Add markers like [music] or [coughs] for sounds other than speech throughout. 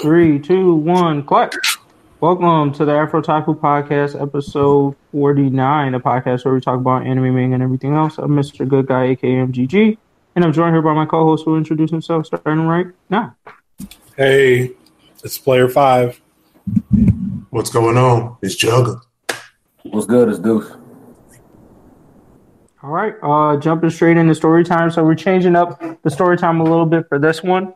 Three, two, one, clap. Welcome to the AfrOtaku Podcast, episode 49, a podcast where we talk about anime, manga, and everything else. I'm Mr. Good Guy, aka MGG, and I'm joined here by my co host who will introduce himself starting right now. Hey, it's Player Five. What's going on? It's Jugga. What's good? It's Deuce. All right, uh, jumping straight into story time. So we're changing up the story time a little bit for this one.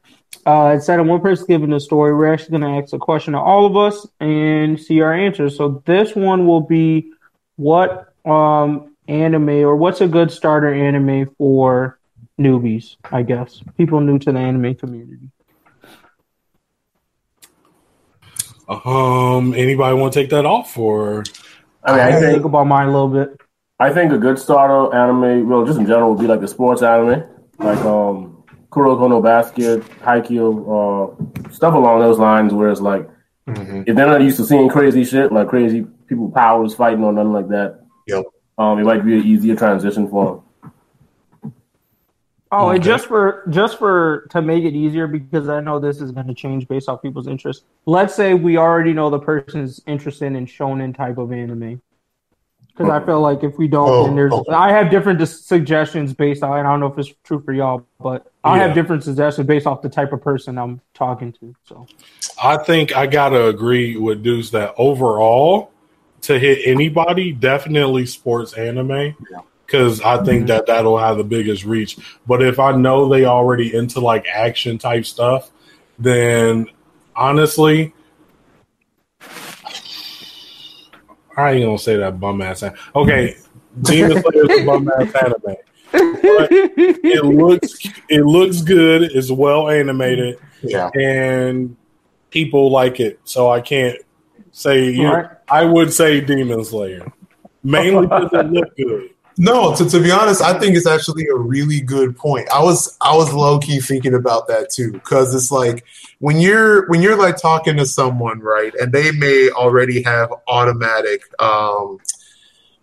Uh, instead of one person giving the story, we're actually going to ask a question to all of us and see our answers. So this one will be what um, anime or what's a good starter anime for newbies, I guess, people new to the anime community. Um, anybody want to take that off or? I mean, I Think think about mine a little bit. I think a good starter anime, well, just in general, would be like a sports anime, like um, Kuroko no Basket, Haikyuu, uh, stuff along those lines. Where it's like, Mm-hmm. if they're not used to seeing crazy shit, like crazy people powers fighting or nothing like that, Yep. um, it might be an easier transition for them. Oh, and just for just for to make it easier, because I know this is going to change based off people's interest. Let's say we already know the person's interested in shonen type of anime. Because I feel like if we don't, Oh, then there's okay. I have different dis- suggestions based on. I don't know if it's true for y'all, but I Yeah. have different suggestions based off the type of person I'm talking to. So I think I gotta agree with Deuce that overall, to hit anybody, definitely sports anime. Because I think mhm. that that'll have the biggest reach. But if I know they already into like action type stuff, then honestly, I ain't gonna say that bum ass. an- Okay, [laughs] Demon Slayer is a bum ass anime. But [laughs] it looks it looks good. It's well animated Yeah. and people like it. So I can't say you know, Alright. I would say Demon Slayer. Mainly [laughs] because it look good. No, to, to be honest, I think it's actually a really good point. I was I was low key thinking about that too, because it's like when you're when you're like talking to someone, right, and they may already have automatic um,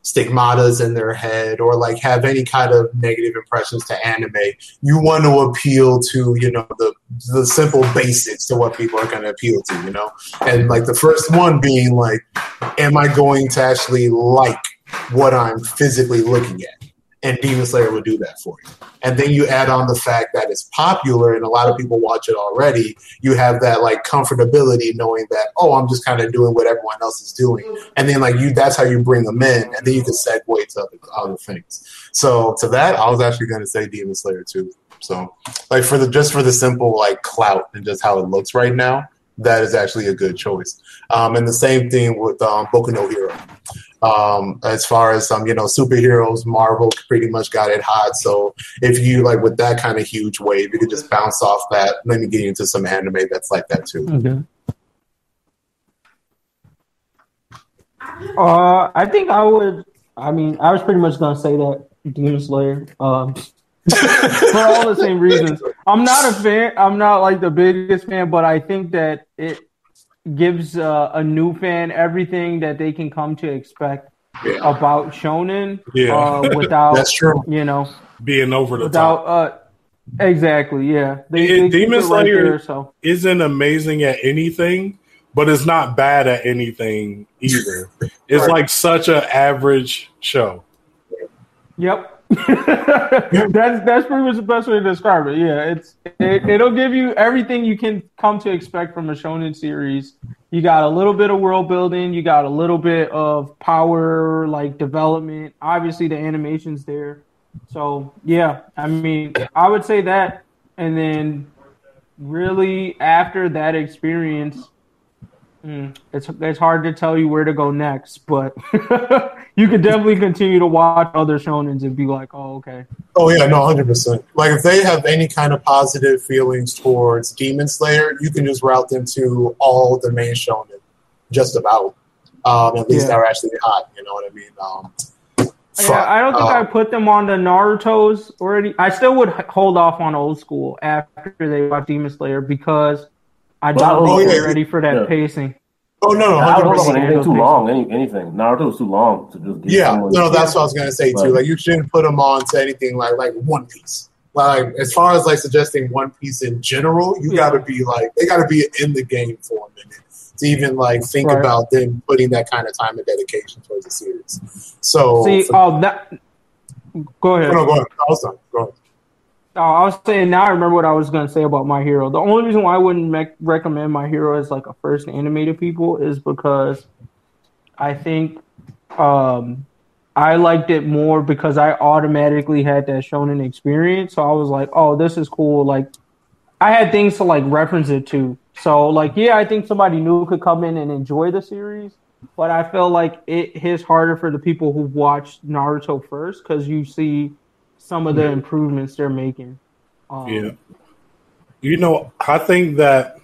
stigmatas in their head or like have any kind of negative impressions to anime. You want to appeal to you know the the simple basics to what people are going to appeal to, you know, and like the first one being like, am I going to actually like what I'm physically looking at. And Demon Slayer will do that for you. And then you add on the fact that it's popular and a lot of people watch it already. You have that like comfortability knowing that, oh, I'm just kind of doing what everyone else is doing. And then like you that's how you bring them in and then you can segue to other, other things. So to that, I was actually gonna say Demon Slayer too. So like for the just for the simple like clout and just how it looks right now, that is actually a good choice. Um, and the same thing with um, Boku no Hero um as far as um you know superheroes marvel pretty much got it hot so if you like with that kind of huge wave you could just bounce off that let me get you into some anime that's like that too Okay. Uh, I think I would. I mean, I was pretty much gonna say that Demon Slayer. Um, [laughs] for all the same reasons. I'm not a fan. I'm not like the biggest fan, but I think that it gives uh, a new fan everything that they can come to expect yeah about shonen. Yeah. Uh, [laughs] without that's true you know, Being over the without top. uh, exactly. Yeah, they, It- they Demon right Slayer- there, so. Isn't amazing at anything, but it's not bad at anything either. [laughs] It's Right. like such an average show. Yep. [laughs] that's that's pretty much the best way to describe it. Yeah, it's it, it'll give you everything you can come to expect from a shonen series. You got a little bit of world building, you got a little bit of power like development. Obviously, the animation's there. So yeah, I mean, I would say that, and then really after that experience, mm, it's it's hard to tell you where to go next, but [laughs] you could definitely continue to watch other shonens and be like, oh okay, oh yeah no 100% like if they have any kind of positive feelings towards demon slayer you can just route them to all the main shonen just about um at least Yeah. they're actually hot you know what i mean um Yeah, I don't think uh, I put them on the Naruto's already. I still would hold off on old school after they watch Demon Slayer because I Well, don't oh, think yeah. they're ready for that Yeah. pacing. Oh no no I don't know 100% about anything too long. Any, anything. Naruto was too long to just. Give Yeah, someone- no, that's what I was gonna say too. Like you shouldn't put them on to anything like like One Piece. like as far as like suggesting One Piece in general, you got to be like they got to be in the game for a minute to even like think Right. about them putting that kind of time and dedication towards the series. So, See, for- oh, that. Go ahead. no, no, go ahead. I was done. Go ahead. Oh, I was saying now I remember what I was gonna say about My Hero. The only reason why I wouldn't mec- recommend My Hero as like a first animated people is because I think um, I liked it more because I automatically had that shonen experience. So I was like, oh, this is cool. Like I had things to like reference it to. So like, yeah, I think somebody new could come in and enjoy the series, but I feel like it hits harder for the people who watched Naruto first because you see some of the improvements they're making. Um, Yeah. You know, I think that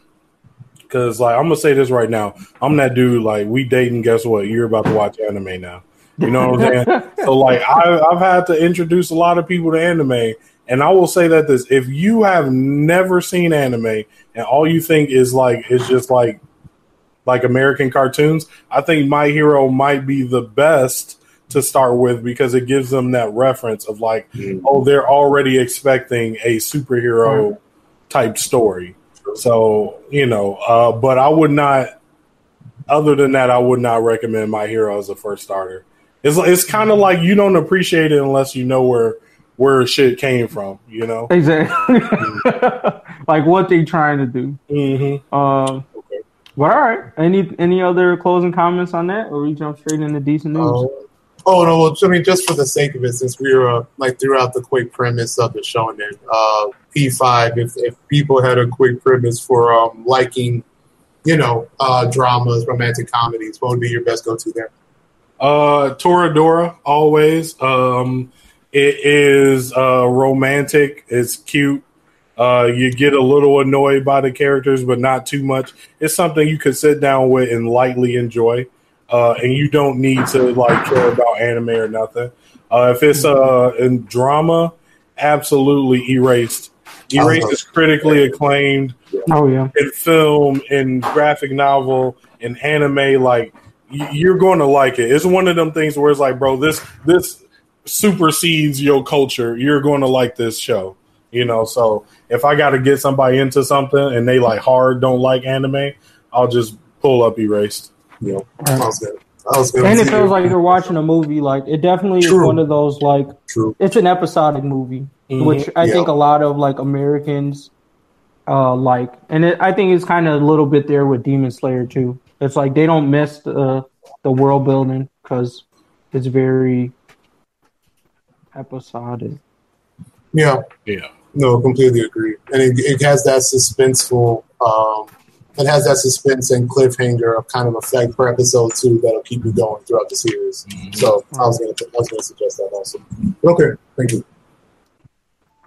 because, like, I'm gonna say this right now. I'm that dude. Like, we dating. Guess what? You're about to watch anime now. You know what I'm saying? [laughs] so, like, I, I've had to introduce a lot of people to anime, and I will say that this: if you have never seen anime and all you think is like it's just like like American cartoons, I think My Hero might be the best to start with because it gives them that reference of like, oh, they're already expecting a superhero type story. So, you know, uh, but I would not, other than that, I would not recommend My Hero as a first starter. It's, it's kind of like you don't appreciate it unless you know where where shit came from, you know? Exactly. [laughs] like what they trying to do. Mm-hmm. Um, Okay. but all right. Any any other closing comments on that, or we jump straight into decent news? Oh, oh no! Well, I mean, just for the sake of it, since we were uh, like throughout the quick premise of the shonen, uh, P five. If if people had a quick premise for um, liking, you know, uh, dramas, romantic comedies, what would be your best go to there? Uh, Toradora always. Um, it is uh, romantic. It's cute. Uh, you get a little annoyed by the characters, but not too much. It's something you could sit down with and lightly enjoy. Uh, and you don't need to like care about anime or nothing. Uh, if it's uh, in drama, absolutely erased. Erased is critically acclaimed Oh yeah. in film, in graphic novel, in anime, like you're going to like it. It's one of them things where it's like, bro, this this supersedes your culture. You're going to like this show, you know. So if I got to get somebody into something and they like hard don't like anime, I'll just pull up Erased. You know, I was gonna, I was gonna And it feels like you're watching a movie. Like it definitely is one of those like true. it's an episodic movie, Mhm. which I Yeah. think a lot of like Americans uh like, and it, I think it's kind of a little bit there with Demon Slayer too. It's like they don't miss the the world building because it's very episodic. Yeah, Yeah, no, completely agree. And it, it has that suspenseful. Um, it has that suspense and cliffhanger of kind of effect per episode too that'll keep you going throughout the series. So I was gonna I was gonna suggest that also. Okay, thank you.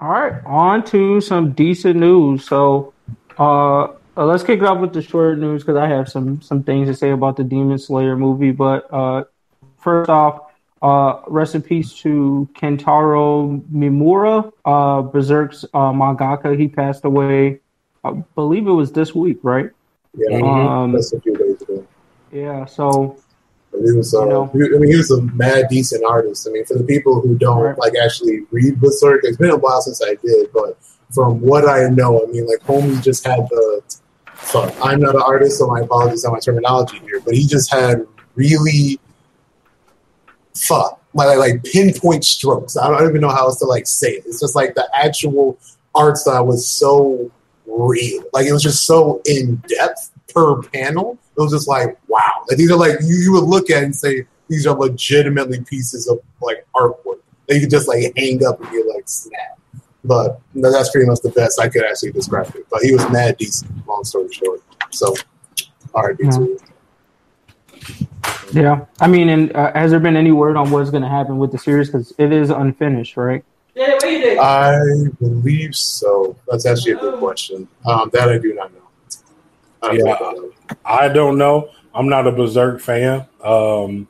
All right, on to some decent news. So, uh, uh, let's kick it off with the short news because I have some some things to say about the Demon Slayer movie. But uh, first off, uh, rest in peace to Kentaro Miura, uh, Berserk's uh, mangaka. He passed away. I believe it was this week, right? Yeah. Um, that's a few days ago. yeah. So But He was, uh, You know. I mean, he was a mad decent artist. I mean, for the people who don't Right. like actually read Berserk, it's been a while since I did, but from what I know, I mean, like Homie just had the. Fuck, I'm not an artist, so my apologies on my terminology here, but he just had really fuck like like pinpoint strokes. I don't even know how else to like say it. It's just like the actual art style was so real, like it was just so in depth per panel. It was just like wow. Like these are like you, you would look at and say these are legitimately pieces of like artwork that you could just like hang up and get like snap. But no, that's pretty much the best I could actually describe it. But he was mad decent, long story short. So, all right, Yeah. yeah, I mean, and uh, has there been any word on what's going to happen with the series? Because it is unfinished, right? I believe so. That's actually a good question. Um, that I do not know. I don't Yeah. I know. I don't know. I'm not a Berserk fan. Um,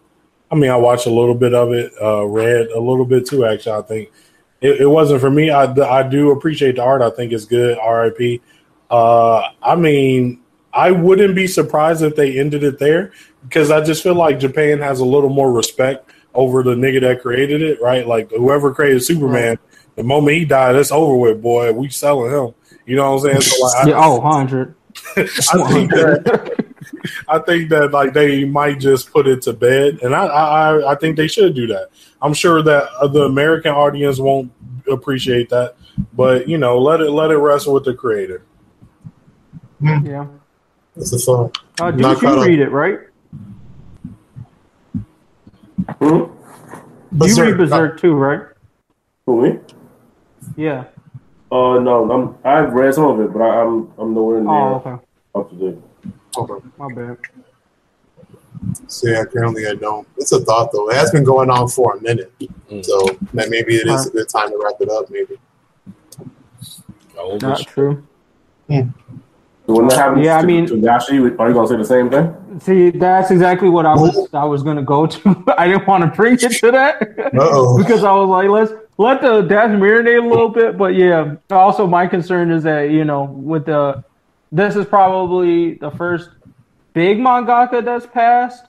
I mean, I watched a little bit of it, uh, read a little bit too. Actually, I think it, it wasn't for me. I, I do appreciate the art. I think it's good. R.I.P. Uh, I mean, I wouldn't be surprised if they ended it there because I just feel like Japan has a little more respect over the nigga that created it, right? Like whoever created Superman The moment he died, it's over with, boy. We selling him. You know what I'm saying? So like, yeah, oh, 100. I, [laughs] I think that [laughs] I think that like they might just put it to bed, and I I, I think they should do that. I'm sure that the American audience won't appreciate that, but you know, let it let it rest with the creator. Yeah. That's a fun. Uh, Not did caught you read it, right? Hmm? you read Berserk too, right? Who me? Yeah. Uh, no, I'm. I've read some of it, but I, I'm I'm nowhere near Oh, okay. up to date. Okay. My bad. So yeah, currently I don't. It's a thought though. It has been going on for a minute, Mm. so that maybe it is a good time to wrap it up. Maybe. Not as- true. So when that happens, Yeah, I mean- to Gashi, are you gonna say the same thing? See, that's exactly what I was I was gonna go to. [laughs] I didn't want to bring it to that [laughs] because I was like, let's let the death marinate a little bit. But yeah, also my concern is that you know with the this is probably the first big mangaka that's passed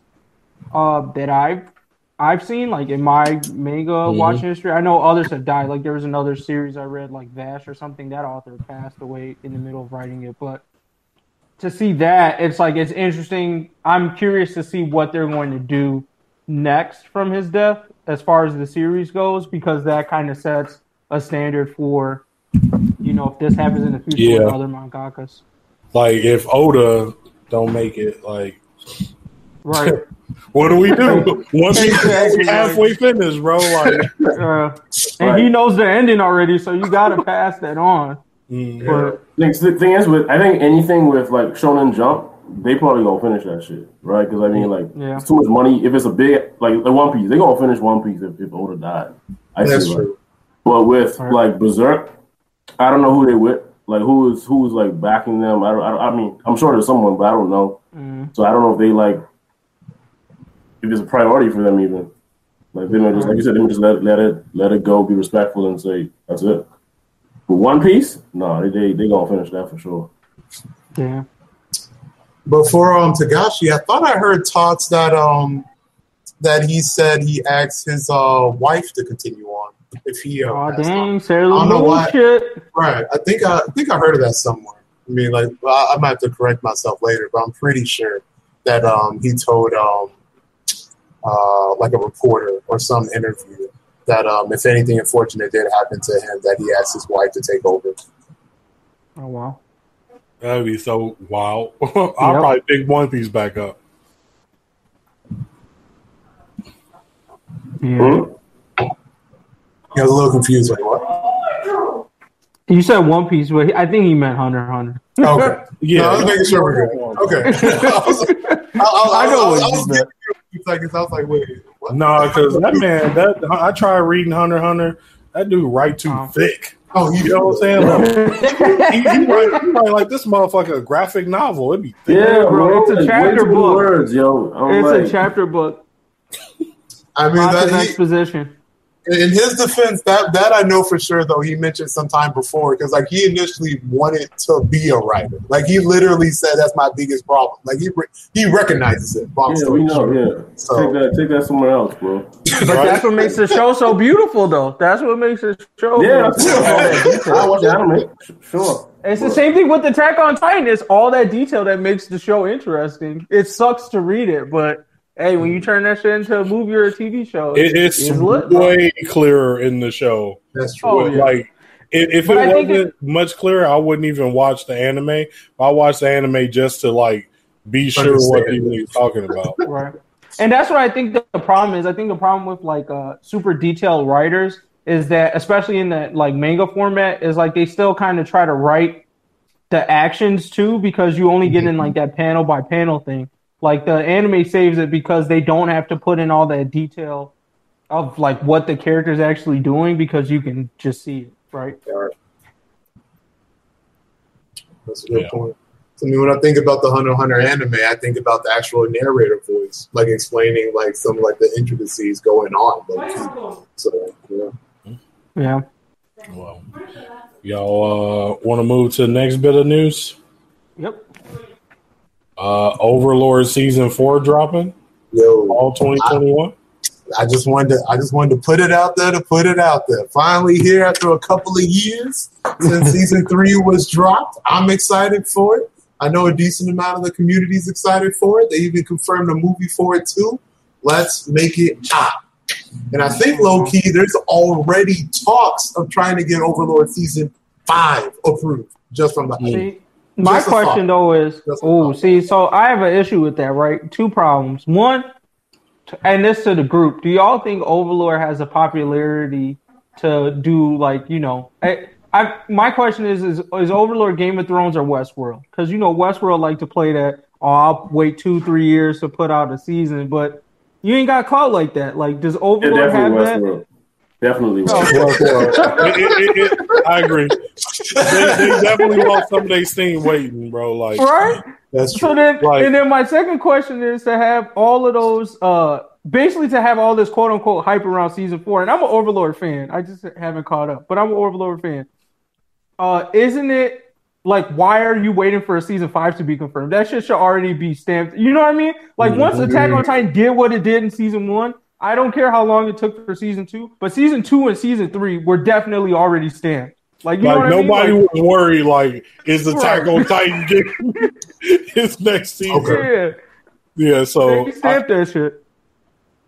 uh, that I've I've seen like in my manga Mhm. watching history. I know others have died. Like there was another series I read, like Vash or something. That author passed away in the middle of writing it, but to see that, it's like it's interesting. I'm curious to see what they're going to do next from his death as far as the series goes, because that kind of sets a standard for, you know, if this happens in the future with Yeah. other mangakas. Like if Oda don't make it, like Right. [laughs] what do we do? [laughs] Once we Exactly. halfway finished, bro. Like, [laughs] uh, and he knows the ending already, so you got to pass that on. Mm, But The the thing is, with I think anything with like Shonen Jump, they probably gonna finish that shit, right? Because I mean, like, Yeah. it's too much money. If it's a big like the One Piece, they gonna finish One Piece if, if Oda died. I That's see, right? true. But with Right. like Berserk, I don't know who they with. Like who is who's like backing them? I don't, I, don't, I mean, I'm sure there's someone, but I don't know. mm, So I don't know if they like if it's a priority for them even. Like they may just like you said, they may just let let it let it go, be respectful, and say that's it. But One Piece, no, they they they gonna finish that for sure. yeah. But for um Togashi, I thought I heard talks that um that he said he asked his uh wife to continue on if he uh, Oh passed on. dang, Sailor I don't know why. shit. Right. I think I, I think I heard of that somewhere. I mean, like I, I might have to correct myself later, but I'm pretty sure that um he told um uh like a reporter or some interview that um if anything unfortunate did happen to him, that he asked his wife to take over. Oh wow. that'd be so wild. [laughs] I'll Yep. probably pick One Piece back up. Yeah. Hmm? Was a little confused. Like what? You said One Piece, but I think he meant Hunter x Hunter. Okay. [laughs] Yeah, No, I was making sure we're good. Okay. [laughs] I, was, I, I, I know I, was- what I you was meant. giving you a few seconds. I was like, wait, what? No, because that man, that I tried reading Hunter x Hunter. That dude write too Oh. thick. Oh, You know what I'm saying? Like, [laughs] he, he, write, he write like this motherfucker a graphic novel. It'd be thick. Yeah, bro, bro, it's a chapter book. Words, yo. I'm it's like, a chapter book. I mean, Lots of that, he, exposition. In his defense, that that I know for sure. Though he mentioned some time before, because like he initially wanted to be a writer. Like he literally said, "That's my biggest problem." Like he re- he recognizes it. Long yeah, we know, short. yeah. So- Take that, take that somewhere else, bro. But that's what makes the show so beautiful, though. That's what makes the show. Yeah, beautiful. that's all [laughs] that I watch anime, sure. It's the same thing with Attack on Titan. It's all that detail that makes the show interesting. It sucks to read it, but hey, when you turn that shit into a movie or a TV show, It, it's it's lit, way clearer in the show. That's true. Oh, yeah. Like if, if it wasn't much clearer, I wouldn't even watch the anime. I watch the anime just to like be sure what Understand. people are talking about. [laughs] right? And that's what I think the, the problem is. I think the problem with like uh, super detailed writers is that, especially in the like manga format, is like they still kind of try to write the actions too because you only get in like that panel by panel thing. Like the anime saves it because they don't have to put in all that detail of like what the character's actually doing because you can just see it, right? That's a good Yeah. point. I mean, when I think about the Hunter Hunter anime, I think about the actual narrator voice, like explaining like some like the intricacies going on. Like, so yeah. Yeah. Well, y'all uh, want to move to the next bit of news? Yep. Uh, Overlord season four dropping Yo, all 2021. I just wanted to I just wanted to put it out there to put it out there. Finally here after a couple of years since [laughs] season three was dropped. I'm excited for it. I know a decent amount of the community is excited for it. They even confirmed a movie for it too. Let's make it pop. And I think low key, there's already talks of trying to get Overlord season five approved just from the See, my Just question thought. though is, oh, see, so I have an issue with that, right? Two problems. One, and this to the group. Do y'all think Overlord has a popularity to do like you know? I, I my question is, is is Overlord Game of Thrones or Westworld? Because you know Westworld like to play that. Oh, I'll wait two, three years to put out a season, but you ain't got caught like that. Like, does Yeah, Overlord have definitely that? Westworld. Definitely. Oh. Westworld. [laughs] It- it- it- it- I agree. They, they definitely lost some of their steam waiting, bro. Like, Right? That's So true. then, Like- and then my second question is to have all of those, uh, basically to have all this quote unquote hype around season four. And I'm an Overlord fan. I just haven't caught up, but I'm an Overlord fan. Uh, isn't it like why are you waiting for a season five to be confirmed? That shit should already be stamped. You know what I mean? Like once Attack on Titan did what it did in season one, I don't care how long it took for season two, but season two and season three were definitely already stamped. Like you know like what I mean? nobody Like, was worried. Like, is Attack Right. on Titan [laughs] getting his next season? Okay. yeah, Yeah, so they stamped that shit.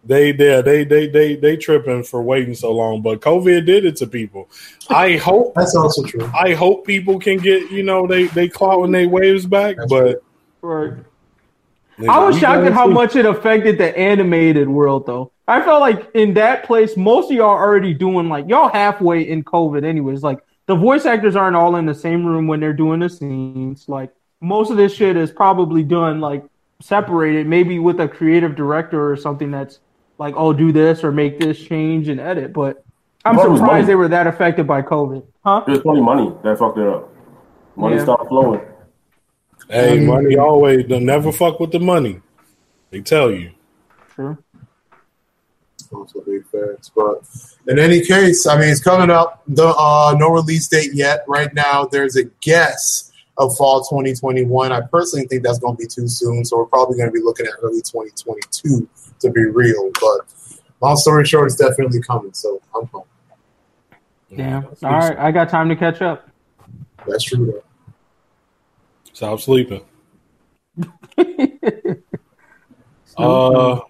They they they they they they tripping for waiting so long, but COVID did it to people. I [laughs] hope That's also true. I hope people can get you know they they clawing their waves back, That's but Right. I was shocked at how much it affected the animated world, though. I felt like in that place, most of y'all already doing like y'all halfway in COVID, anyways. Like the voice actors aren't all in the same room when they're doing the scenes. Like most of this shit is probably done like separated, maybe with a creative director or something that's like, oh, do this or make this change and edit. But I'm What was money? surprised they were that affected by COVID, huh? There's plenty of money that fucked it up. Money Yeah. stopped flowing. Hey, money always don't never fuck with the money. They tell you. Sure. Also big facts. But in any case, I mean, it's coming up. The uh, no release date yet. Right now, there's a guess of fall 2021. I personally think that's going to be too soon, so we're probably going to be looking at early 2022 to be real. But long story short, it's definitely coming. So I'm pumped. Damn. All right, I got time to catch up. That's true. Though. Stop sleeping. [laughs] Uh,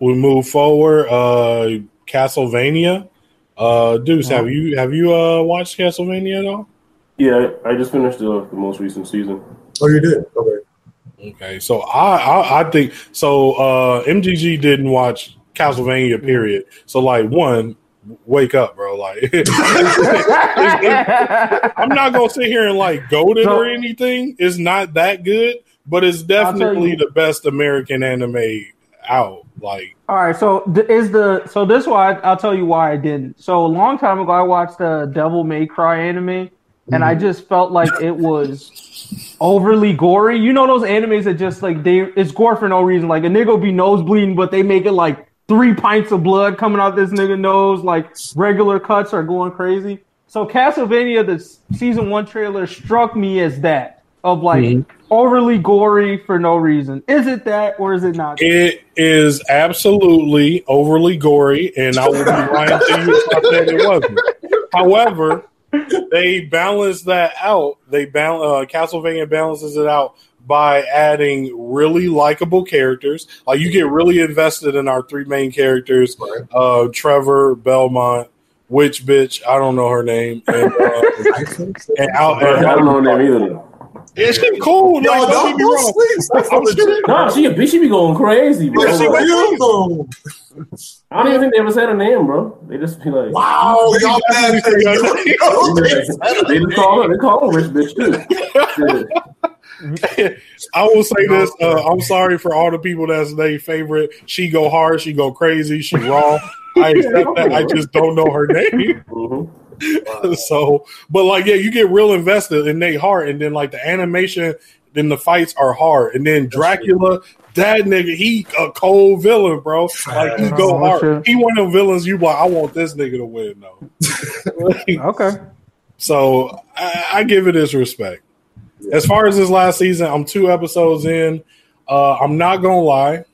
we move forward. Uh, Castlevania. Uh, Deuce, have you have you uh watched Castlevania at all? Yeah, I just finished the, the most recent season. Oh, you did. Okay. Okay, so I, I I think so. Uh, MGG didn't watch Castlevania. Period. So like one, wake up, bro. Like [laughs] I'm not gonna sit here and like goad it So- or anything. It's not that good, but it's definitely you. the best American anime out. Like All right, so th- is the so this why I'll tell you why I didn't. So a long time ago, I watched the Devil May Cry anime, and I mhm. just felt like it was overly gory. You know those animes that just like they it's gore for no reason. Like a nigga be nose bleeding, but they make it like three pints of blood coming out this nigga nose. Like regular cuts are going crazy. So Castlevania, the season one trailer struck me as that of like overly gory for no reason. Is it that or is it not? it is absolutely overly gory, and I would be [laughs] lying to you if I said it wasn't. However, they balance that out. They balance uh, Castlevania balances it out by adding really likable characters. Like you get really invested in our three main characters: Right. uh, Trevor, Belmont, Witch Bitch. I don't know her name, and, uh, [laughs] I think so. and Al- I don't know her name either. Though. Yeah, she cool. Yo, Like, don't don't get me sleep. That's I'm legit. sure- Nah, she a bitch. She be going crazy, bro. Yeah, she Like. I don't even think they ever said her name, bro. They just be like, Wow, y'all bad. definitely [laughs] they just call her. They call her rich bitch too. [laughs] I will say this. Uh, I'm sorry for all the people that's their favorite. She go hard. She go crazy. She raw. I [laughs] accept that. I just don't know her name. [laughs] So, but like, yeah, you get real invested in Nate Hart, and then like the animation, then the fights are hard, and then Dracula. That nigga, he a cold villain, bro. Like he go hard. shit. He one of them villains. You like, I want this nigga to win though. [laughs] Okay. So I, I give it his respect. As far as this last season, I'm two episodes in. Uh, I'm not gonna lie.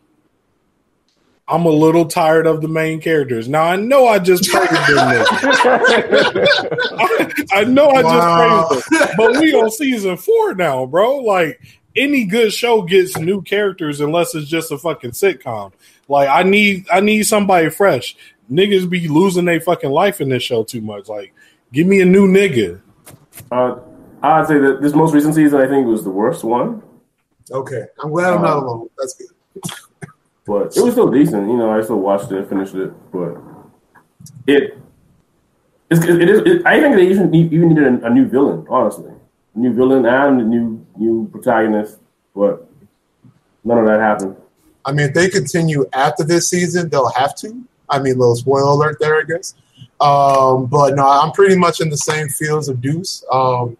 I'm a little tired of the main characters. Now I know I just praised them. [laughs] I, I know I Wow. just praised them, but we on season four now, bro. Like any good show gets new characters unless it's just a fucking sitcom. Like I need I need somebody fresh. Niggas be losing their fucking life in this show too much. Like give me a new nigga. Uh, I'd say that this most recent season, I think, was the worst one, Okay, I'm glad I'm not alone. That's good. But it was still decent. You know, I still watched it, finished it, but it. It's, it is. It, I think they even even needed a, a new villain, honestly, a new villain and a new new protagonist, but none of that happened. I mean, if they continue after this season, they'll have to. I mean, little spoiler alert there, I guess. Um, but no, I'm pretty much in the same fields of Deuce. Um,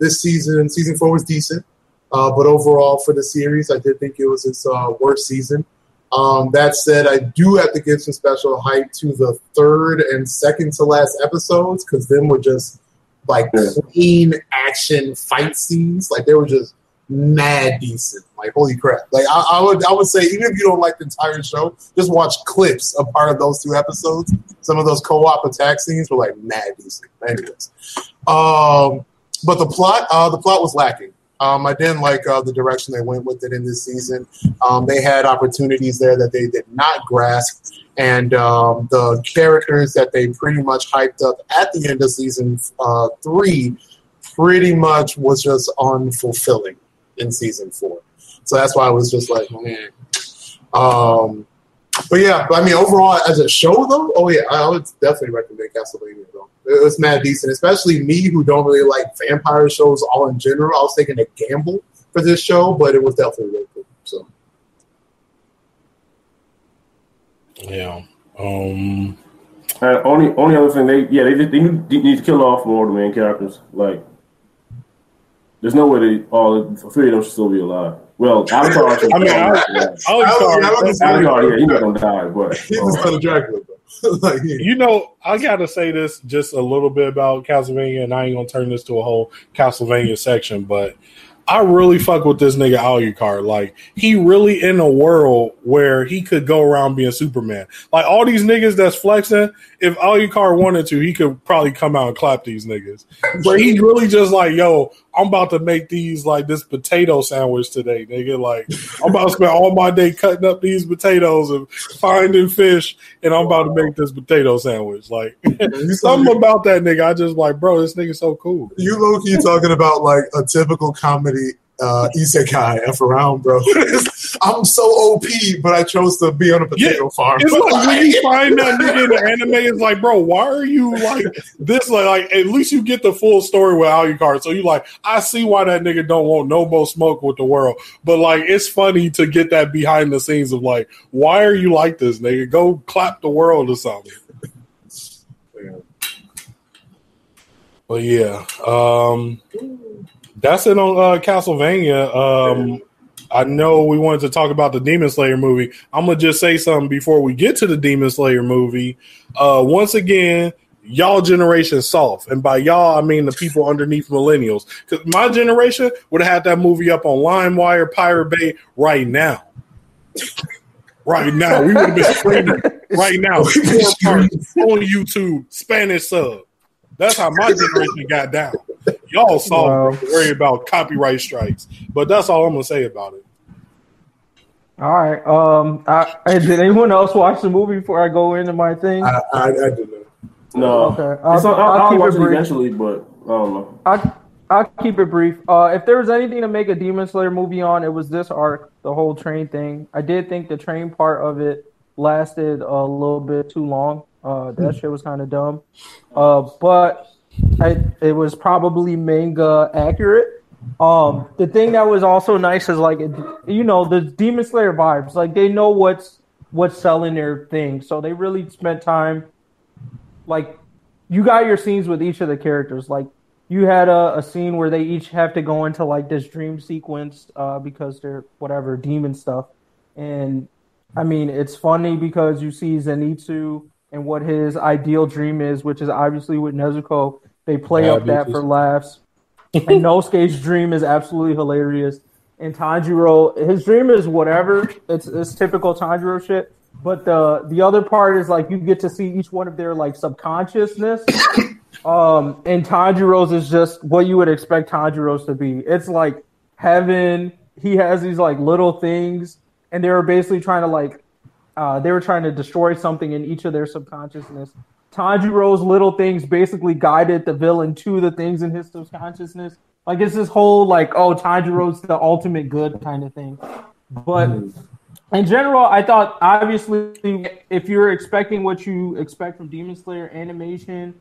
this season, season four was decent, uh, but overall for the series, I did think it was its uh, worst season. Um, that said, I do have to give some special hype to the third and second to last episodes because them were just like clean action fight scenes. Like they were just mad decent. Like holy crap! Like I, I would I would say even if you don't like the entire show, just watch clips of part of those two episodes. Some of those co-op attack scenes were like mad decent. Anyways, um, but the plot uh, the plot was lacking. Um, I didn't like uh, the direction they went with it in this season. Um, they had opportunities there that they did not grasp, and um, the characters that they pretty much hyped up at the end of season uh, three pretty much was just unfulfilling in season four. So that's why I was just like, man. Um, but yeah, but I mean, overall, as a show though, oh yeah, I would definitely recommend Castlevania though. It was mad decent, especially me who don't really like vampire shows all in general. I was taking a gamble for this show, but it was definitely really cool. So Yeah. Um And only only other thing they yeah they they need, they need to kill off more of the main characters. Like, there's no way they all the three of them should still be alive. Well, Avatar. I mean, I- yeah. Alucard, I was- Avatar, yeah, he's not gonna die, but he's the son of Dracula, though. [laughs] like, yeah. You know, I gotta say this just a little bit about Castlevania, and I ain't gonna turn this to a whole Castlevania section, but I really fuck with this nigga Alucard. Like, he really in a world where he could go around being Superman. Like all these niggas that's flexing, if Alucard wanted to, he could probably come out and clap these niggas. But he's really just like, yo, I'm about to make these like this potato sandwich today, nigga. Like, I'm about to spend all my day cutting up these potatoes and finding fish, and I'm about to make this potato sandwich. Like, [laughs] something about that nigga, I just like, bro, this nigga so cool. You low key talking about like a typical comedy uh, isekai F around, bro. [laughs] I'm so OP, but I chose to be on a potato farm. It's like when you [laughs] find that nigga in the anime, it's like, bro, why are you like this? Like, like at least you get the full story with Alucard. So you like, I see why that nigga don't want no more smoke with the world. But like, it's funny to get that behind the scenes of like, why are you like this, nigga? Go clap the world or something. But yeah, um, that's it on uh, Castlevania. Um, I know we wanted to talk about the Demon Slayer movie. I'm gonna just say something before we get to the Demon Slayer movie. Uh, once again, y'all generation soft, and by y'all I mean the people underneath millennials. Because my generation would have had that movie up on LimeWire, Pirate Bay right now. Right now, we would have been screaming. Right now, [laughs] on YouTube, Spanish sub. That's how my generation got down. Y'all saw Wow. worry about copyright strikes, but that's all I'm gonna say about it. All right. Um, I, I- did anyone else watch the movie before I go into my thing? I, I, I didn't know. no. Okay, I'll- I'll, I'll I'll keep watch it it brief. eventually, but I don't know. I I'll keep it brief. Uh, if there was anything to make a Demon Slayer movie on, it was this arc, the whole train thing. I did think the train part of it lasted a little bit too long. Uh, that shit was kind of dumb. Uh, but I, it was probably manga accurate. Um, the thing that was also nice is like, you know, the Demon Slayer vibes. Like they know what's what's selling their thing, so they really spent time. Like, you got your scenes with each of the characters. Like, you had a, a scene where they each have to go into like this dream sequence uh, because they're whatever demon stuff, and I mean it's funny because you see Zenitsu and what his ideal dream is, which is obviously with Nezuko. They play Yeah, up that bitches. for laughs. [laughs] and Nosuke's dream is absolutely hilarious. And Tanjiro, his dream is whatever. It's it's typical Tanjiro shit. but the the other part is like you get to see each one of their like subconsciousness. [coughs] um, and Tanjiro's is just what you would expect Tanjiro's to be. It's like heaven. He has these like little things, and they were basically trying to like uh, they were trying to destroy something in each of their subconsciousness. Tanjiro's little things basically guided the villain to the things in his subconsciousness. Like it's this whole like, oh, Tanjiro's the ultimate good kind of thing. But in general, I thought obviously if you're expecting what you expect from Demon Slayer animation,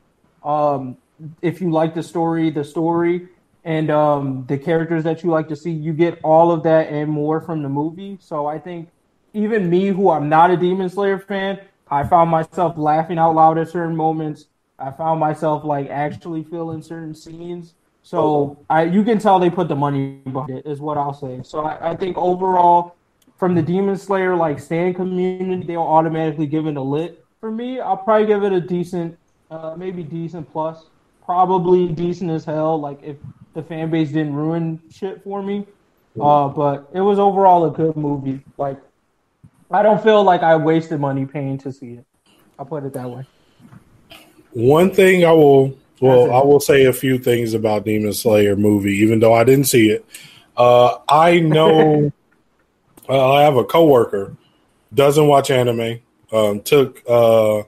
um, if you like the story, the story, and um, the characters that you like to see, you get all of that and more from the movie. So I think even me, who I'm not a Demon Slayer fan, I found myself laughing out loud at certain moments. I found myself like actually feeling certain scenes. So I, you can tell they put the money behind it, is what I'll say. So I, I think overall, from the Demon Slayer like stand community, they'll automatically give it a lit. For me, I'll probably give it a decent, uh, maybe decent plus, probably decent as hell. Like if the fan base didn't ruin shit for me, uh, but it was overall a good movie. Like I don't feel like I wasted money paying to see it. I'll put it that way. One thing I will well, I will say a few things about Demon Slayer movie, even though I didn't see it. Uh, I know [laughs] uh, I have a coworker doesn't watch anime. Um, took uh,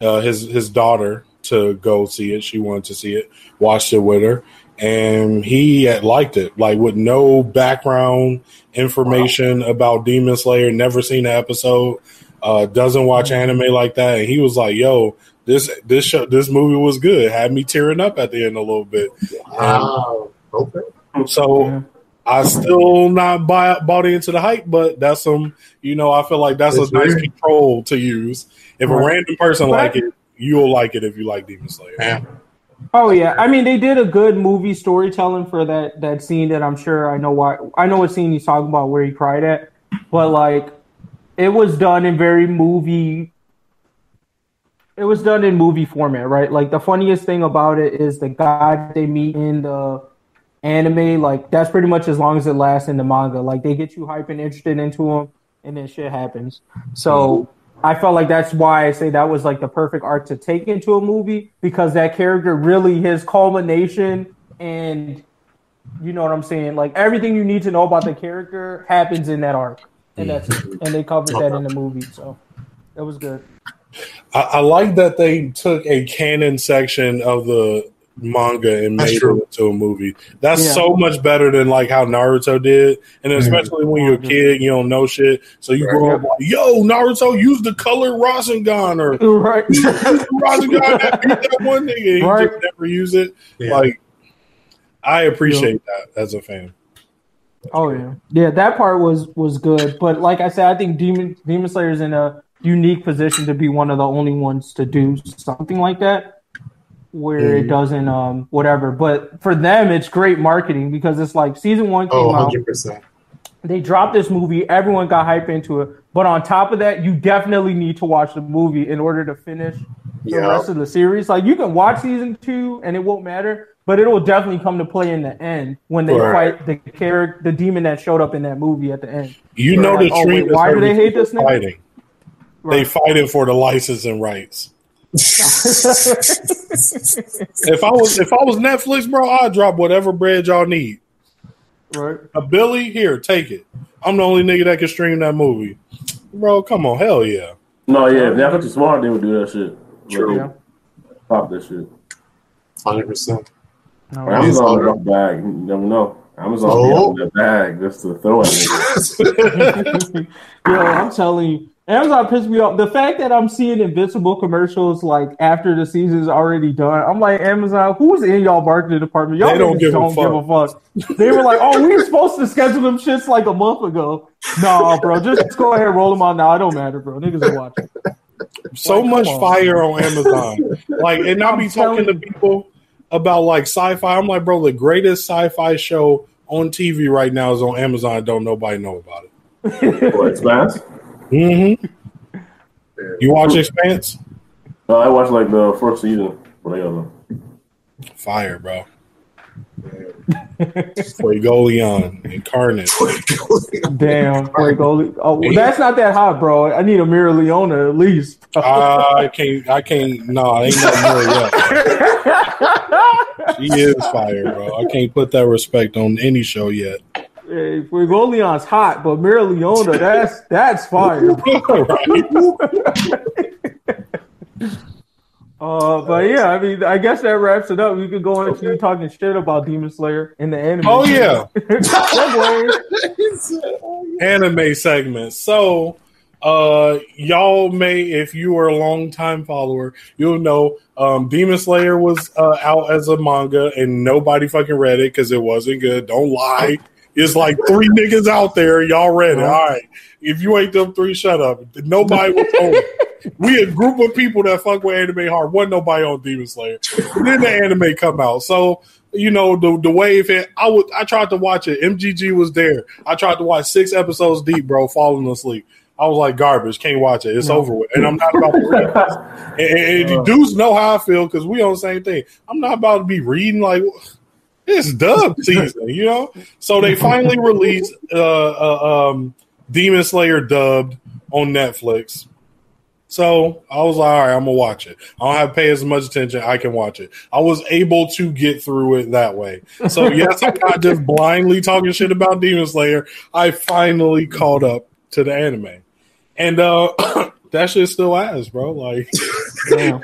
uh, his his daughter to go see it. She wanted to see it. Watched it with her, and he had liked it. Like with no background information about Demon Slayer. Never seen an episode. Uh, doesn't watch anime like that. And he was like, "Yo, this this show this movie was good. Had me tearing up at the end a little bit." Wow. Okay. So Yeah. I still not buy, bought into the hype, but that's some you know I feel like that's That's a nice control to use. If a random person But- like it, you'll like it if you like Demon Slayer. Yeah. Oh yeah, I mean they did a good movie storytelling for that that scene that I'm sure I know why I know what scene he's talking about where he cried at, but like it was done in very movie. It was done in movie format, right? Like the funniest thing about it is the guy they meet in the anime. Like that's pretty much as long as it lasts in the manga. Like they get you hype and interested into him, and then shit happens. So I felt like that's why I say that was like the perfect arc to take into a movie because that character really his culmination and you know what I'm saying. Like everything you need to know about the character happens in that arc, and that's it. And they covered that in the movie, so it was good. I, I like that they took a canon section of the manga and That's made true. it into a movie. That's Yeah. so much better than like how Naruto did, and mm-hmm. especially when you're a mm-hmm. kid, you don't know shit, so you Right. grow up like, "Yo, Naruto, use the color Rasengan or [laughs] Right. [laughs] Rasengan that beat that one nigga." He Right. just never use it. Yeah. Like, I appreciate that as a fan. Oh yeah, yeah. That part was was good, but like I said, I think Demon Demon Slayer is in a unique position to be one of the only ones to do something like that, where it Mhm. doesn't um whatever. But for them, it's great marketing because it's like season one came Oh, out, 100%. they dropped this movie, everyone got hype into it. But on top of that, you definitely need to watch the movie in order to finish the Yeah. rest of the series. Like you can watch season two and it won't matter, but it will definitely come to play in the end when they Right. fight the character, the demon that showed up in that movie at the end. You know Like, the oh, wait, why do they hate this nigga? fighting. They Right. fighting for the licensing rights. If I was if I was Netflix, bro, I'd drop whatever bread y'all need. right. A Billy, here, take it. I'm the only nigga that can stream that movie. Bro, come on, hell yeah. No, yeah, if Netflix is smart, they would do that shit. True. Like, Yeah. Pop that shit. 100%. No, Or Right. Amazon drop bag. You never know. Amazon Oh. be out that bag just to throw at niggas. [laughs] [laughs] Yo, I'm telling you, Amazon pissed me off. The fact that I'm seeing Invincible commercials like after the season's already done, I'm like, Amazon, who's in y'all marketing department? Y'all They don't give a don't give a fuck. They were like, oh, we were supposed to schedule them shits like a month ago. Nah, bro, just go ahead, roll them out now. It don't matter, bro. Niggas are watching. so Like, much on. fire on Amazon. like, and I'll be I'm talking to telling you. people about like sci-fi. I'm like, bro, the greatest sci-fi show on TV right now is on Amazon. Don't nobody know about it. What's Expanse? Mm-hmm. You watch Expanse? No, I watched like the first season. What I got Fire, bro. [laughs] Fuegoleon incarnate. Damn, Fuego. Oh, well, that's not that hot, bro. I need a Mereoleona at least. I can't. I can't. No, ain't nothing [laughs] yet. She is fire, bro. I can't put that respect on any show yet. Hey, Fuegoleon's hot, but Mereoleona, that's that's fire. [laughs] Uh, but yeah, I mean, I guess that wraps it up. We could go into you talking shit about Demon Slayer in the anime. Oh yeah, [laughs] anime segment. So, uh, y'all may, if you are a long time follower, you'll know um, Demon Slayer was uh, out as a manga and nobody fucking read it because it wasn't good. Don't lie. It's like three niggas out there. Y'all ready? Uh-huh. All right. If you ain't them three, shut up. Nobody was [laughs] we a group of people that fuck with anime hard. Wasn't nobody on Demon Slayer. then the anime come out. So you know the the wave hit. I would I tried to watch it. MGG was there. I tried to watch six episodes deep, bro, falling asleep. I was like garbage. Can't watch it. It's over with. And I'm not about to read. [laughs] And, and, and dudes know how I feel because we on the same thing. I'm not about to be reading like it's dub season, you know. So they finally released uh, uh, um, Demon Slayer dubbed on Netflix. So I was like, all right, I'm gonna watch it. I don't have to pay as much attention. I can watch it. I was able to get through it that way. So yes, I'm not just blindly talking shit about Demon Slayer. I finally caught up to the anime, and uh, [clears throat] that shit still ass, bro. Like, [laughs] my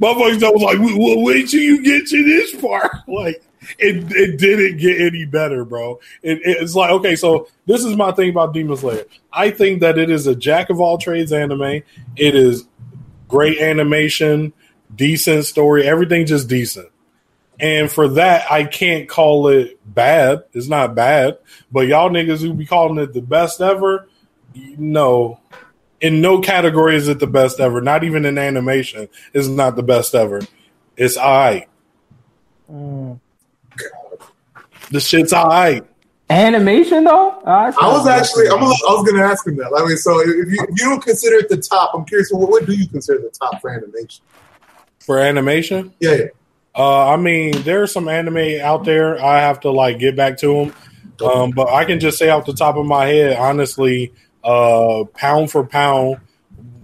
motherfuckers was like, well, wait till you get to this part. [laughs] Like, it it didn't get any better, bro. It, it's like okay, so this is my thing about Demon Slayer. I think that it is a jack of all trades anime. It is great animation, decent story, everything just decent. And for that, I can't call it bad. It's not bad, but y'all niggas who be calling it the best ever, no. In no category is it the best ever. Not even in animation is not the best ever. It's alright. Mm. The shit's all right. Animation though, I was actually I'm a, I was going to ask him that. I mean, so if you, if you don't consider it the top, I'm curious. What, what do you consider the top for animation? For animation, yeah, yeah. Uh, I mean, there's some anime out there. I have to like get back to them, um, but I can just say off the top of my head, honestly, uh, pound for pound,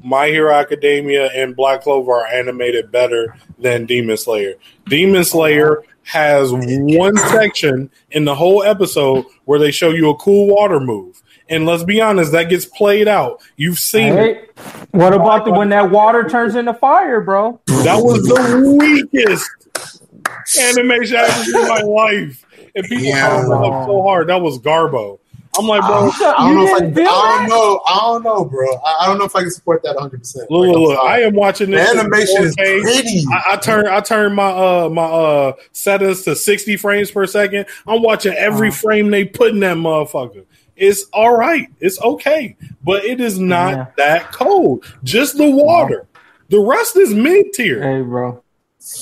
My Hero Academia and Black Clover are animated better than Demon Slayer. Demon Slayer has one section in the whole episode where they show you a cool water move. And let's be honest, that gets played out. You've seen hey, it. What about the, when that water turns into fire, bro? That was the weakest animation I've ever seen in my life. And people yeah. so hard. That was Garbo. I'm like, bro, I, I don't know if I, I don't know. I don't know, bro. I, I, don't know if I can support that 100. percent Look, look, look, I am watching this. The animation is pretty. I, I, turn, I turn my uh my uh settings to 60 frames per second. I'm watching every uh-huh. frame they put in that motherfucker. It's all right. It's okay, but it is not yeah. that cold. Just the water. The rest is mid tier. Hey, bro.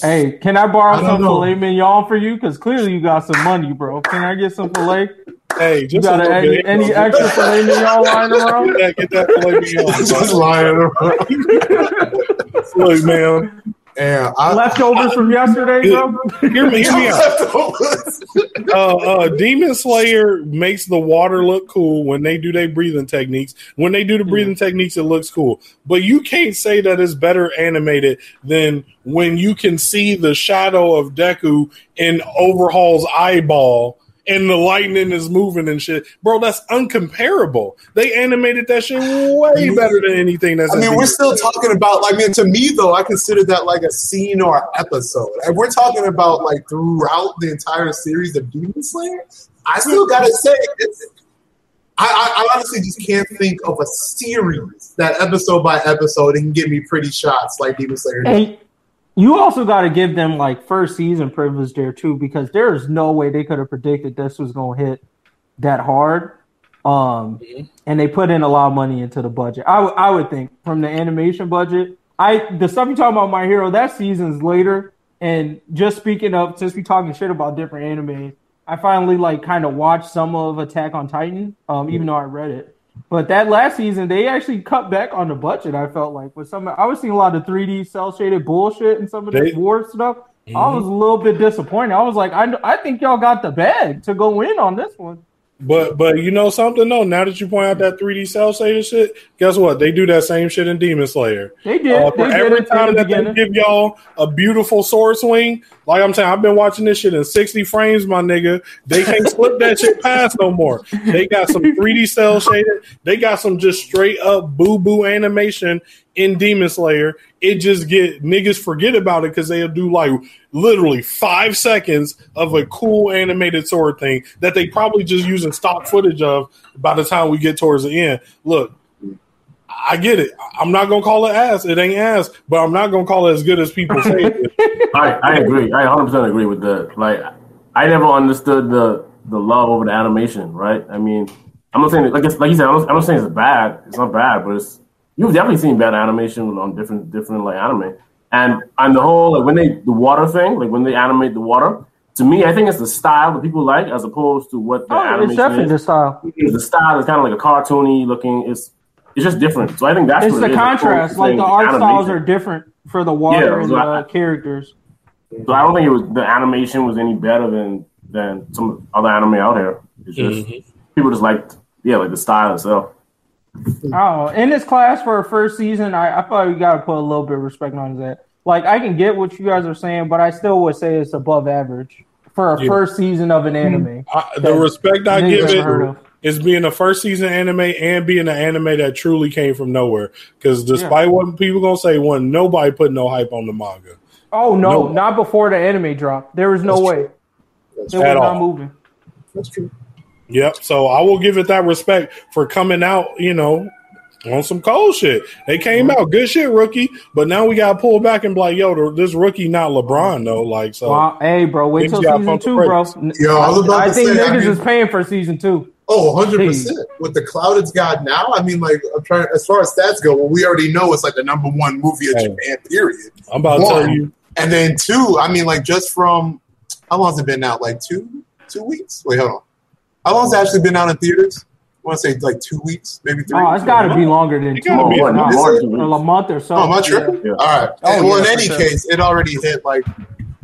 Hey, can I borrow I some know. filet mignon for you? Because clearly you got some money, bro. Can I get some filet? Hey, just you got any, any extra filet mignon [laughs] lying around? Get that, get that filet mignon. [laughs] just lying around. [laughs] Look, man. Yeah, I, leftovers I, from yesterday, bro. Hear me, hear me out. uh, uh, Demon Slayer makes the water look cool when they do their breathing techniques. When they do the breathing yeah. techniques, it looks cool. But you can't say that it's better animated than when you can see the shadow of Deku in Overhaul's eyeball and the lightning is moving and shit. Bro, that's uncomparable. They animated that shit way better than anything that's I mean, we're still talking about like I mean to me though, I consider that like a scene or an episode. And we're talking about like throughout the entire series of Demon Slayer. I still gotta say I, I, honestly just can't think of a series that episode by episode can give me pretty shots like Demon Slayer. And, you also got to give them like first season privilege there too, because there is no way they could have predicted this was going to hit that hard. Um, mm-hmm. and they put in a lot of money into the budget. I, w- I would think from the animation budget. I the stuff you talking about my hero that season's later. And just speaking of, since we talking shit about different anime, I finally like kind of watched some of Attack on Titan, um, even though I read it. But that last season, they actually cut back on the budget. I felt like with some, I was seeing a lot of 3D cel shaded bullshit and some of the war stuff. I mm-hmm. was a little bit disappointed. I was like, I, I think y'all got the bag to go in on this one. But but you know something though. Now that you point out that 3D cel shaded shit, guess what? They do that same shit in Demon Slayer. They did. Uh, they for did every it time that they give y'all a beautiful sword swing, like I'm saying, I've been watching this shit in 60 frames, my nigga. They can't slip that shit past no more. They got some 3D cel shaded. They got some just straight up boo boo animation in Demon Slayer. It just get niggas forget about it because they'll do like literally five seconds of a cool animated sword thing that they probably just using stock footage of by the time we get towards the end. Look, I get it. I'm not gonna call it ass. It ain't ass, but I'm not gonna call it as good as people say it. is. [laughs] I, I agree. I 100 percent agree with that. Like, I never understood the the love over the animation. Right? I mean, I'm not saying like it's, like you said. I'm not, I'm not saying it's bad. It's not bad, but it's you've definitely seen bad animation on different different like anime. And and the whole like when they the water thing, like when they animate the water. To me, I think it's the style that people like as opposed to what the animation is. Oh, it's animation definitely the is. style. The style is kind of like a cartoony looking. It's it's just different. So I think that's It's what the it is, as opposed contrast. to Like the art styles are different for the water Yeah, and so the I- characters. So I don't think it was the animation was any better than than some other anime out here. It's just mm-hmm. people just liked yeah, like the style itself. Oh, in this class for a first season, I, I thought we got to put a little bit of respect on that. Like, I can get what you guys are saying, but I still would say it's above average for a Yeah. first season of an anime. Mm-hmm. I, the respect I give never heard it of. is being a first season anime and being an anime that truly came from nowhere. Because despite what people gonna say, one nobody put no hype on the manga Oh no, No. not before the anime drop. There was no That's way. true. That's, It was not all. moving. that's true. Yep. So I will give it that respect for coming out, you know, on some cold shit. They came mm-hmm. out good shit, rookie. But now we gotta pull back and be like, yo, this rookie not LeBron though. Like so. Wow. Hey, bro, wait till gotta season two, bro. brakes. Yo, I was about I to think say, I niggas mean- is paying for season two. Oh, 100%. With the cloud it's got now, I mean, like, I'm trying, as far as stats go, well, we already know it's like the number one movie of Hey. Japan, period. I'm about to tell you. And then two, I mean, like, just from, how long has it been out? Like two, two weeks? Wait, hold on. How long has it actually been out in theaters? I want to say like two weeks, maybe three. Oh, it's got to be longer than It two gotta be months. more, Is more it? than two Or a month or so. Oh, am I tripping? Yeah. All right. Oh, And, well, yeah, in any sure. case, it already hit like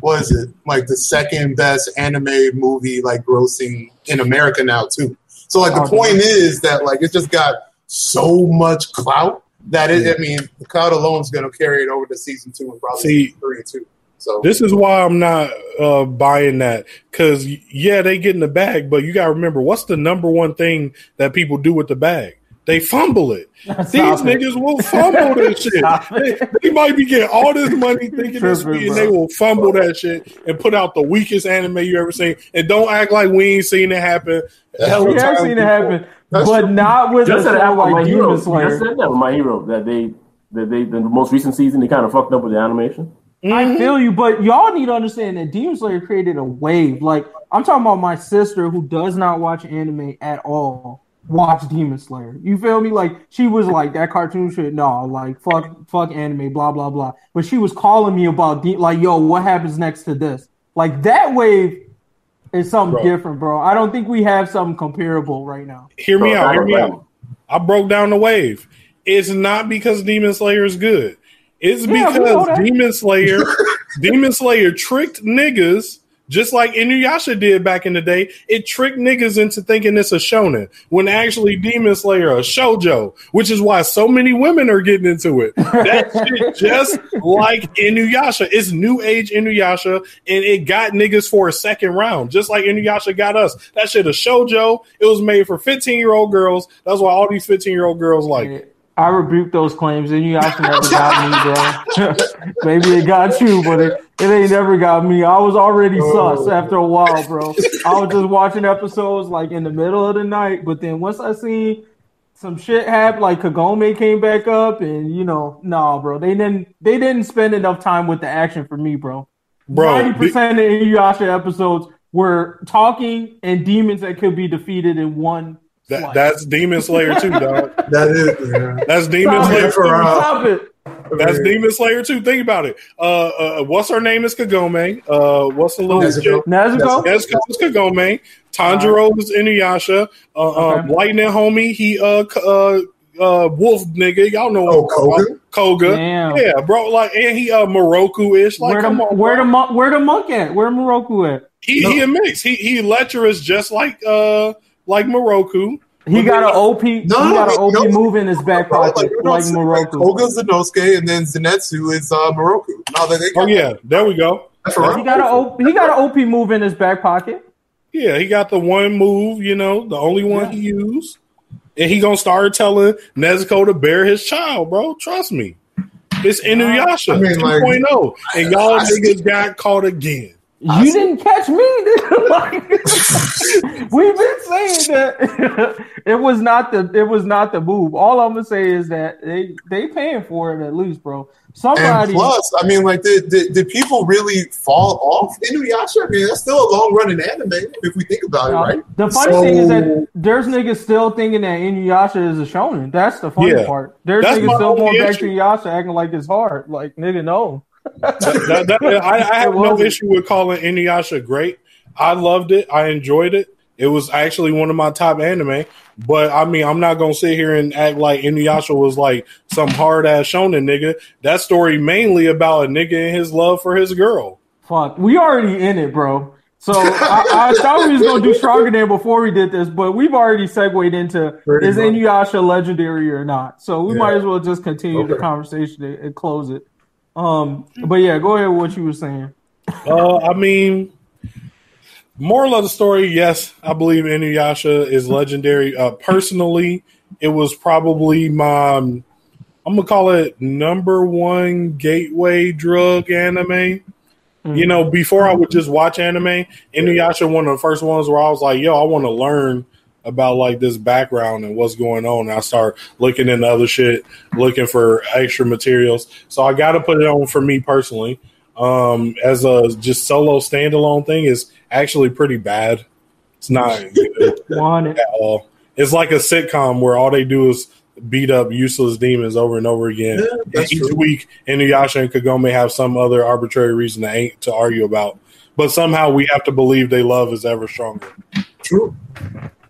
what is it? Like the second best anime movie like grossing in America now too. So like the Oh, point damn. is that like it's just got so much clout that it. I mean, the clout alone is going to carry it over to season two and probably See, season three and two. So This is why I'm not uh, buying that. Because yeah, they get in the bag, but you gotta remember what's the number one thing that people do with the bag? They fumble it. [laughs] Stop These it. niggas will fumble this [laughs] shit. They, they might be getting all this money thinking this Tripping, and they will fumble that shit and put out the weakest anime you ever seen. And don't act like we ain't seen it happen. Hell We have time seen it happen, That's but true. not with a Just said that show with my hero. Demon Just said that with my hero that they that they the most recent season they kind of fucked up with the animation. I feel you, but y'all need to understand that Demon Slayer created a wave. Like I'm talking about my sister who does not watch anime at all. Watch Demon Slayer. You feel me? Like she was like that cartoon shit. No, like fuck, fuck anime, blah blah blah. But she was calling me about de- like, yo, what happens next to this? Like that wave is something Bro. different, bro. I don't think we have something comparable right now. Hear me So, out. Hear me out. I broke down the wave. It's not because Demon Slayer is good. It's Yeah, because. Demon Slayer, [laughs] Demon Slayer tricked niggas just like Inuyasha did back in the day. It tricked niggas into thinking it's a shonen when actually Demon Slayer a shojo, which is why so many women are getting into it. That [laughs] shit just like Inuyasha. It's new age Inuyasha, and it got niggas for a second round, just like Inuyasha got us. That shit a shojo. It was made for 15 year old girls. That's why all these 15 year old girls like it. I rebuke those claims, and you also never got me, bro. [laughs] Maybe it got you, but it, it ain't never got me. I was already Oh. sus after a while, bro. I was just watching episodes like in the middle of the night, but then once I seen some shit happen, like Kagome came back up, and you know, nah, bro, they didn't they didn't spend enough time with the action for me, bro. Bro, ninety percent of Inuyasha episodes were talking and demons that could be defeated in one. That, that's Demon Slayer too, dog. [laughs] that is yeah. That's Demon Stop Slayer it, for, too. uh, Stop it. That's Demon Slayer too. Think about it. Uh, uh, what's her name is Kagome. Uh, what's the little Nezuko. Nezuko? Nezuko is Kagome. Tanjiro is Inuyasha. Uh, Okay. uh, Lightning homie, he uh, uh, uh, wolf nigga. Y'all know. Oh, Koga? Koga. Damn. Yeah, bro. Like, and he uh Miroku ish. Like, where the come on, where bro. the monk where the monk at? Where Miroku at? he No. he a mix. He he lecherous just like uh like Miroku. He got an OP. he got an OP no. move in his back pocket, you know like what I'm? Like, Miroku. Koga's Inosuke, and then Zenitsu is uh, Moroku. No, they, they got Oh yeah, there we go. That's right. He got an OP. He got an OP move in his back pocket. Yeah, he got the one move, you know, the only one he used. And he gonna start telling Nezuko to bear his child, bro. Trust me. It's Inuyasha I mean, like- 2.0. and y'all I- I see- niggas got caught again. You didn't catch me. [laughs] like, [laughs] we've been saying that [laughs] it was not the it was not the move. All I'm gonna say is that they they paying for it at least, bro. And Somebody. plus, I mean, like, did, did, did people really fall off Inuyasha? I mean, that's still a long running anime if we think about it, right? The funny So- thing is that there's niggas still thinking that Inuyasha is a shonen. That's the funny Yeah. part. There's niggas still going back to. Inuyasha acting like it's hard. Like nigga, no. That- that- I, I have no issue with calling Inuyasha great. I loved it. I enjoyed it. It was actually one of my top anime. But I mean, I'm not gonna sit here and act like Inuyasha was like some hard ass shonen nigga. That story mainly about a nigga and his love for his girl. Fuck, we already in it, bro. So I, I thought we was gonna do stronger than before we did this, but we've already segued into Pretty is much. Inuyasha legendary or not. So we Yeah. might as well just continue the conversation and, and close it. Um, but yeah, go ahead with what you were saying. Uh, I mean, moral of the story, yes, I believe Inuyasha is legendary. Uh, personally, it was probably my, I'm gonna call it number one gateway drug anime. You know, before I would just watch anime, Inuyasha one of the first ones where I was like, "Yo, I want to learn about like this background and what's going on." And I start looking into other shit, looking for extra materials. So I got to put it on for me personally. Um, as a just solo standalone thing is actually pretty bad. It's not [laughs] good at all. It's like a sitcom where all they do is beat up useless demons over and over again. Yeah, And each true. week, Inuyasha and Kagome have some other arbitrary reason to ain't to argue about. But somehow we have to believe they love is ever stronger. True.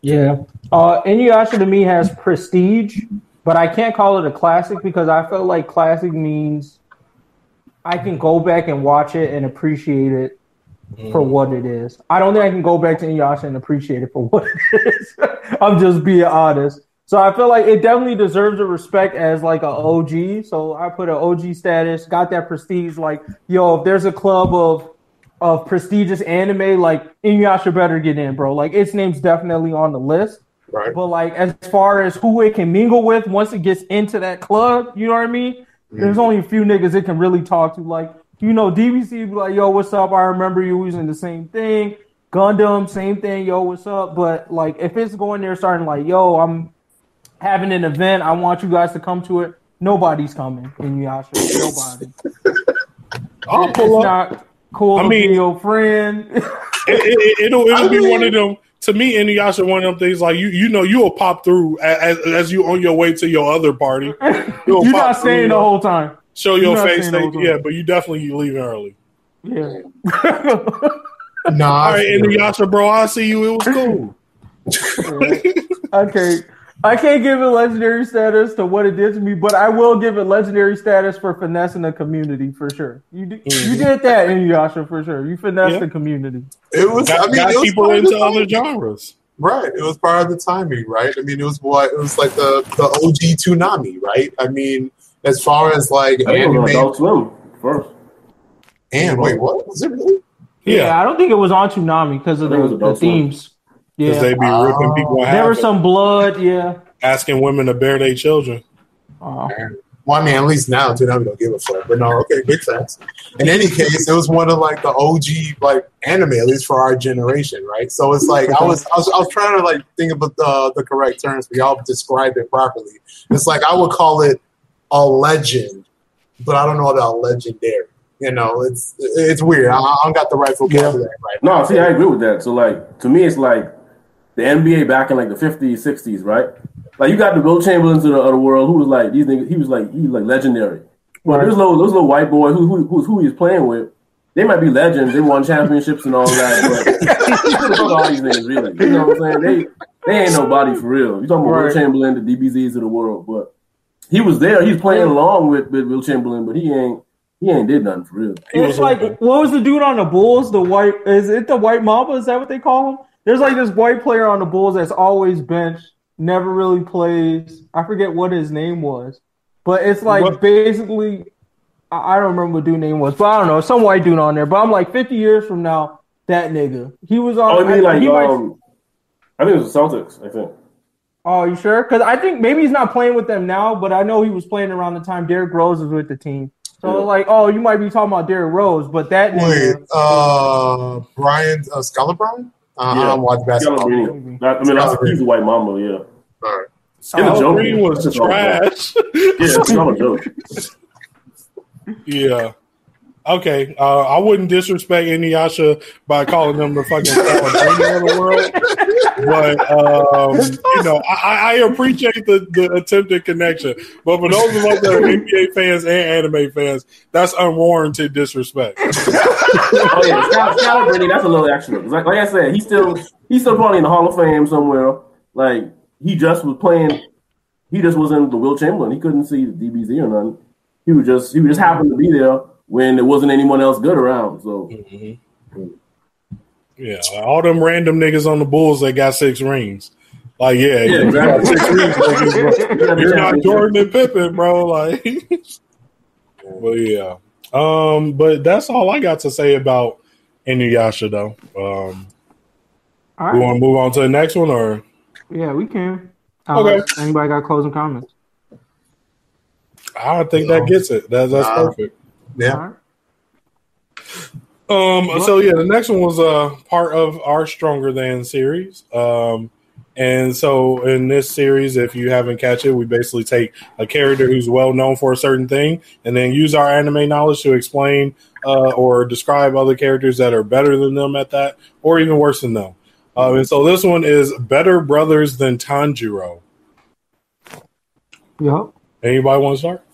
Yeah. Uh, Inuyasha to me has prestige, but I can't call it a classic because I feel like classic means I can go back and watch it and appreciate it for what it is. I don't think I can go back to Inuyasha and appreciate it for what it [laughs] is. I'm just being honest. So I feel like it definitely deserves a respect as like a OG. So I put an OG status, got that prestige. Like, yo, if there's a club of of prestigious anime, like Inuyasha better get in, bro. Like its name's definitely on the list. Right. But like as far as who it can mingle with once it gets into that club, you know what I mean? Mm-hmm. There's only a few niggas it can really talk to. Like, you know, DBZ be like, yo, what's up? I remember you using the same thing. Gundam, same thing, yo, what's up? But like if it's going there starting like, yo, I'm having an event, I want you guys to come to it. Nobody's coming Inuyasha. Nobody. [laughs] I'll It's pull up. not cool I mean- your friend. It, it, will [laughs] it'll be mean- one of them. To me, Inuyasha one of them things like you you know you'll pop through as, as you on your way to your other party. [laughs] You'll You're pop not staying through, the uh, whole time. show you're your face. staying They, yeah, but you definitely you leave early. Yeah. [laughs] Nah, All I right, feel it. Inuyasha, bro, I see you. It was cool. okay. I can't give it legendary status to what it did to me, but I will give it legendary status for finessing the community for sure. You did, you mm-hmm. did that Inuyasha for sure. You finessed Yeah. the community. It was. Got, I mean, got it was people part of the into other genres. Right. It was part of the timing, right? I mean, it was what it was like the the OG Toonami, right? I mean, as far as like I think it anime Adult Swim first. and wait, what was it really? Yeah, Yeah, I don't think it was on Toonami because of I think it was the, the Adult Swim. themes. Because Yeah, they be ripping people in there was some blood. Yeah. asking women to bear their children. Uh, Well, I mean, at least now Toonami don't give a fuck. But no, okay, big facts. In any case, it was one of like the OG like anime, at least for our generation, right? So it's like I was I was, I was trying to like think of the the correct terms, but y'all described it properly. It's like I would call it a legend, but I don't know about legendary. You know, it's it's weird. I, I don't got the right vocabulary right. No, see, I agree with that. So, like, to me, it's like the NBA back in like the 50s, 60s, right? Like, you got the Wilt Chamberlains of the, of the world who was like, these niggas, he was like, he was like legendary. But Right. those little, those little white boys who, who, who, who he was playing with, they might be legends. They won championships and all that. But [laughs] fuck all these niggas, really. You know what I'm saying? They, they ain't nobody for real. You talking about Wilt Right. Chamberlain, the DBZs of the world. But he was there. He's playing along with, with Wilt Chamberlain, but he ain't he ain't did nothing for real. He It's was like what was the dude on the Bulls? The white is it the white Mamba? Is that what they call him? There's like this white player on the Bulls that's always benched, never really plays. I forget what his name was, but it's like What- basically I I don't remember what dude name was, but I don't know some white dude on there. But I'm like 50 years from now, that nigga he was on. Oh, I mean, like, he might- um, I think it was the Celtics. I think. Oh, you sure? Because I think maybe he's not playing with them now, but I know he was playing around the time Derrick Rose was with the team. So Yeah. like, oh, you might be talking about Derrick Rose, but that Wait, nigga, uh, Brian uh, Scalabrine? Uh, I Yeah. don't watch basketball. Scalabrine. That- I mean, that's, he's a White Mamba. Yeah. All right. And the joke. Green was That's all trash. Yeah, it's not a joke. [laughs] Yeah. Okay. Uh, I wouldn't disrespect Inuyasha by calling them the fucking Saladino of the world. [laughs] But um, you know, I, I appreciate the, the attempted connection. But for those of us that are NBA fans and anime fans, that's unwarranted disrespect. [laughs] Oh yeah, Scal- Scalabrine. That's a little extra. Like, like I said, he's still he's still probably in the Hall of Fame somewhere. Like he just was playing. He just was in the Wilt Chamberlain. He couldn't see the DBZ or nothing. He was just he just happened to be there when there wasn't anyone else good around. So Yeah, all them random niggas on the Bulls that got six rings. Like, yeah, Yeah, you got six rings. [laughs] Niggas, bro. You're not Jordan and Pippen, bro. Like, [laughs] but yeah. Um, but that's all I got to say about Inuyasha, though. Um, all we want to move on to the next one, or Yeah, we can. Uh, Okay. Anybody got closing comments? I think that gets it. That, that's Nah. perfect. Yeah. Um, so yeah, the next one was uh, part of our Stronger Than series. Um, and so in this series, if you haven't catch it, we basically take a character who's well known for a certain thing, and then use our anime knowledge to explain uh, or describe other characters that are better than them at that, or even worse than them. Um, and so this one is better brothers than Tanjiro. Yep. Anybody want to start?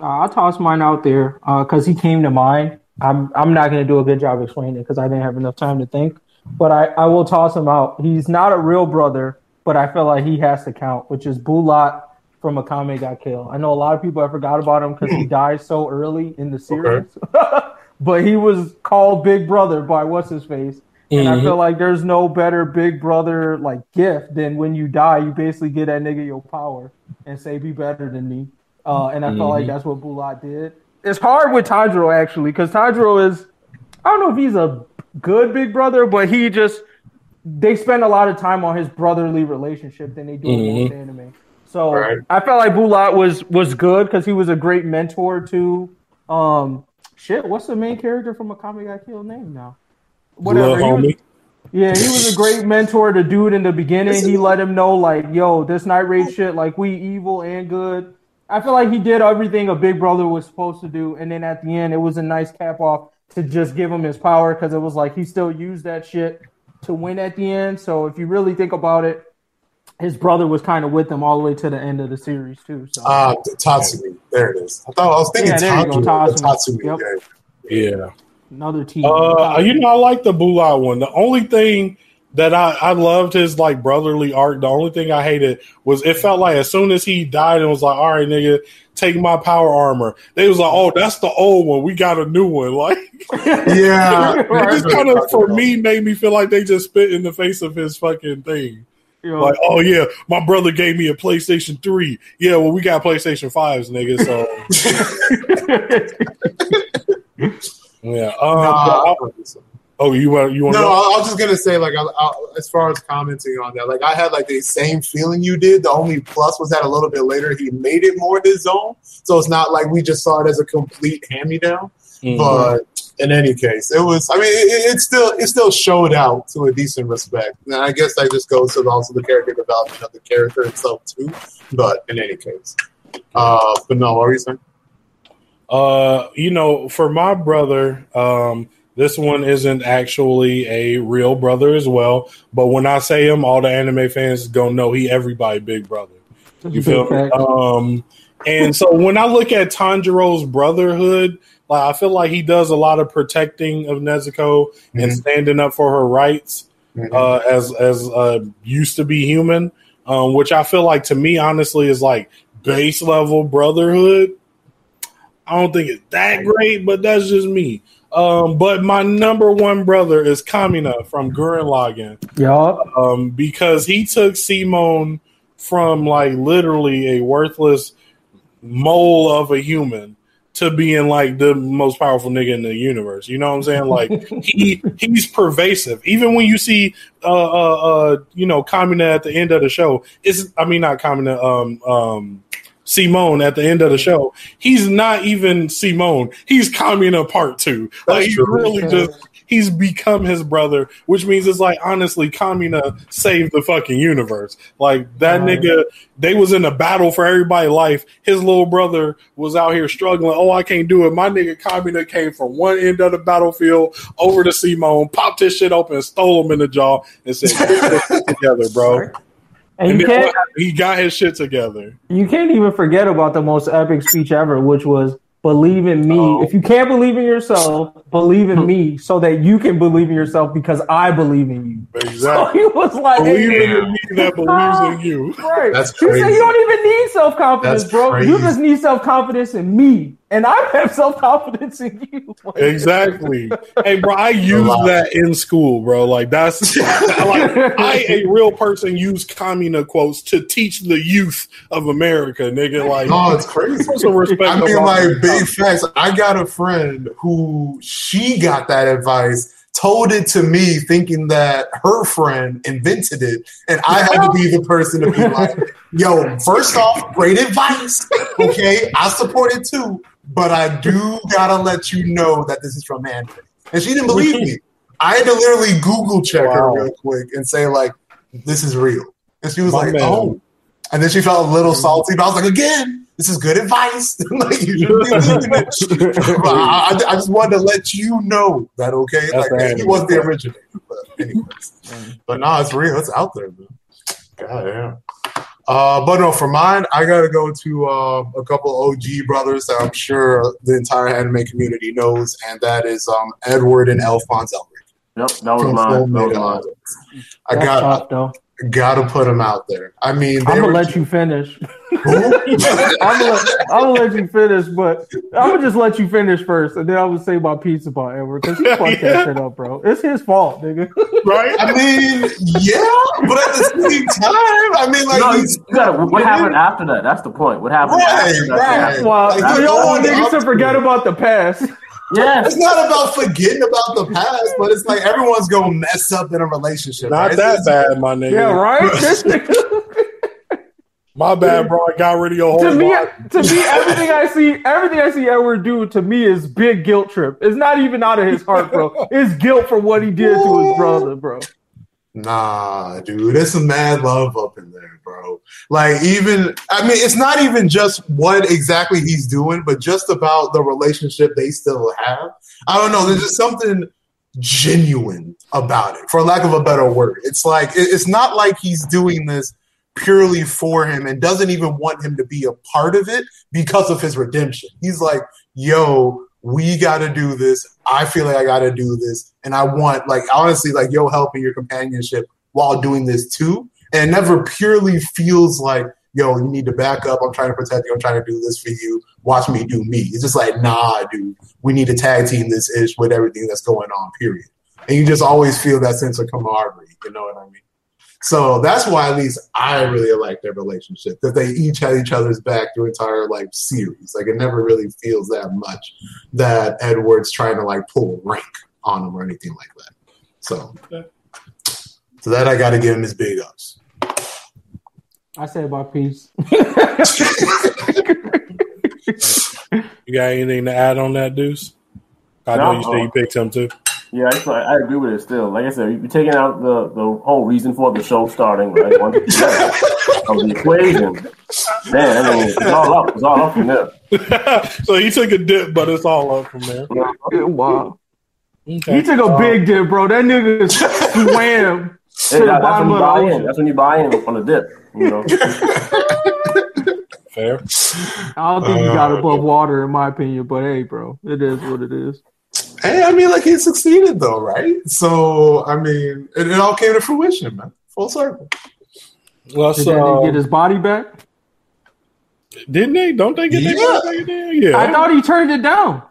Uh, I'll toss mine out there because he came to mind. I'm I'm not going to do a good job explaining it because I didn't have enough time to think. But I, I will toss him out. He's not a real brother, but I feel like he has to count, which is Bulat from Akame ga Kill. I know a lot of people have forgot about him because he died so early in the series. [laughs] but he was called Big Brother by what's his face. And I Mhm. feel like there's no better Big Brother like gift than when you die, you basically get that nigga your power and say, "Be better than me." Uh, and I felt like that's what Bulat did. It's hard with Tanjiro actually because Tanjiro is, I don't know if he's a good Big Brother, but he just they spend a lot of time on his brotherly relationship than they do in most anime. So Right. I felt like Bulat was was good because he was a great mentor to um shit. What's the main character from Akame ga Kill name now? Little he was- yeah, he was a great mentor to dude in the beginning. He let him know, like, yo, this night raid shit, like, we evil and good. I feel like he did everything a big brother was supposed to do. And then at the end, it was a nice cap off to just give him his power because it was like he still used that shit to win at the end. So if you really think about it, his brother was kind of with him all the way to the end of the series, too. So Uh, Tatsumi. There it is. I thought I was thinking Yeah, there you go, Tatsumi. Tatsumi. Yep. yeah. Yeah. another team. Uh, you know, I like the Bulat one. The only thing that I, I loved his like brotherly art. The only thing I hated was it felt like as soon as he died and was like, "All right, nigga, take my power armor," they was like, "Oh, that's the old one. We got a new one." [laughs] Like, Yeah. [laughs] it just kind of for me made me feel like they just spit in the face of his fucking thing. You know, Like, oh yeah, my brother gave me a PlayStation Three. Yeah, well, we got PlayStation Fives, nigga. So [laughs] yeah. Um, Nah, but I- oh, you want you want No, to? I, I was just gonna say, like, I, I, as far as commenting on that, like, I had like the same feeling you did. The only plus was that a little bit later he made it more his own, so it's not like we just saw it as a complete hand me down. Mhm. But in any case, it was. I mean, it, it still it still showed out to a decent respect, and I guess that just goes to also the character development of the character itself too. But in any case, uh, but no, what were you saying? Uh, you know, for my brother, um, this one isn't actually a real brother as well. But when I say him, all the anime fans gonna know he everybody big brother. You feel me? Um, and so when I look at Tanjiro's brotherhood, like I feel like he does a lot of protecting of Nezuko and Mhm. standing up for her rights uh, as as uh, used to be human, um, which I feel like to me honestly is like base level brotherhood. I don't think it's that great, but that's just me. Um, but my number one brother is Kamina from Gurren Lagann. Yeah. Um, because he took Simon from like literally a worthless mole of a human to being like the most powerful nigga in the universe. You know what I'm saying? Like [laughs] he he's pervasive. Even when you see uh uh, uh you know Kamina at the end of the show, it's I mean not Kamina um um Simon at the end of the show, he's not even Simon. He's Kamina part two. Like he's really just he's become his brother, which means it's like honestly, Kamina saved the fucking universe. Like that nigga, they was in a battle for everybody's life. His little brother was out here struggling. Oh, I can't do it. My nigga Kamina came from one end of the battlefield over to Simon, popped his shit open, stole him in the jaw, and said, "Get together, bro." And, And you can't he got his shit together. you can't even forget about the most epic speech ever, which was believe in me. Oh. If you can't believe in yourself, believe in [laughs] me so that you can believe in yourself because I believe in you. [laughs] So Exactly. he was like, Believe hey, in me that believes in you. Right. That's crazy. He said you don't even need self confidence, That's bro. You just need self confidence in me, and I have self confidence in you. Like, Exactly. [laughs] Hey, bro, I use that in school, bro. Like that's [laughs] like I, a real person, use Kamina quotes to teach the youth of America, nigga. Like, Oh, it's crazy. some respect. I mean, like big facts. I got a friend who she got that advice, told it to me, thinking that her friend invented it, and I had to be the person to be like, "Yo, first off, great advice. Okay, I support it too, but I do gotta let you know that this is from Andrew." And she didn't believe me. I had to literally Google check her real quick and say like, "This is real," and she was My like, man. "Oh." And then she felt a little salty, but I was like, again, this is good advice. [laughs] like you should be using [laughs] I, I- I just wanted to let you know that, okay? That's like he was the originator. But anyways, but no, it's real. It's out there, man. God damn. Uh, but no, for mine, I gotta go to uh, a couple OG brothers that I'm sure the entire anime community knows, and that is um, Edward and Alphonse Elric. Yep, that was from mine. Full That was mine. I got tough, though. Gotta put them out there. I mean, I'm gonna let you finish. [laughs] Who? I'm gonna, let, I'm gonna let you finish, but I'm gonna just let you finish first, and then I would say my piece about Edward because he fucked Yeah. that shit up, bro. It's his fault, nigga. right? I mean, yeah, but at the same time, I mean, like, No, you, he's, you gotta, what happened after that? That's the point. What happened Right, after that? right. Well, Like, we don't want niggas to to forget about the past. Yes. it's not about forgetting about the past, but it's like everyone's gonna mess up in a relationship. Not right? that It's- bad, my nigga. Yeah, right. [laughs] My bad, bro. I got rid of your whole to me, body. to me, everything I see, everything I see Edward do to me is big guilt trip. It's not even out of his heart, bro. It's guilt for what he did to his brother, bro. Nah, dude, it's some mad love up in there, bro. Like, even I mean, it's not even just what exactly he's doing, but just about the relationship they still have. I don't know. There's just something genuine about it, for lack of a better word. It's like it's not like he's doing this purely for him and doesn't even want him to be a part of it because of his redemption. He's like, yo, we got to do this. I feel like I got to do this. And I want, like, honestly, like, yo, helping your companionship while doing this too. And it never purely feels like, yo, you need to back up. I'm trying to protect you. I'm trying to do this for you. Watch me do me. It's just like, nah, dude, we need to tag team this ish with everything that's going on, period. And you just always feel that sense of camaraderie. You know what I mean? So that's why at least I really like their relationship that they each had each other's back through entire like series. Like it never really feels that much that Edward's trying to like pull rank on him or anything like that. So, so that I got to give him his big ups. I said my piece. [laughs] You got anything to add on that, Deuce? I know No. you said you picked him too. Yeah, I, just- I agree with it still. Like I said, you're taking out the, the whole reason for the show starting, right? Once it's of the equation. Man, I mean, it's all up. It's all up from there. [laughs] so he took a dip, but it's all up from there. wow. Okay. He took a big dip, bro. That nigga swam [laughs] to Hey, the that- that's when bottom you of the buy in. ocean. That's when you buy in on the dip. You know, [laughs] Fair. I don't think he got Uh, above water, in my opinion. But hey, bro, it is what it is. Hey, I mean, like he succeeded though, right? So I mean, it, it all came to fruition, man. Full circle. Let's Did that nigga uh, get his body back? Didn't they? Don't they get Yeah. their back? Yeah. I thought he turned it down.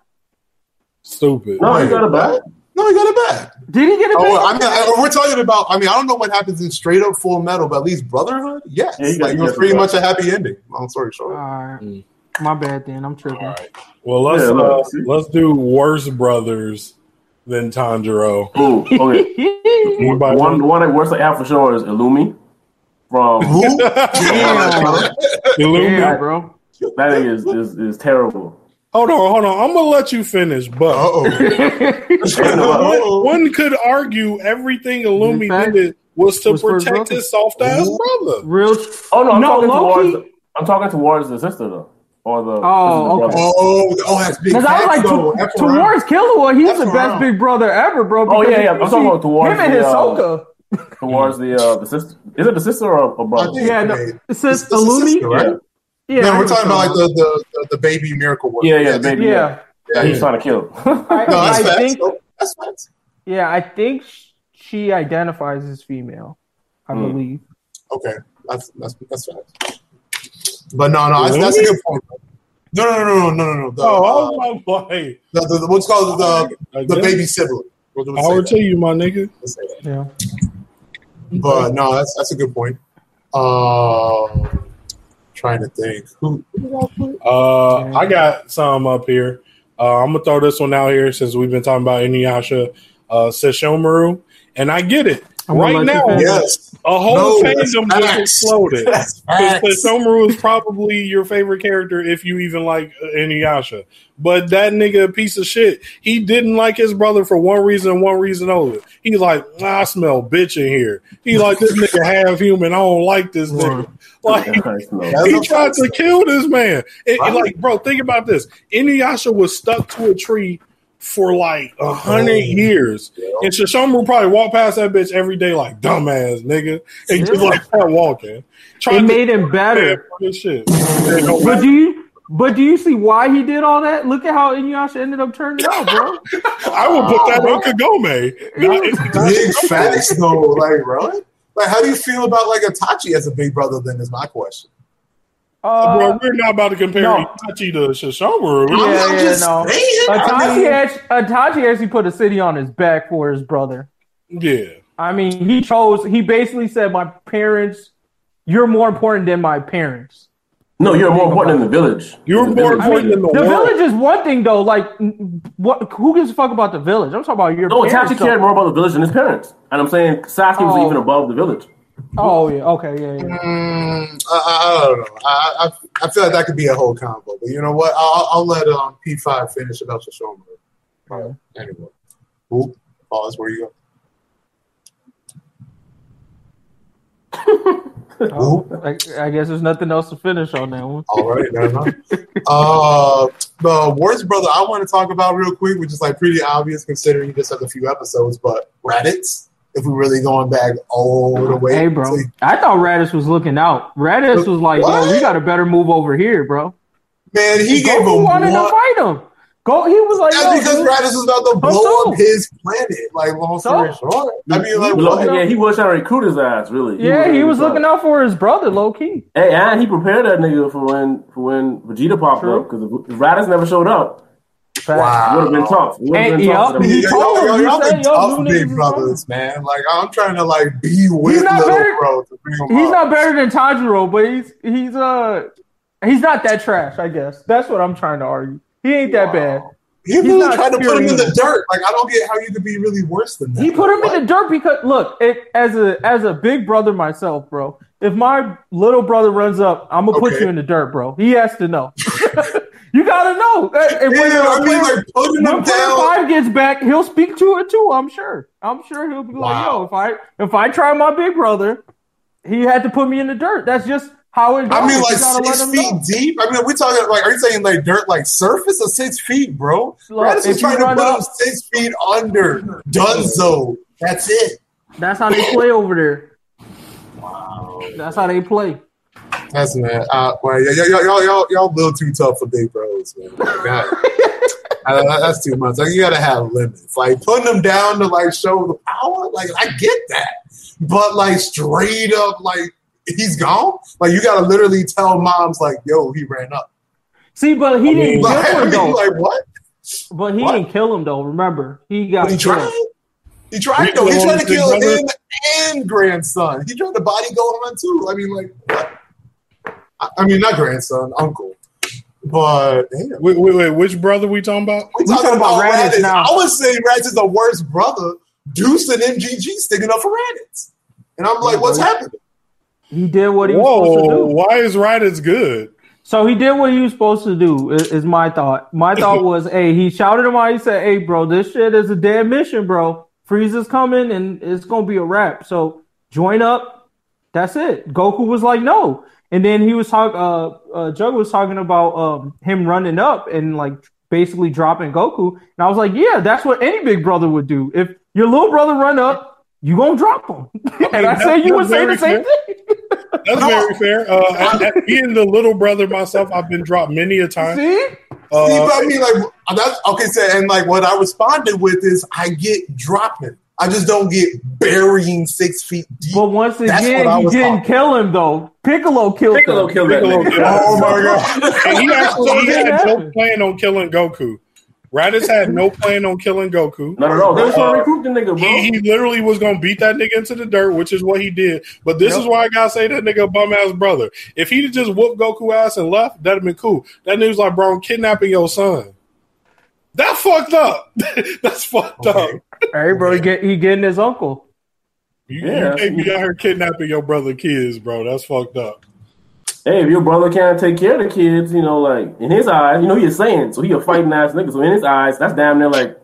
Stupid. No, he got it back. No, he got it back. Did he get it Oh, back? I mean, I, we're talking about. I mean, I don't know what happens in straight up Full Metal, but at least Brotherhood, yes, Yeah, like it was pretty it much a happy ending. Long story All short. right. Mm. My bad then. I'm tripping. All right. Well, let's Yeah, uh, let's do worse brothers than Tanjiro. Ooh, okay. Anybody [laughs] one, want- the one that works like out for sure is Illumi from Who? [laughs] Damn. Illumi? yeah, bro. that nigga is, is is terrible. Hold on, hold on. I'm gonna let you finish, but one, [laughs] one could argue everything Illumi fact, did was to was protect his soft ass brother. Real. Oh no, I'm No, talking low-key- towards. I'm talking towards the sister though, or the Oh, the okay. Oh, oh, that's big. Because I was like, facts, though. to, That's around. towards Killua, he's That's the best around. big brother ever, bro. Oh, because yeah, yeah, I'm talking about towards him and the, uh, Hisoka. towards the uh the sister. Is it the sister or, or I brother? think Yeah, no, Wait, it this- says this is Illumi. sister, right? Yeah, no, we're know talking about like the, the, the, the baby miracle work. Yeah, yeah, the baby. Yeah, Yeah, he's trying to kill. [laughs] I, No, that's I facts. think. though. That's facts. Yeah, I think she identifies as female. I Hmm. believe. Okay, that's that's that's facts. But no, no, that's, that's a good point. No, no, no, no, no, no, no. The, Oh, uh, I was like, the, the, the what's called the the baby sibling. We'll, we'll say Power that. to you, my nigga. We'll say that. Yeah. But no, that's that's a good point. Uh, trying to think. Who, who did I put? Uh, I got some up here. Uh, I'm gonna throw this one out here since we've been talking about Inuyasha, uh, Sesshomaru, and I get it. I'm right now. Yes, a whole No, fandom just exploded. that's [laughs] Because facts. Is probably your favorite character if you even like uh, Inuyasha. But that nigga, piece of shit, he didn't like his brother for one reason and one reason only. He's like, "Nah, I smell bitch in here. He like, this nigga half human. I don't like this nigga. [laughs] Like, Christ, no. He tried to kill this man. It- Right. Like, bro, think about this. Inuyasha was stuck to a tree for like a oh, hundred Oh. years. Yeah. And Sesshomaru probably walk past that bitch every day like dumbass nigga. And just like start walking. It Trying made him better. this shit. But do you? But do you see why he did all that? Look at how Inuyasha ended up turning out, bro. [laughs] I would put that on Kagome. Not- [laughs] it's not Big Sesshomaru. facts though. Like, bro. Like, how do you feel about like Itachi as a big brother? Then is my question. Uh, Bro, we're not about to compare no. Itachi to Sesshomaru. Yeah, I'm, I'm yeah, just no. saying. Itachi, actually, Itachi actually put a city on his back for his brother. Yeah. I mean, he chose. He basically said, "My parents, you're more important than my parents." No, you're more important than the village. You were The more village. I important mean, than the, the, world. village is one thing though. Like, what? Who gives a fuck about the village? I'm talking about your No, parents. Itachi cared more about the village than his parents. And I'm saying Sasuke was Oh. even above the village. Oh yeah. Okay. Yeah. yeah. Mm, I, I, don't know. I, I I feel like that could be a whole combo. But you know what? I'll, I'll let um, P5 finish about Sesshomaru. Uh, anyway. Ooh, pause. Where you [laughs] Oh, I, I guess there's nothing else to finish on that one. All right, [laughs] uh, the worst brother I want to talk about real quick, which is like pretty obvious considering you just have a few episodes, but Raditz. If we're really going back all the way, Hey, bro. to- I thought Raditz was looking out. Raditz was like, "Yo, we got a better move over here, bro." man, he gave Goku him wanted one. to fight him. Go. He was like, That's "Yo, because dude." Raditz was about to blow so? up his planet. Like long story So? short, I mean, like, Well, what? yeah, he was trying to recruit his ass, really. yeah, he was looking out for his brother, low key. Hey, and he prepared that nigga for when for when Vegeta popped True. up because if Raditz never showed up, it would have been tough. Would have And, been tough. yup, for Yo, yo, yo, y'all been yo, tough big brothers, man. Like I'm trying to like be with little better- bro to He's up. not better than Tanjiro, but he's he's uh he's not that trash. I guess that's what I'm trying to argue. He ain't that bad. He he's really not tried to put him in the dirt. Like I don't get how you could be really worse than that. He put him Like, in the dirt because look, it, as a as a big brother myself, bro. If my little brother runs up, I'm gonna put you in the dirt, bro. He has to know. [laughs] you gotta know. And when, Yeah, I uh, mean, when- like putting when Player. Five gets back, he'll speak to it too. I'm sure. I'm sure he'll be like, "Yo, if I if I try my big brother, he had to put me in the dirt. That's just how it goes. I mean, like six feet know. deep. I mean, we talking like, are you saying like dirt, like surface or six feet, bro? Look, Raditz if was you trying to put him up- six feet under. Dunzo. That's it. That's how they play over there. Wow. That's how they play. That's man. Uh, well, y'all, y'all, y'all, y'all, y'all a little too tough for big bros, man. Like, God. [laughs] Uh, that's too much. Like you gotta have limits. Like putting them down to like show the power. Like I get that, but like straight up, like he's gone. Like you gotta literally tell moms like, "Yo, he ran up." See, but he I didn't mean- kill Like, him [laughs] though. like what? but he what? didn't kill him though. Remember, he got But he killed. tried. He tried He though. He tried to kill him and grandson. He tried to body Gohan too. I mean, like, what? I- I mean, not grandson, uncle. But damn. Wait, wait, wait. Which brother we talking about? We We talking talking about about Raditz Raditz. now. I would say Raditz is the worst brother. Deuce and MGG sticking up for Raditz. And I'm like, what's mm-hmm. happening? He did what he was supposed to Whoa! do. Why is Raditz good? So he did what he was supposed to do. Is, is my thought. My [laughs] thought was, hey, he shouted him out. He said, "Hey, bro, this shit is a dead mission, bro. Frieza's coming, and it's gonna be a wrap. So join up. That's it." Goku was like, "No," and then he was talking. Uh, uh, Jug was talking about um him running up and like basically dropping Goku, and I was like, "Yeah, that's what any big brother would do. If your little brother run up, you gonna drop him." [laughs] and I said you would say the same thing. [laughs] That's very fair. Uh, [laughs] at being the little brother myself, I've been dropped many a time. See? See, but Uh, I mean, like, that's okay. So, and like, what I responded with is, I get dropping. I just don't get burying six feet deep. But once again, what he didn't talking kill him though. Piccolo killed Piccolo him. killed that Piccolo nigga. killed- oh my god! [laughs] and he actually he had didn't no plan on killing Goku. Raditz had no plan on killing Goku. Not at all. They was trying to Uh, recruit the nigga, bro. He, he literally was gonna beat that nigga into the dirt, which is what he did. But this Yep. is why I gotta say that nigga bum ass brother. If he'd just whooped Goku ass and left, that'd have been cool. That nigga was like, bro, I'm kidnapping your son. That fucked up. [laughs] That's fucked Okay. up. Hey, bro, he, get, he getting his uncle. You, Yeah. you can't be out here kidnapping your brother kids, bro. That's fucked up. hey, if your brother can't take care of the kids, you know, like in his eyes, you know, he's saying, so he a fighting ass nigga. So in his eyes, that's damn near like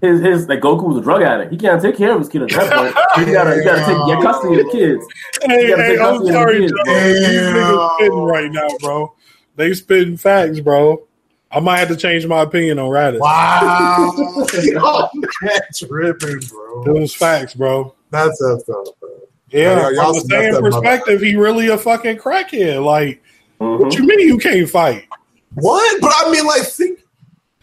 his his like Goku was a drug addict. He can't take care of his kid at that point. [laughs] You gotta you gotta take get custody of the kids. Hey, gotta hey, take I'm custody of the sorry, kids. Joe. These niggas spitting right now, bro. They spitting facts, bro. I might have to change my opinion on Raditz. Wow, [laughs] Yo, that's ripping, bro. Those facts, bro. That's that's tough, bro. Yeah, Yeah, y'all from the some same messed up perspective, he really a fucking crackhead. Like, Mhm. what you mean you can't fight? What? But I mean, like, think.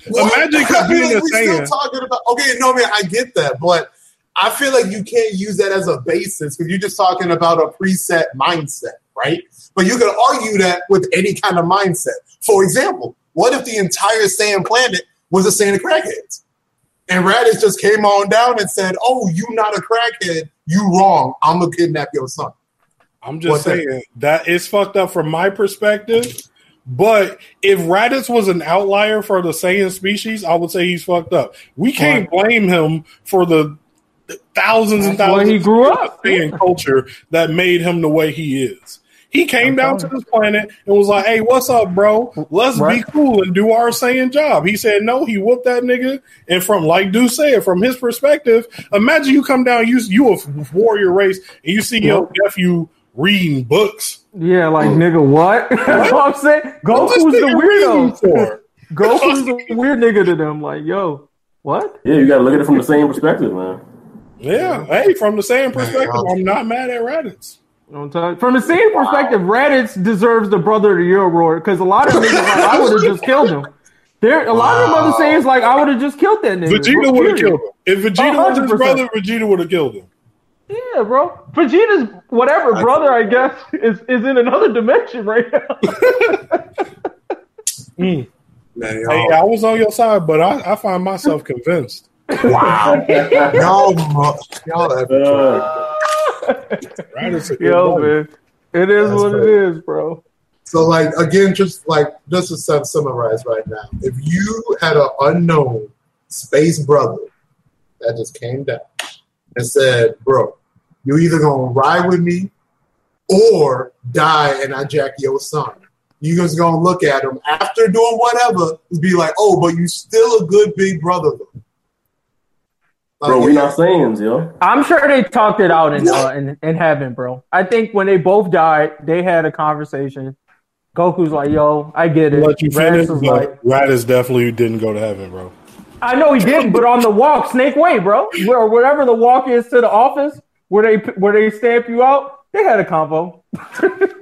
what? Imagine I mean, being like, a we still talking about. Okay, no, man, I get that, but I feel like you can't use that as a basis because you're just talking about a preset mindset, right? But you could argue that with any kind of mindset. For example, what if the entire Saiyan planet was a Saiyan of crackheads? And Raditz just came on down and said, "Oh, you not a crackhead. You wrong. I'm gonna kidnap your son." I'm just What's saying that it's fucked up from my perspective. But if Raditz was an outlier for the Saiyan species, I would say he's fucked up. We can't blame him for the thousands and That's why thousands he grew of up. Saiyan culture that made him the way he is. He came I'm down to this planet and was like, "Hey, what's up, bro? Let's be cool and do our Saiyan job." He said, "No." He whooped that nigga, and from like Deuce said, from his perspective, imagine you come down, you you a warrior race, and you see your nephew reading books. Yeah, like nigga, what? [laughs] That's what I'm saying. What's Goku's the weirdo. for? [laughs] Goku's the [laughs] weird nigga to them. Like, yo, what? Yeah, you gotta look at it from the same perspective, man. Yeah, hey, from the same perspective, I'm not mad at Raditz. Don't tell- From the same perspective, Raditz deserves the brother of the year award because a lot of niggas like I would have just [laughs] killed him. There, a lot of them other Saiyans like I would have just killed that nigga. Vegeta would have killed him. If Vegeta was his brother, Vegeta would have killed him. Yeah, bro. Vegeta's whatever brother, I guess, is is in another dimension right now. [laughs] Mm. Man, Hey, I was on your side, but I, I find myself convinced. wow, [laughs] y'all, y'all have Uh, Raditz a good Yo, man, it is That's what right. it is, bro. So, like again, just like just to sum- summarize right now, if you had an unknown space brother that just came down and said, "Bro, you either gonna ride with me or die and I jack your son," you just gonna look at him after doing whatever and be like, "Oh, but you still a good big brother." Though. Bro, Like, we not saying, yo. I'm sure they talked it out in uh, in, in heaven, bro. I think when they both died, they had a conversation. Goku's like, "Yo, I get it." Let you finish. Raditz was like, Raditz definitely didn't go to heaven, bro. "I know he didn't, but on the walk, Snake Way, bro, or whatever the walk is to the office where they where they stamp you out, they had a convo." [laughs]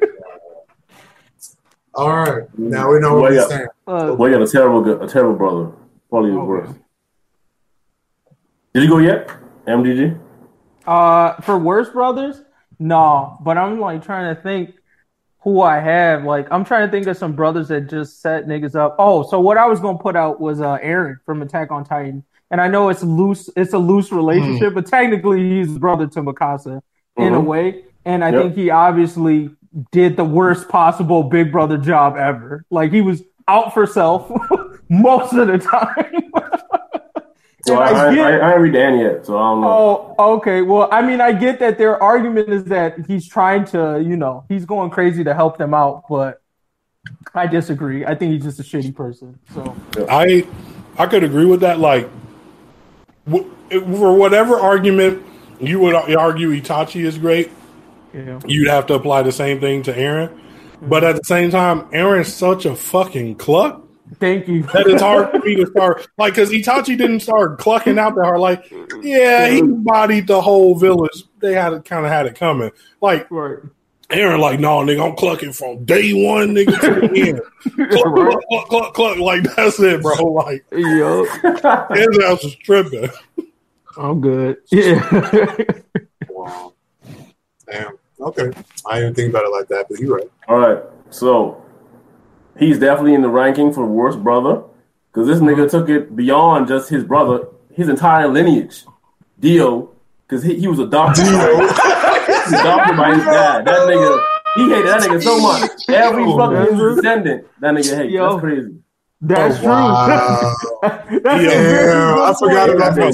All right, now we know what yeah. we're saying. Boy, you got a terrible, a terrible brother. Probably the Oh, worst. Did you go yet, MGG? Uh, for worst brothers, No, but I'm like trying to think who I have. Like I'm trying to think of some brothers that just set niggas up. Oh, so what I was gonna put out was uh Eren from Attack on Titan. And I know it's loose it's a loose relationship, mm. but technically he's brother to Mikasa mm-hmm. in a mm-hmm. way. And I yep. think he obviously did the worst possible big brother job ever. Like he was out for self [laughs] most of the time. So I, I, get, I, I, haven't read Dan yet, so I don't know. Oh, okay. Well, I mean, I get that their argument is that he's trying to, you know, he's going crazy to help them out, but I disagree. I think he's just a shitty person. So I, I could agree with that. Like, for whatever argument you would argue Itachi is great, yeah. you'd have to apply the same thing to Eren. But at the same time, Eren's such a fucking cluck Thank you. that is hard for me to start like because Itachi didn't start clucking out there. Like, yeah, he bodied the whole village. They had kind of had it coming. Like, right. Eren, like, no, nigga, I'm clucking from day one, nigga, to the end. [laughs] cluck, right. cluck, cluck, cluck, cluck, Like, that's it, bro. Like, yo, his ass was tripping. I'm good. [laughs] Yeah. wow. [laughs] Damn. Okay. I didn't think about it like that, but you're right. All right. So he's definitely in the ranking for worst brother because this nigga took it beyond just his brother, his entire lineage. Dio, because he, he was adopted. Dio. [laughs] adopted by his dad. That nigga, he hated that nigga so much. Every fucking descendant, that nigga hates. That's crazy. That's oh, true. Wow. [laughs] That's yeah, I forgot about that.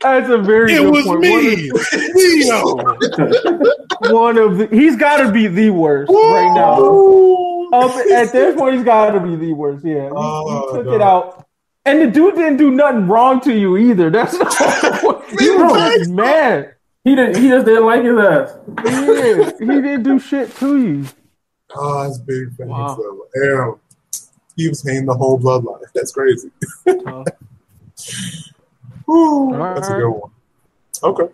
That's a very. It was point. me, Dio. [laughs] [laughs] One of the, he's got to be the worst Whoa. right now. Up at this point, he's got to be the worst. Yeah, we, oh, we took no. it out, and the dude didn't do nothing wrong to you either. That's not. he was mad. He didn't. He just didn't like his ass. Yeah, he didn't do shit to you. Oh, that's big. Wow. Damn he was paying the whole bloodline. That's crazy. uh, [laughs] Ooh, that's a good one. Okay.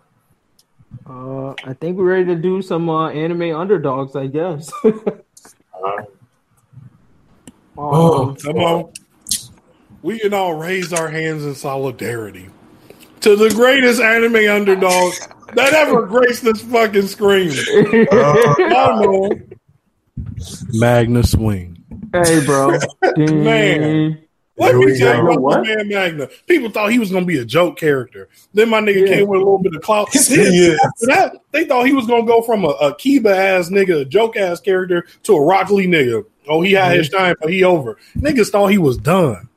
Uh, I think we're ready to do some uh, anime underdogs, I guess. [laughs] uh, oh, come on. We can all raise our hands in solidarity to the greatest anime underdog that ever graced this fucking screen. [laughs] Uh, Magna Swing. Hey, bro. [laughs] man. Let me tell you about this man Magna. People thought he was gonna be a joke character. Then my nigga yeah. came with a little bit of clout. yeah. That, they thought he was gonna go from a, a Kiba ass nigga, a joke ass character, to a Rock Lee nigga. Oh, he had his mm-hmm. time, but he over. Niggas thought he was done.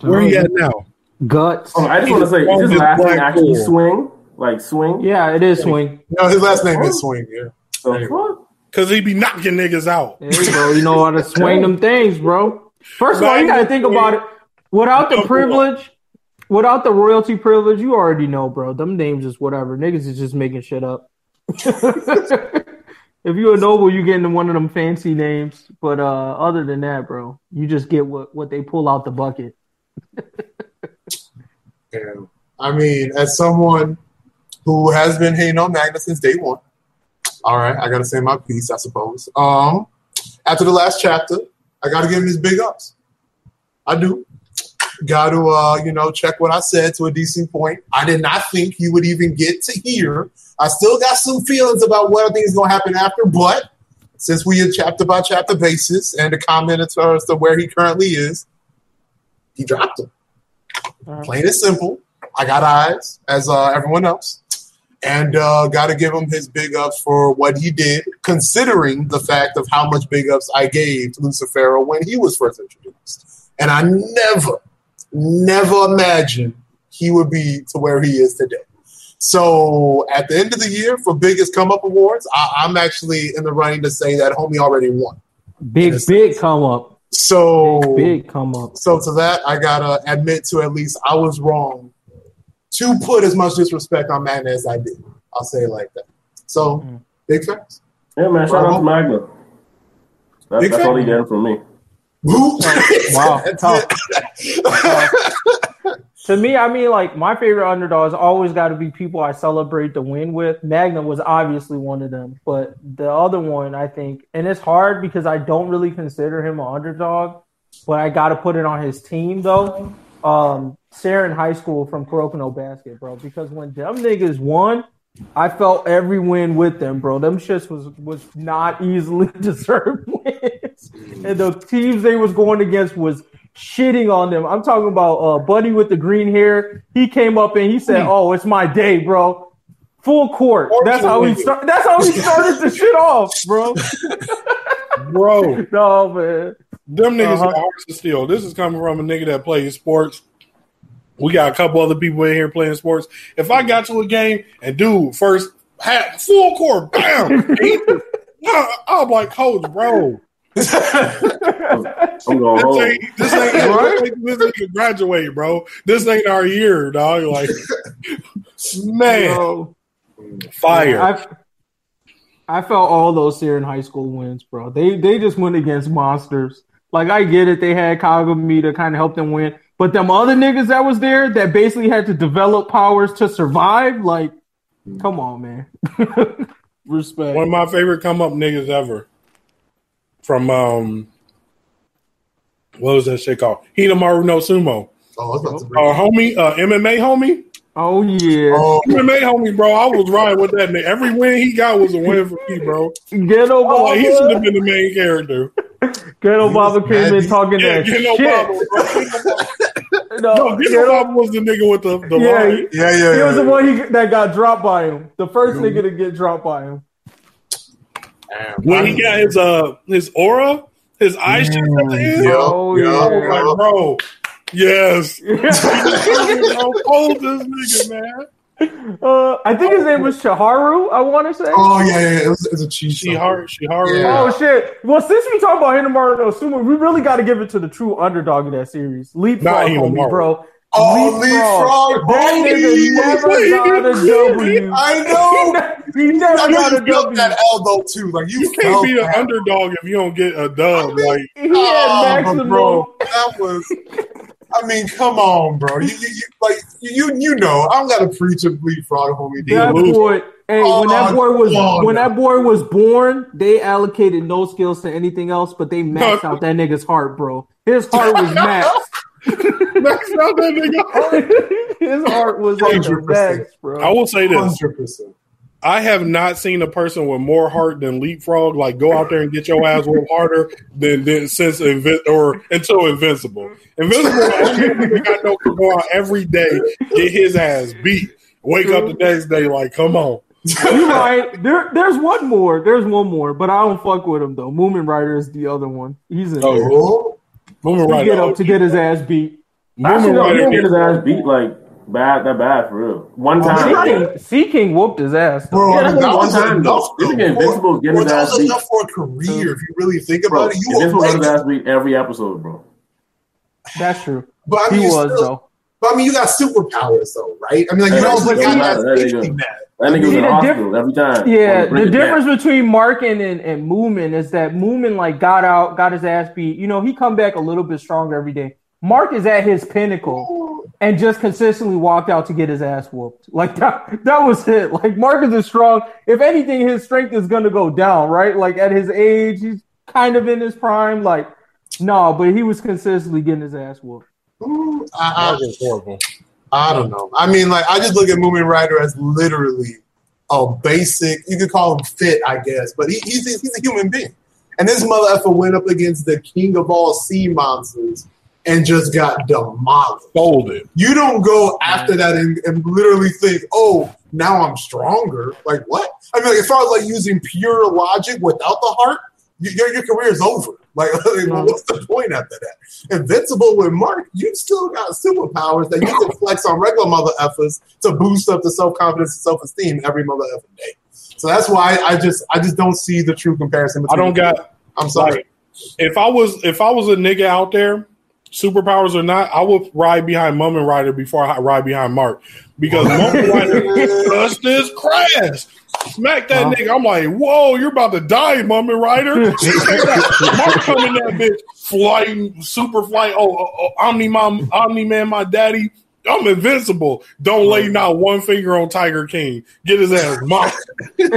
Where he at now? Guts. Oh, I just want to say, is his last name actually Swing? Like Swing? Yeah, it is Swing. No, his last name is Swing. Yeah. So, Cause he be knocking niggas out. Hey, bro, you know how to swing them things, bro. First of all, you gotta think about it. Without the [laughs] privilege, without the royalty privilege, you already know, bro. Them names is whatever. Niggas is just making shit up. [laughs] if you're a noble, you get into one of them fancy names. But uh other than that, bro, you just get what, what they pull out the bucket. [laughs] yeah. I mean, as someone who has been hating on Magna since day one, all right, I gotta say my piece, I suppose. Um, after the last chapter, I gotta give him his big ups. I do. Got to, uh, you know, check what I said to a decent point. I did not think he would even get to here. I still got some feelings about what I think is going to happen after, but since we are chapter by chapter basis and the comment as far as to where he currently is, he dropped him. Plain and simple. I got eyes as uh, everyone else and uh, got to give him his big ups for what he did, considering the fact of how much big ups I gave to Lucifero when he was first introduced. And I never, never imagined he would be to where he is today. So at the end of the year for biggest come up awards, I, am actually in the running to say that homie already won. Big, big come up. So big, big come up. So to that, I gotta admit to at least I was wrong to put as much disrespect on Magna as I did. I'll say it like that. So, mm. big facts. Yeah, man. Shout out to Magna. That's, that's all he did for me. wow. [laughs] [laughs] to me, I mean, like my favorite underdogs always got to be people I celebrate the win with. Magna was obviously one of them, but the other one, I think, and it's hard because I don't really consider him an underdog, but I got to put it on his team though um Seirin high school from Kuroko no Basket, bro. Because when them niggas won, I felt every win with them, bro. Them shits was was not easily [laughs] deserved wins, and the teams they was going against was shitting on them. I'm talking about uh, Buddy with the green hair. He came up and he said, "Oh, it's my day, bro." Full court. That's how we start. That's how he started the shit off, bro. [laughs] Bro, [laughs] no man. them niggas Uh-huh. of steel. This is coming from a nigga that plays sports. We got a couple other people in here playing sports. If I got to a game and dude first had full court, bam, [laughs] I'm like, coach, bro, [laughs] this ain't this ain't, this ain't this ain't graduate, bro. This ain't our year, dog. Like, man, Bro. fire. I I felt all those Seirin high school wins, bro. They they just went against monsters. Like I get it, they had Kagami to kind of help them win, but them other niggas that was there that basically had to develop powers to survive. Like, come on, man. [laughs] Respect. One of my favorite come up niggas ever. From um, what was that shit called? Hinomaru no Sumo. Oh, I was about to bring Our homie, uh, MMA homie, Oh yeah, Oh, MMA homie, bro. I was riding with that nigga. Every win he got was a win for me, bro. Ghetto Oh, like, he should have been the main character. [laughs] Ghetto Baba came in talking Yeah, that get no shit. problem, bro. [laughs] No, No, get no problem was the nigga with the, the Yeah, line. he, yeah, yeah, he yeah. was the one he, that got dropped by him. The 1st nigga to get dropped by him. When he got his uh his aura, his eyes shit at the end. Yeah, Oh, yeah, yeah. Like, bro, yes. [laughs] [laughs] uh, Bro, hold this nigga, man. [laughs] Uh, I think his name was Shaharu. I want to say. Oh yeah, yeah, yeah. It was, it was a cheese. She hard, she hard. Yeah. Oh shit! Well, since we talk about Hinomaru no Sumo, we really got to give it to the true underdog of that series, Leapfrog, Not homie, bro. Oh, Leapfrog, That nigga never got a [laughs] W. I know. [laughs] he never I know got a you felt W. that elbow too. Like you, You can't be an underdog if you don't get a dub. Like He had Oh, maximum. bro, that was. I mean, come on, bro. You, you, you like you, you know. I don't got to preach a leapfrog, homie. D. That boy, hey, when that Oh, boy was oh, when that boy was born, they allocated no skills to anything else, but they maxed out that nigga's heart, bro. His heart was [laughs] maxed. that's not that nigga. [laughs] His heart was like the 100%. max, bro. I will say this: Hundred percent. I have not seen a person with more heart than Leapfrog. Like go out there and get your ass whooped harder than, than since Invin- or until Invincible. Invincible, I know can go out every day, get his ass beat, wake up the next day like, come on. You right. There, there's one more. There's one more, but I don't fuck with him though. Mumen Rider is the other one. He's in Oh, there. Oh, Moving get up to get his ass beat. Actually, Moving no, right he didn't get his ass beat like bad, that bad for real. One time, man. Sea King, Sea King whooped his ass. though. bro, Yeah, I mean, that's that one time, enough. though. This though. nigga Invincible getting Bro, his that ass beat. enough for a career. If you really think bro. about it, you Invincible were got his ass beat every episode, bro. That's true. But I mean, you was still, though. But I mean, you got superpowers though, right? I mean, like you Yeah, don't but look at that nigga- That nigga was See, in the the hospital every time. Yeah, Wanna the difference back. between Markin and, and Mumen is that Mumen like got out, got his ass beat. You know, he come back a little bit stronger every day. Mark is at his pinnacle and just consistently walked out to get his ass whooped. Like that, that was it. Like Mark is strong. If anything, his strength is gonna go down, right? Like at his age, he's kind of in his prime. Like, no, but he was consistently getting his ass whooped. Ooh, I, That was horrible. I, I don't know. I mean, like I just look at Mumen Rider as literally a basic. You could call him fit, I guess, but he, he's a, he's a human being. And this mother effer went up against the king of all sea monsters and just got demolished. Folded. You don't go after that and, and literally think, oh, now I'm stronger. Like what? I mean, like, as far as like using pure logic without the heart, y- your your career is over. [laughs] Like, [laughs] like, what's the point after that? Invincible with Mark, you still got superpowers that you can flex on regular mother effers to boost up the self confidence and self esteem every mother effing day. So that's why I just I just don't see the true comparison. I don't got I'm sorry. like if I was if I was a nigga out there, superpowers or not, I would ride behind Mumen Rider before I ride behind Mark because Mumen Rider [laughs] just this crash. Smack that nigga. I'm like, whoa, you're about to die, Mumen Rider. [laughs] Mark coming that bitch, flying, super flight. Oh, oh, oh Omni Mom, Omni Man, my daddy. I'm invincible. Don't lay not one finger on Tiger King. Get his ass [laughs] mocked up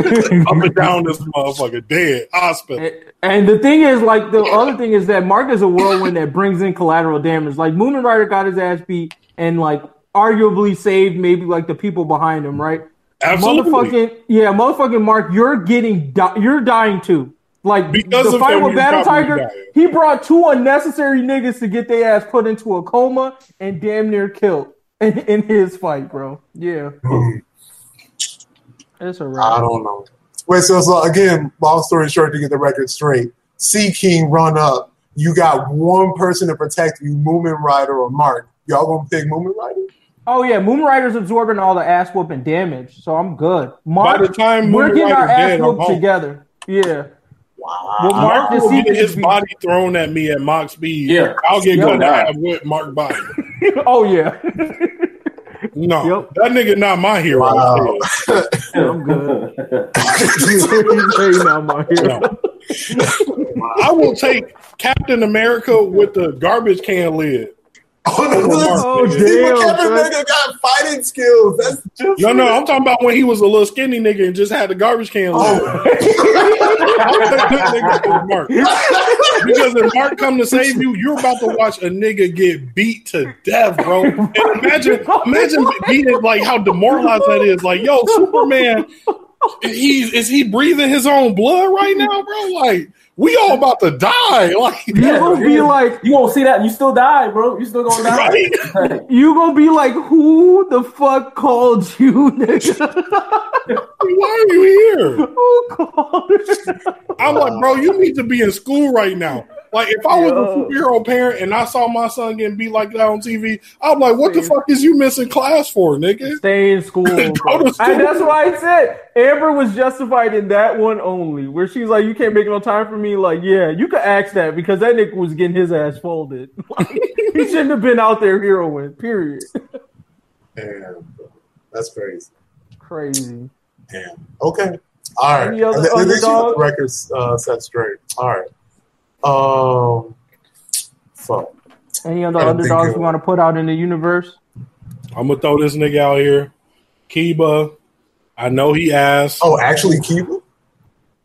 and down this motherfucker, dead. Hospital. And- And the thing is, like the other thing is that Mark is a whirlwind that brings in collateral damage. Like Mumen Rider got his ass beat and like arguably saved maybe like the people behind him, right? Absolutely. Motherfucking yeah, motherfucking Mark, you're getting di- you're dying too. Like Because the fight with Battle Tiger, dying. he brought two unnecessary niggas to get their ass put into a coma and damn near killed [laughs] in, in his fight, bro. Yeah, [sighs] it's a I wrap. I don't know. Wait, so, so again, long story short, to get the record straight, Sea King run up. You got one person to protect you, Mumen Rider or Mark. Y'all gonna pick Mumen Rider? Oh yeah, Moon Rider's absorbing all the ass whooping damage, so I'm good. By Mark, the time we're Moon getting our ass dead, whooped together. Yeah. Wow. Well, Mark Mark will get to his be- body thrown at me at Mach speed. Yeah. I'll get Yo, good nah. with Mark body. [laughs] oh yeah. [laughs] No, Yep. that nigga not my hero. Wow. [laughs] I'm good. He's not my hero. No. I will take Captain America with the garbage can lid. Oh, no, Oh, oh damn, what Captain son. America got fighting skills. That's just No, no, I'm talking about when he was a little skinny nigga and just had the garbage can. Oh. I'll take that nigga with Mark. Because if Mark come to save you, you're about to watch a nigga get beat to death, bro. And imagine, imagine being like how demoralized that is. Like, yo, Superman, he is he breathing his own blood right now, bro? Like, we all about to die. [laughs] Like, You gonna be like, you gonna see that and you still die, bro. You still gonna die. Right? [laughs] you gonna be like, who the fuck called you, nigga? [laughs] why are you here? who called? I'm like, bro, you need to be in school right now. Like, if I was a Yo. superhero parent and I saw my son getting beat like that on TV, I'm like, what the fuck is you missing class for, nigga? Stay in school. [laughs] Go bro. to school. And that's why I said Amber was justified in that one only, where she's like, "You can't make no time for me." Like, yeah, you could ask that because that nigga was getting his ass folded. [laughs] Like, he shouldn't have been out there heroing. Period. Damn. That's crazy. Crazy. Damn. Okay. All right. Any other At least you got underdog? the records uh, set straight. All right. Um. Fuck. Any other I think, underdogs you want to put out in the universe? I'm gonna throw this nigga out here. Kiba, I know he asked. Oh, actually, Kiba.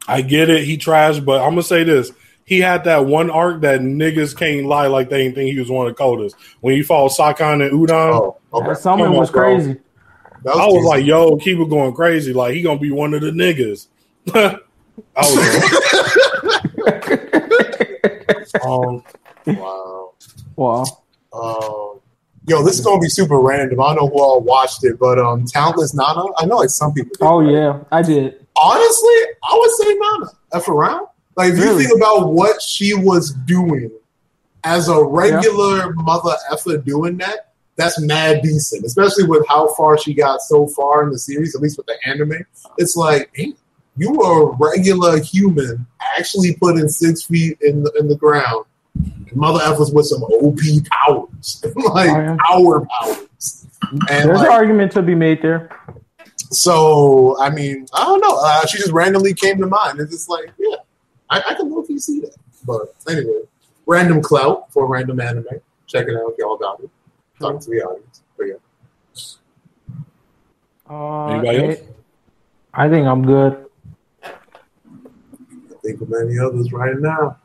I get it. He trashed, but I'm gonna say this. He had that one arc that niggas can't lie like they didn't think he was one of the coldest. When he fought Sakon and Ukon, Oh, okay. That summon was bro. crazy. That I was decent. like, yo, Kiba going crazy. Like he gonna be one of the niggas. [laughs] I was like, [laughs] um, wow. Wow. Um, yo, this is gonna be super random. I don't know who all watched it, but um, Talentless Nana. I know like some people. did, Oh right? yeah, I did. Honestly, I would say Nana. F around. Like if Really? you think about what she was doing as a regular mother effer doing that, that's mad decent. Especially with how far she got so far in the series, at least with the anime. It's like, hey, you were a regular human, actually putting six feet in the in the ground. Mother F was with some OP powers, [laughs] like Oh, yeah. power powers. And There's like, an argument to be made there. so, I mean, I don't know. Uh, she just randomly came to mind. It's just like, yeah, I, I can low key see that. But anyway, random clout for random anime. Check it out if y'all got it. Talk to the audience. But yeah. Uh, Anybody else? I think I'm good. Think of many others right now.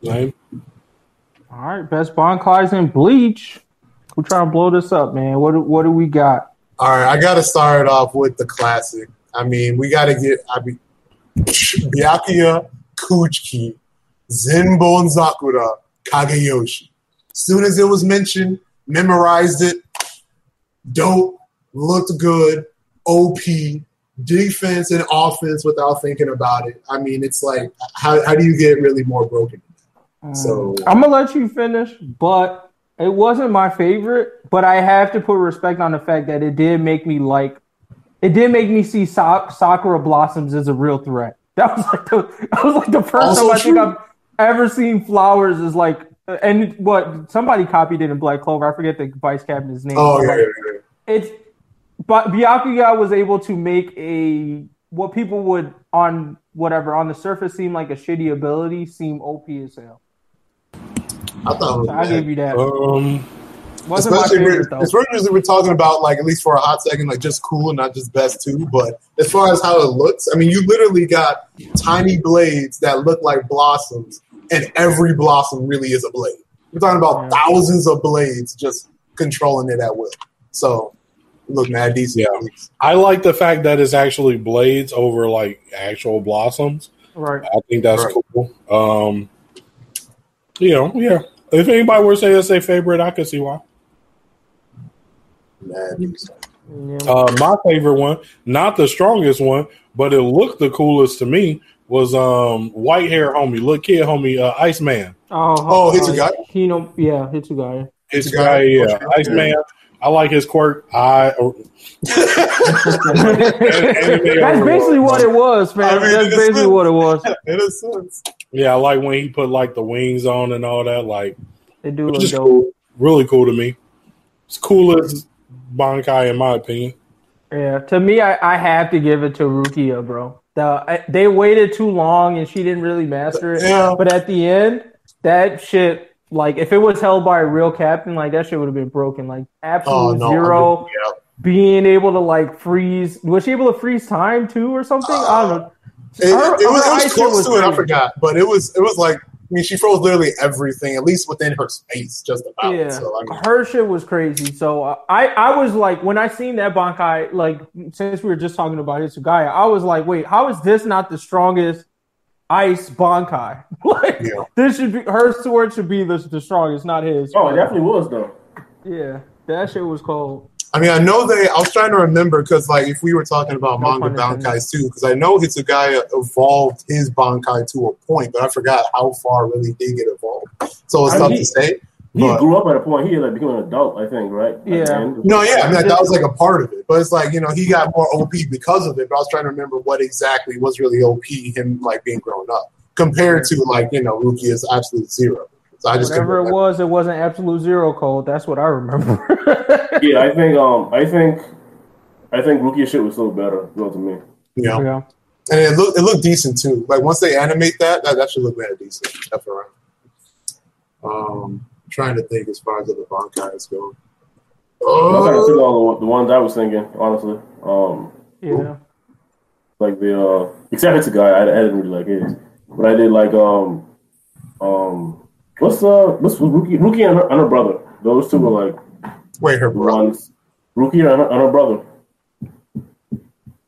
Name? All right, best Bankais and Bleach. We're trying to blow this up, man? What do, what do we got? All right, I got to start off with the classic. I mean, we got to get I mean, Byakuya Kuchiki, Senbonzakura, Kageyoshi. Soon as it was mentioned, memorized it. Dope, looked good, OP, defense and offense without thinking about it. I mean, it's like, how, how do you get really more broken? Mm. So- I'm gonna let you finish, but it wasn't my favorite. But I have to put respect on the fact that it did make me like. It did make me see Sa- Sakura blossoms as a real threat. [laughs] That was like the that was like the first Also time I think I've ever seen flowers is like. And what somebody copied it in Black Clover. I forget the vice captain's name. Oh, yeah, like, yeah, yeah. it's but Byakuya was able to make a what people would on whatever on the surface seem like a shitty ability seem OP as hell. I thought So I gave you that. Um, Wasn't my especially favorite we're, though. especially we're talking about like at least for a hot second like just cool and not just best too but as far as how it looks i mean you literally got tiny blades that look like blossoms and every blossom really is a blade we're talking about Yeah. thousands of blades just controlling it at will so look mad decent. Yeah. I like the fact that it's actually blades over like actual blossoms. Right. I think that's Right. cool. Um, you know, yeah. If anybody were to say it's their favorite, I could see why. Mad decent. Yeah. Uh, my favorite one, not the strongest one, but it looked the coolest to me, was um white hair homie, look kid homie, uh, Iceman. Oh, Oh, Hitsugaya? Hino, yeah, Hitsugaya. His Hitsugai, guy, yeah, okay. Iceman. I like his quirk. I [laughs] That's basically what it was, man. I mean, That's basically what it was. [laughs] In a sense. yeah, I like when he put like the wings on and all that. Like, They do look dope. cool. Really cool to me. It's cool as Bankai in my opinion. Yeah, to me, I, I have to give it to Rukia, bro. The I, they waited too long and she didn't really master it. Yeah. But at the end, that shit, like if it was held by a real captain, like that shit would have been broken. Like absolute Oh no. zero, Yeah. being able to like freeze. Was she able to freeze time too or something? I don't know. It, Her- it was, it was close was to it. I forgot, but it was it was like I mean she froze literally everything, at least within her space, just about. Yeah, So I mean, her shit was crazy. So uh, I, I was like, when I seen that Bankai, like since we were just talking about Hitsugaya, I was like, wait, how is this not the strongest ice Bankai? [laughs] like Yeah. this should be her sword should be the, the strongest, not his. Oh, it definitely was though. Yeah, that shit was cold. I mean, I know they. I was trying to remember because, like, if we were talking about No manga pun intended. bankais too, because I know Hitsugaya evolved his bankai to a point, but I forgot how far really did get evolved. So it's I tough mean, to say. He But- grew up at a point. He had like became an adult, I think, right? Yeah. No, yeah, I mean that was like a part of it, but it's like you know he got more OP because of it. But I was trying to remember what exactly was really OP him like being grown up compared to like you know Rukia's absolute zero. So I just Whatever it remember. was, it wasn't absolute zero cold. That's what I remember. [laughs] Yeah, I [laughs] think. Um, I think. I think Rukia shit was still better. Go to me. you know, yeah. and it looked it looked decent too. Like once they animate that, that, that should look very decent. F around. Um, trying to think as far as the bankais go. I kind of Oh, took all the, the ones I was thinking, honestly. Um, Yeah. like the uh, except Hitsugaya I, I didn't really like his, but I did like um um what's uh what's Rukia Rukia and her, and her brother. Those two were like wait, her brother. ones. Rukia and her, and her brother.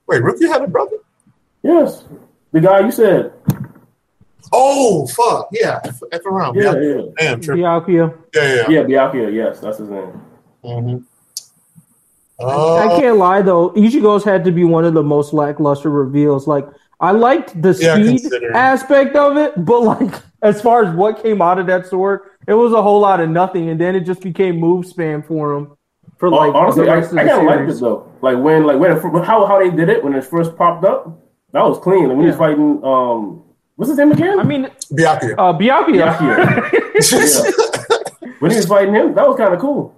Wait, Rukia had a brother. Yes, the guy you said. Oh fuck, yeah, F, F around. Yeah, Yeah, yeah, damn, true. Byakuya. Yeah, yeah. yeah. Byakuya. Yes, that's his name. Mm-hmm. I Uh, can't lie though. Ichigo's had to be one of the most lackluster reveals. Like I liked the Yeah, speed considering. aspect of it, but like [laughs] as far as what came out of that sword, it was a whole lot of nothing, and then it just became move spam for him for like Honestly, the I, I rest kind of liked it though. Like when, like when, how how they did it when it first popped up. That was clean. Like when he was fighting, um, what's his name again? I mean, Byakuya. uh, Byakuya. Yeah. [laughs] when he was fighting him, that was kind of cool.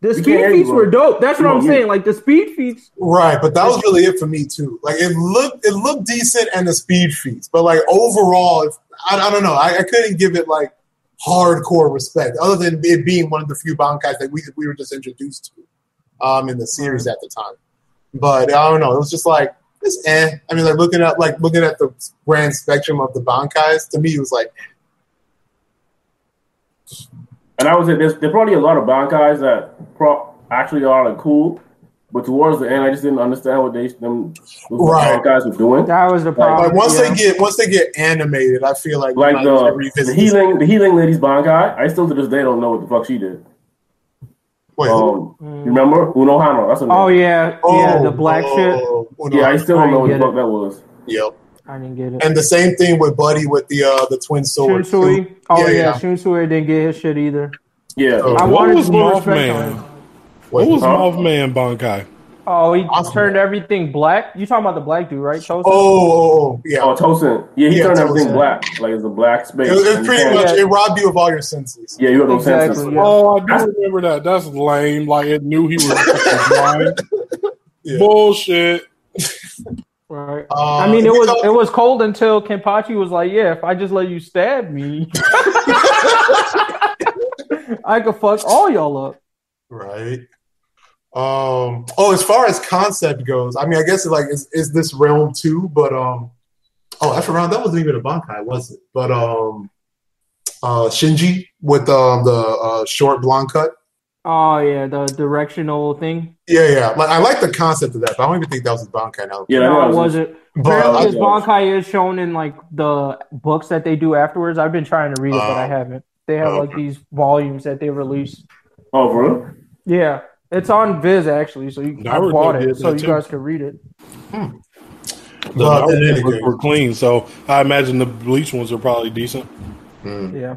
the You speed can't hear you, feats were dope. That's what I'm won't saying. Like the speed feats. Right, but that was really it for me too. Like it looked, it looked decent and the speed feats, but like overall, if, I, I don't know. I, I couldn't give it like hardcore respect, other than it being one of the few bankais that we we were just introduced to um, in the series at the time. But I don't know. It was just like it's eh. I mean, like looking at like looking at the grand spectrum of the bankais, to me, it was like And I was there's there's probably a lot of bankais that pro- actually are like cool, but towards the end, I just didn't understand what they them those Right. bankais were doing. That was the problem. like once yeah. they get once they get animated, I feel like Like the, the healing the healing lady's bankai. I still to this day don't know what the fuck she did. Wait, Um, you remember Unohana? That's her name. Oh yeah, yeah, the black shit. oh, oh, yeah. I still I don't know what the fuck that was. Yep. I didn't get it. And the same thing with Buddy with the uh the twin sword. Shunsui. Oh Yeah, yeah, yeah. Shunsui didn't get his shit either. Yeah. Oh. I What was more respect on Mothman? What was Huh? Mothman Bankai? Oh, he Awesome. turned everything black. You talking about the black dude, right? Tousen? Oh, oh, oh, yeah. Oh, Tousen. Yeah, he Yeah, turned everything black. Like it's a black space. it, it pretty much can't- it robbed you of all your senses. Yeah, you have no Exactly, senses. yeah. Oh, I do remember that. That's lame. Like it knew he was [laughs] blind. Bullshit. Right. Uh, I mean, it was know- it was cold until Kenpachi was like, "Yeah, if I just let you stab me, [laughs] I could fuck all y'all up." right. Um. Oh, as far as concept goes, I mean, I guess like is is this realm too? But um. Oh, F around that wasn't even a bankai, was it? But um. Uh, Shinji with um the uh, short blonde cut. Oh yeah, the directional thing. Yeah, yeah. Like I like the concept of that, but I don't even think that was a Bankai now. Yeah, no, that it was wasn't. But Apparently, I- his Bankai is shown in like the books that they do afterwards. I've been trying to read it, but I Oh. haven't. They have like these volumes that they release. Oh, for real? Yeah, it's on Viz actually, so you I Naruto bought it so you too. guys can read it. The Well, in Naruto ones were clean, so I imagine the bleach ones are probably decent. Yeah,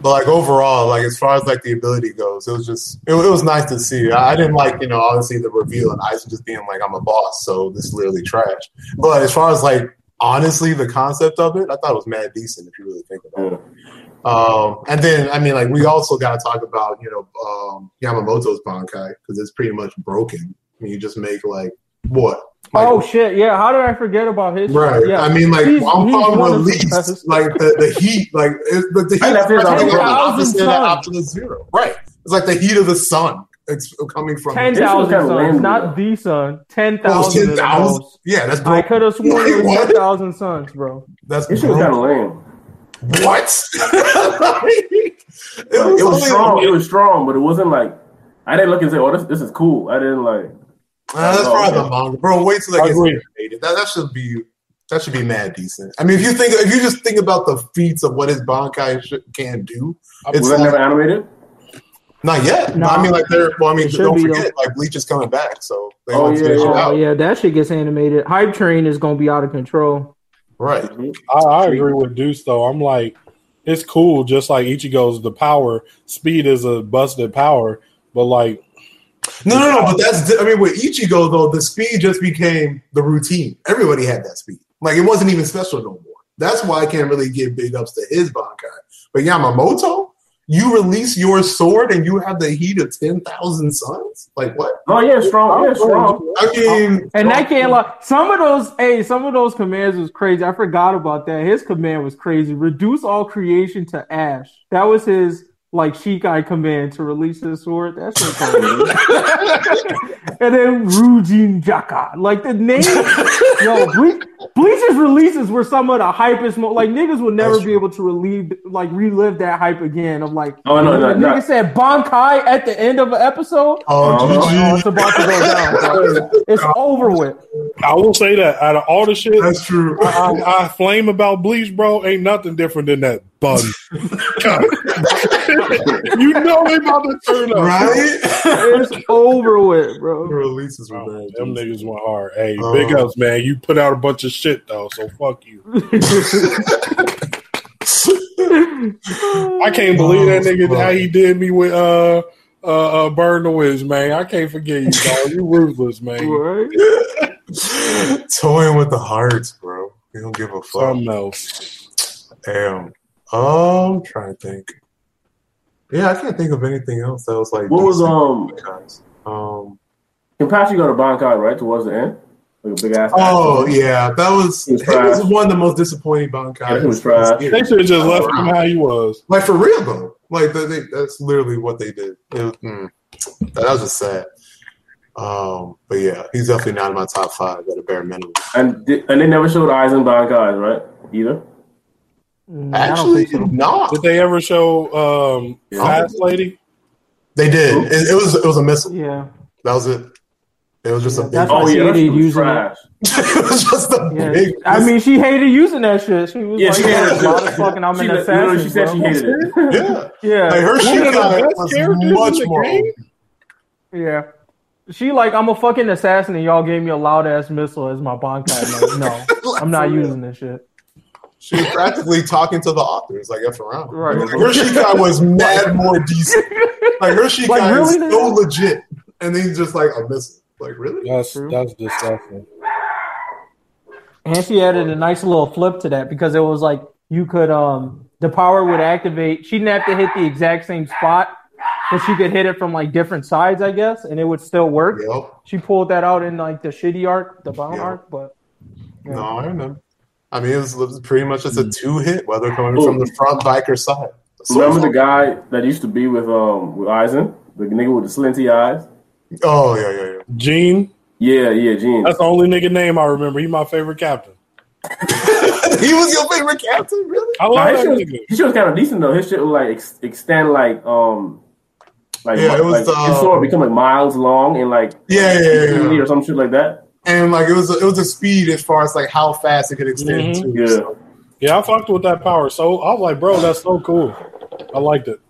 But like overall, like as far as like the ability goes, it was just it, it was nice to see. I, I didn't like you know obviously the reveal and Aizen just being like I'm a boss, so this is literally trash. But as far as like honestly the concept of it, I thought it was mad decent if you really think about it. Yeah. Um, and then I mean like we also got to talk about you know um, Yamamoto's Bankai because it's pretty much broken. I mean, you just make like what? Like, oh shit! Yeah, how did I forget about his? Right. Yeah. I mean, like He's- I'm he's calling one of the release, like the, the heat, like it's, the, the heat. I left his is on the the ground. opposite of Thousand Optimus Zero. Right. It's like the heat of the sun. It's coming from ten This was thousand kinda suns, not the sun. Ten Oh, thousand. 10,000? Yeah, that's I broken. could have [laughs] sworn it was ten thousand suns, bro. That's This shit was kind of lame. What? [laughs] it, It was only- strong. It was strong, but it wasn't like I didn't look and say, "Oh, this this is cool." I didn't like. Uh, that's probably the manga, bro. Wait till that I gets animated. That that should be that should be mad decent. I mean, if you think if you just think about the feats of what his Bankai sh- can do, it's Was like, never animated? not yet. No. I mean, like they're. Well, I mean, don't be, forget, like Bleach is coming back, so they Oh, yeah, yeah. Oh yeah, that shit gets animated. Hype train is gonna be out of control. Right. Mm-hmm. I, I agree with Deuce though. I'm like, it's cool. Just like Ichigo's, the power speed is a busted power, but like, No, no, no. But that's. I mean, with Ichigo though, the speed just became the routine. Everybody had that speed. Like it wasn't even special no more. That's why I can't really give big ups to his Bankai. But Yamamoto, you release your sword and you have the heat of ten thousand suns. Like what? Oh yeah, strong. Yeah, strong. I mean, And that can't lie. Some of those, hey, some of those commands was crazy. I forgot about that. His command was crazy. Reduce all creation to ash. That was his like Shikai command to release his sword. That's so [laughs] crazy. and then Ryujin Jakka. Like the name, yo, Bleach, Bleach's releases were some of the hypest. Mo- like niggas would never That's be able to relieve, like relive that hype again. Of like, Oh, no, when no, the no. nigga said Bankai at the end of an episode. oh, Uh-huh. Oh, it's about to go down. bro. It's over with. I will say that out of all the shit That's true. I, I flame about Bleach, bro, ain't nothing different than that bun. [laughs] you know they about to turn up. right? It's over with, the bro. releases were Oh, bad. them niggas went hard. Hey, Oh. big ups, man. You put out a bunch of shit though, so fuck you. [laughs] I can't believe that Oh, nigga fuck. how he did me with uh uh, uh Burn the Wiz, man. I can't forget you, dog. You ruthless, man. Right? [laughs] Toying with the hearts, bro. You don't give a fuck. Something else. Damn. Um, trying to think. Yeah, I can't think of anything else that was like. What was decent um? guys. Um. Kenpachi got a Bankai right towards the end, like a big ass. Oh yeah, that was. It was It was one of the most disappointing Bankai. Yeah, it was trash. They should have just left him how he was. Like for real though. Like they, they, that's literally what they did. It was, mm, that was just sad. Um, but yeah, he's definitely not in my top five at a bare minimum. and di- and they never showed Aizen Bankais right either. Mm, don't Actually, so. no, Did they ever show um Yeah. Fast Lady? they did. It, it was it was a missile. Yeah. That was it. It was just a big. that's why Oh she yeah, that hated using trash. [laughs] it was just a Yeah. big. I mean, she hated using that shit. She was Yeah, like, she yeah, hated a lot of fucking I'm She, an literally, assassin. she said she hated it. yeah, [laughs] Yeah. like her One of the best was characters in much the more. game. Yeah. She like, I'm a fucking assassin and y'all gave me a loud ass missile as my Bankai. I'm like, no, [laughs] I'm not using this shit. She was practically talking to the authors, like F around. Right. Like, her Shikai was mad more decent. Like her Shikai [laughs] Like, really, is so nigga? legit, and then just like a missile. Like really? That's True. that's disgusting. And she added a nice little flip to that because it was like you could um the power would activate. She didn't have to hit the exact same spot, but she could hit it from like different sides, I guess, and it would still work. Yep. She pulled that out in like the shitty arc, the bound Yeah. arc, but No, I remember. I mean, it was, it was pretty much just a two hit, whether coming from the front biker side. So- Remember the guy that used to be with um with Aizen, the nigga with the slinty eyes. Oh yeah, yeah, yeah. Gin, Yeah, yeah, Gin. that's the only nigga name I remember. He my favorite captain. [laughs] he was your favorite captain, really? I Nah, love his that shit nigga. his shit was kind of decent though. His shit would like ex- extend like um Like, Yeah, it was, like, uh, his sword become like miles long and like Yeah, yeah, yeah, yeah. or some shit like that. And like it was it was a speed as far as like how fast it could extend Mhm. to. Yeah. So, Yeah, I fucked with that power. So I was like, bro, that's so cool. I liked it.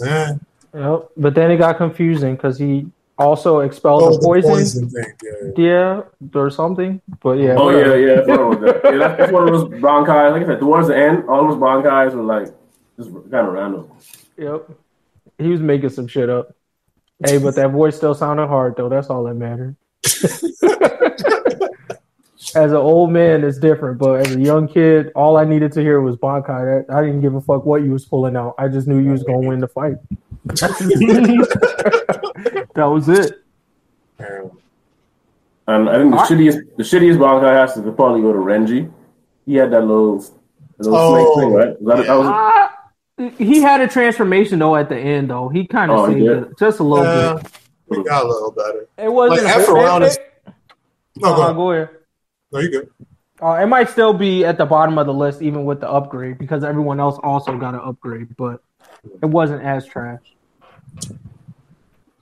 yeah. Yep. But then it got confusing because he also expelled Oh, the the poison. poison thing. Yeah. Yeah, or something. But yeah. Oh whatever. yeah, yeah. I [laughs] forgot about that. Yeah, that's, that's one of those Bankai. Like I said, towards the end, all those Bankais were like just kind of random. Yep. He was making some shit up. Hey, but that voice still sounded hard though. That's all that mattered. [laughs] as an old man, it's different, but as a young kid, all I needed to hear was Bankai. That I didn't give a fuck what you was pulling out. I just knew you was gonna win the fight. [laughs] that was it. Yeah. And I think the I- shittiest, the shittiest Bankai has to probably go to Renji. He had that little, little Oh, snake thing, right? Was that, that was Ah, he had a transformation though at the end though. He kind of Oh, saved it just a little Yeah, bit. It got a little better. It wasn't Like, F around it, is- No, uh, go ahead. go ahead. No, you good. Uh, it might still be at the bottom of the list, even with the upgrade, because everyone else also got an upgrade, but it wasn't as trash.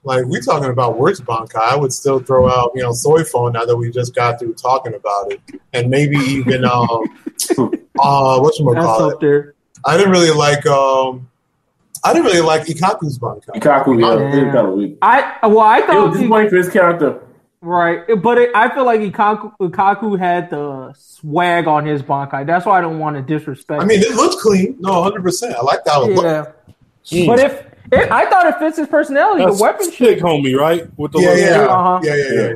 Like we talking about worst Bankai, I would still throw out, you know, Soi Fon now that we just got through talking about it, and maybe even um, [laughs] uh, what's you That's call up it? there. I didn't really like um, I didn't really like Ikkaku's Bankai. Ikkaku. Yeah, Yeah. he was kind of weak. I well, I thought It was thought disappointing for his character. right, but it, I feel like Ikkaku, Ikkaku had the swag on his Bankai. That's why I don't want to disrespect. I mean, it looked clean. No, hundred percent. I like that one. yeah, Mm. but if it, I thought it fits his personality, That's the weapon stick shit. homie, right? With the Yeah, yeah, Uh-huh. yeah, yeah, yeah.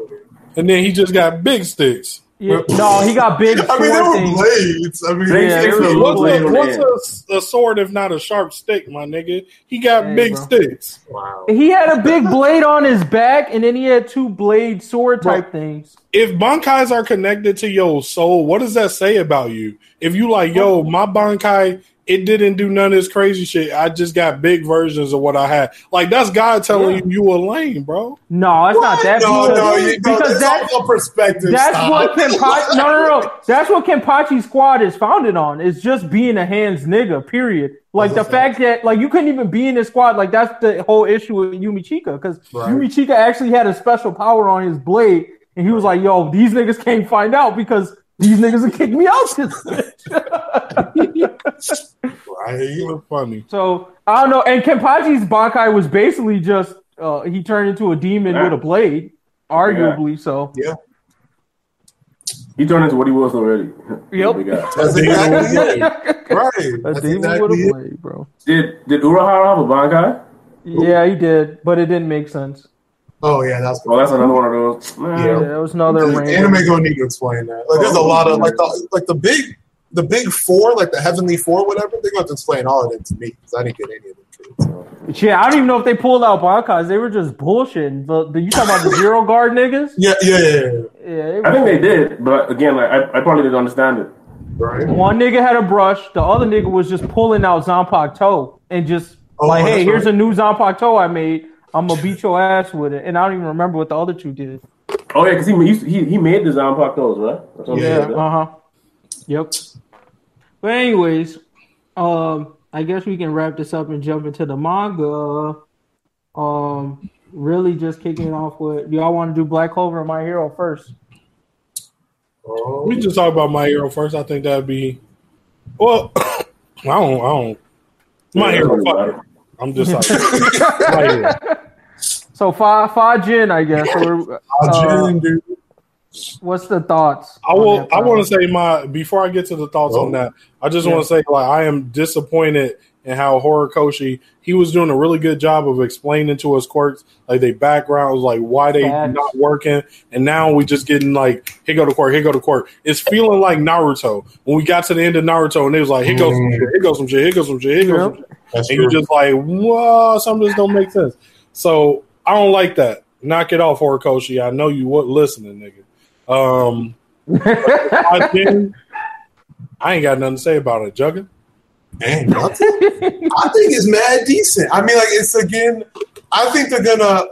and then he just got big sticks. Yeah, no, he got [laughs] big I mean, they were things. blades. I mean, Big Yeah, sticks it was with a look little What's, blade a, what's a, a sword if not a sharp stick, my nigga? He got Hey, big bro. sticks. wow. He had a big [laughs] blade on his back, and then he had two blade sword type things. If bankais are connected to your soul, what does that say about you? If you like, yo, my bankai, it didn't do none of this crazy shit. I just got big versions of what I had. Like that's God telling Yeah. you you a lame, bro. No, it's not that. No, because, no, you, no because that's that's all perspective. that's Stop. what Kenpachi. No, no, no. [laughs] That's what Kenpachi Squad is founded on. It's just being a hands nigga. Period. Like the That's a fact that like you couldn't even be in this squad. Like that's the whole issue with Yumichika because Right. Yumichika actually had a special power on his blade, and he was like, "Yo, these niggas can't find out because." These niggas will kick me out this [laughs] bitch. right. You were funny. So I don't know. And Kenpachi's Bankai was basically just uh, he turned into a demon with a blade, arguably. So yeah. He turned into what he was already. Yep. Big. That's [laughs] exactly it. a Right. That's demon exactly with a blade, bro. Did did Urahara have a Bankai? Yeah, he did, but it didn't make sense. Oh yeah, that's Oh, that's another one of those. Nah. Yeah, it was another The random. anime gonna need to explain that. Like, there's a oh. lot of like the like the big the big four, like the heavenly four, whatever. They're going to explain all of it to me because I didn't get any of them. Kids. Yeah, I don't even know if they pulled out Bankais. They were just bullshitting. But the you talking about the zero guard niggas? Yeah, yeah, yeah, yeah. Yeah, I think they did, but again, like I, I probably didn't understand it. Right. one nigga had a brush. The other nigga was just pulling out Zanpakuto toe and just Oh, like, oh, hey, here's right. a new Zanpakuto toe I made. I'm gonna beat your ass with it. And I don't even remember what the other two did. Oh yeah, because he, he he he made the Zanpakutos, those, right? Yeah, like. Uh huh. Yep. But anyways, um, I guess we can wrap this up and jump into the manga. Um, really just kicking it off with do y'all want to do Black Clover and My Hero first? Oh, We just talk about my hero first. I think that'd be well. [coughs] I don't. I don't. My Yeah, hero. that's Fuck what it. it I'm just [laughs] like my hero. So Fa Fa Jin, I guess. So we're- uh, Ajin, dude. what's the thoughts? I will. I want to say my before I get to the thoughts on Oh. that. I just Yeah. want to say like I am disappointed in how Horikoshi he was doing a really good job of explaining to us quirks like they backgrounds like why they Facts. not working and now we just getting like here go the quirk here go the quirk it's feeling like Naruto when we got to the end of Naruto and it was like here goes some Mm. shit here goes some shit here goes some shit here goes some Yep. shit That's and true. you're just like, whoa, some of this don't make sense. So I don't like that. Knock it off, Horikoshi. I know you what listening, nigga. Um, [laughs] I, think, I ain't got nothing to say about it, Jugga. Dang, nothing. I think it's mad decent. I mean, like it's again. I think they're gonna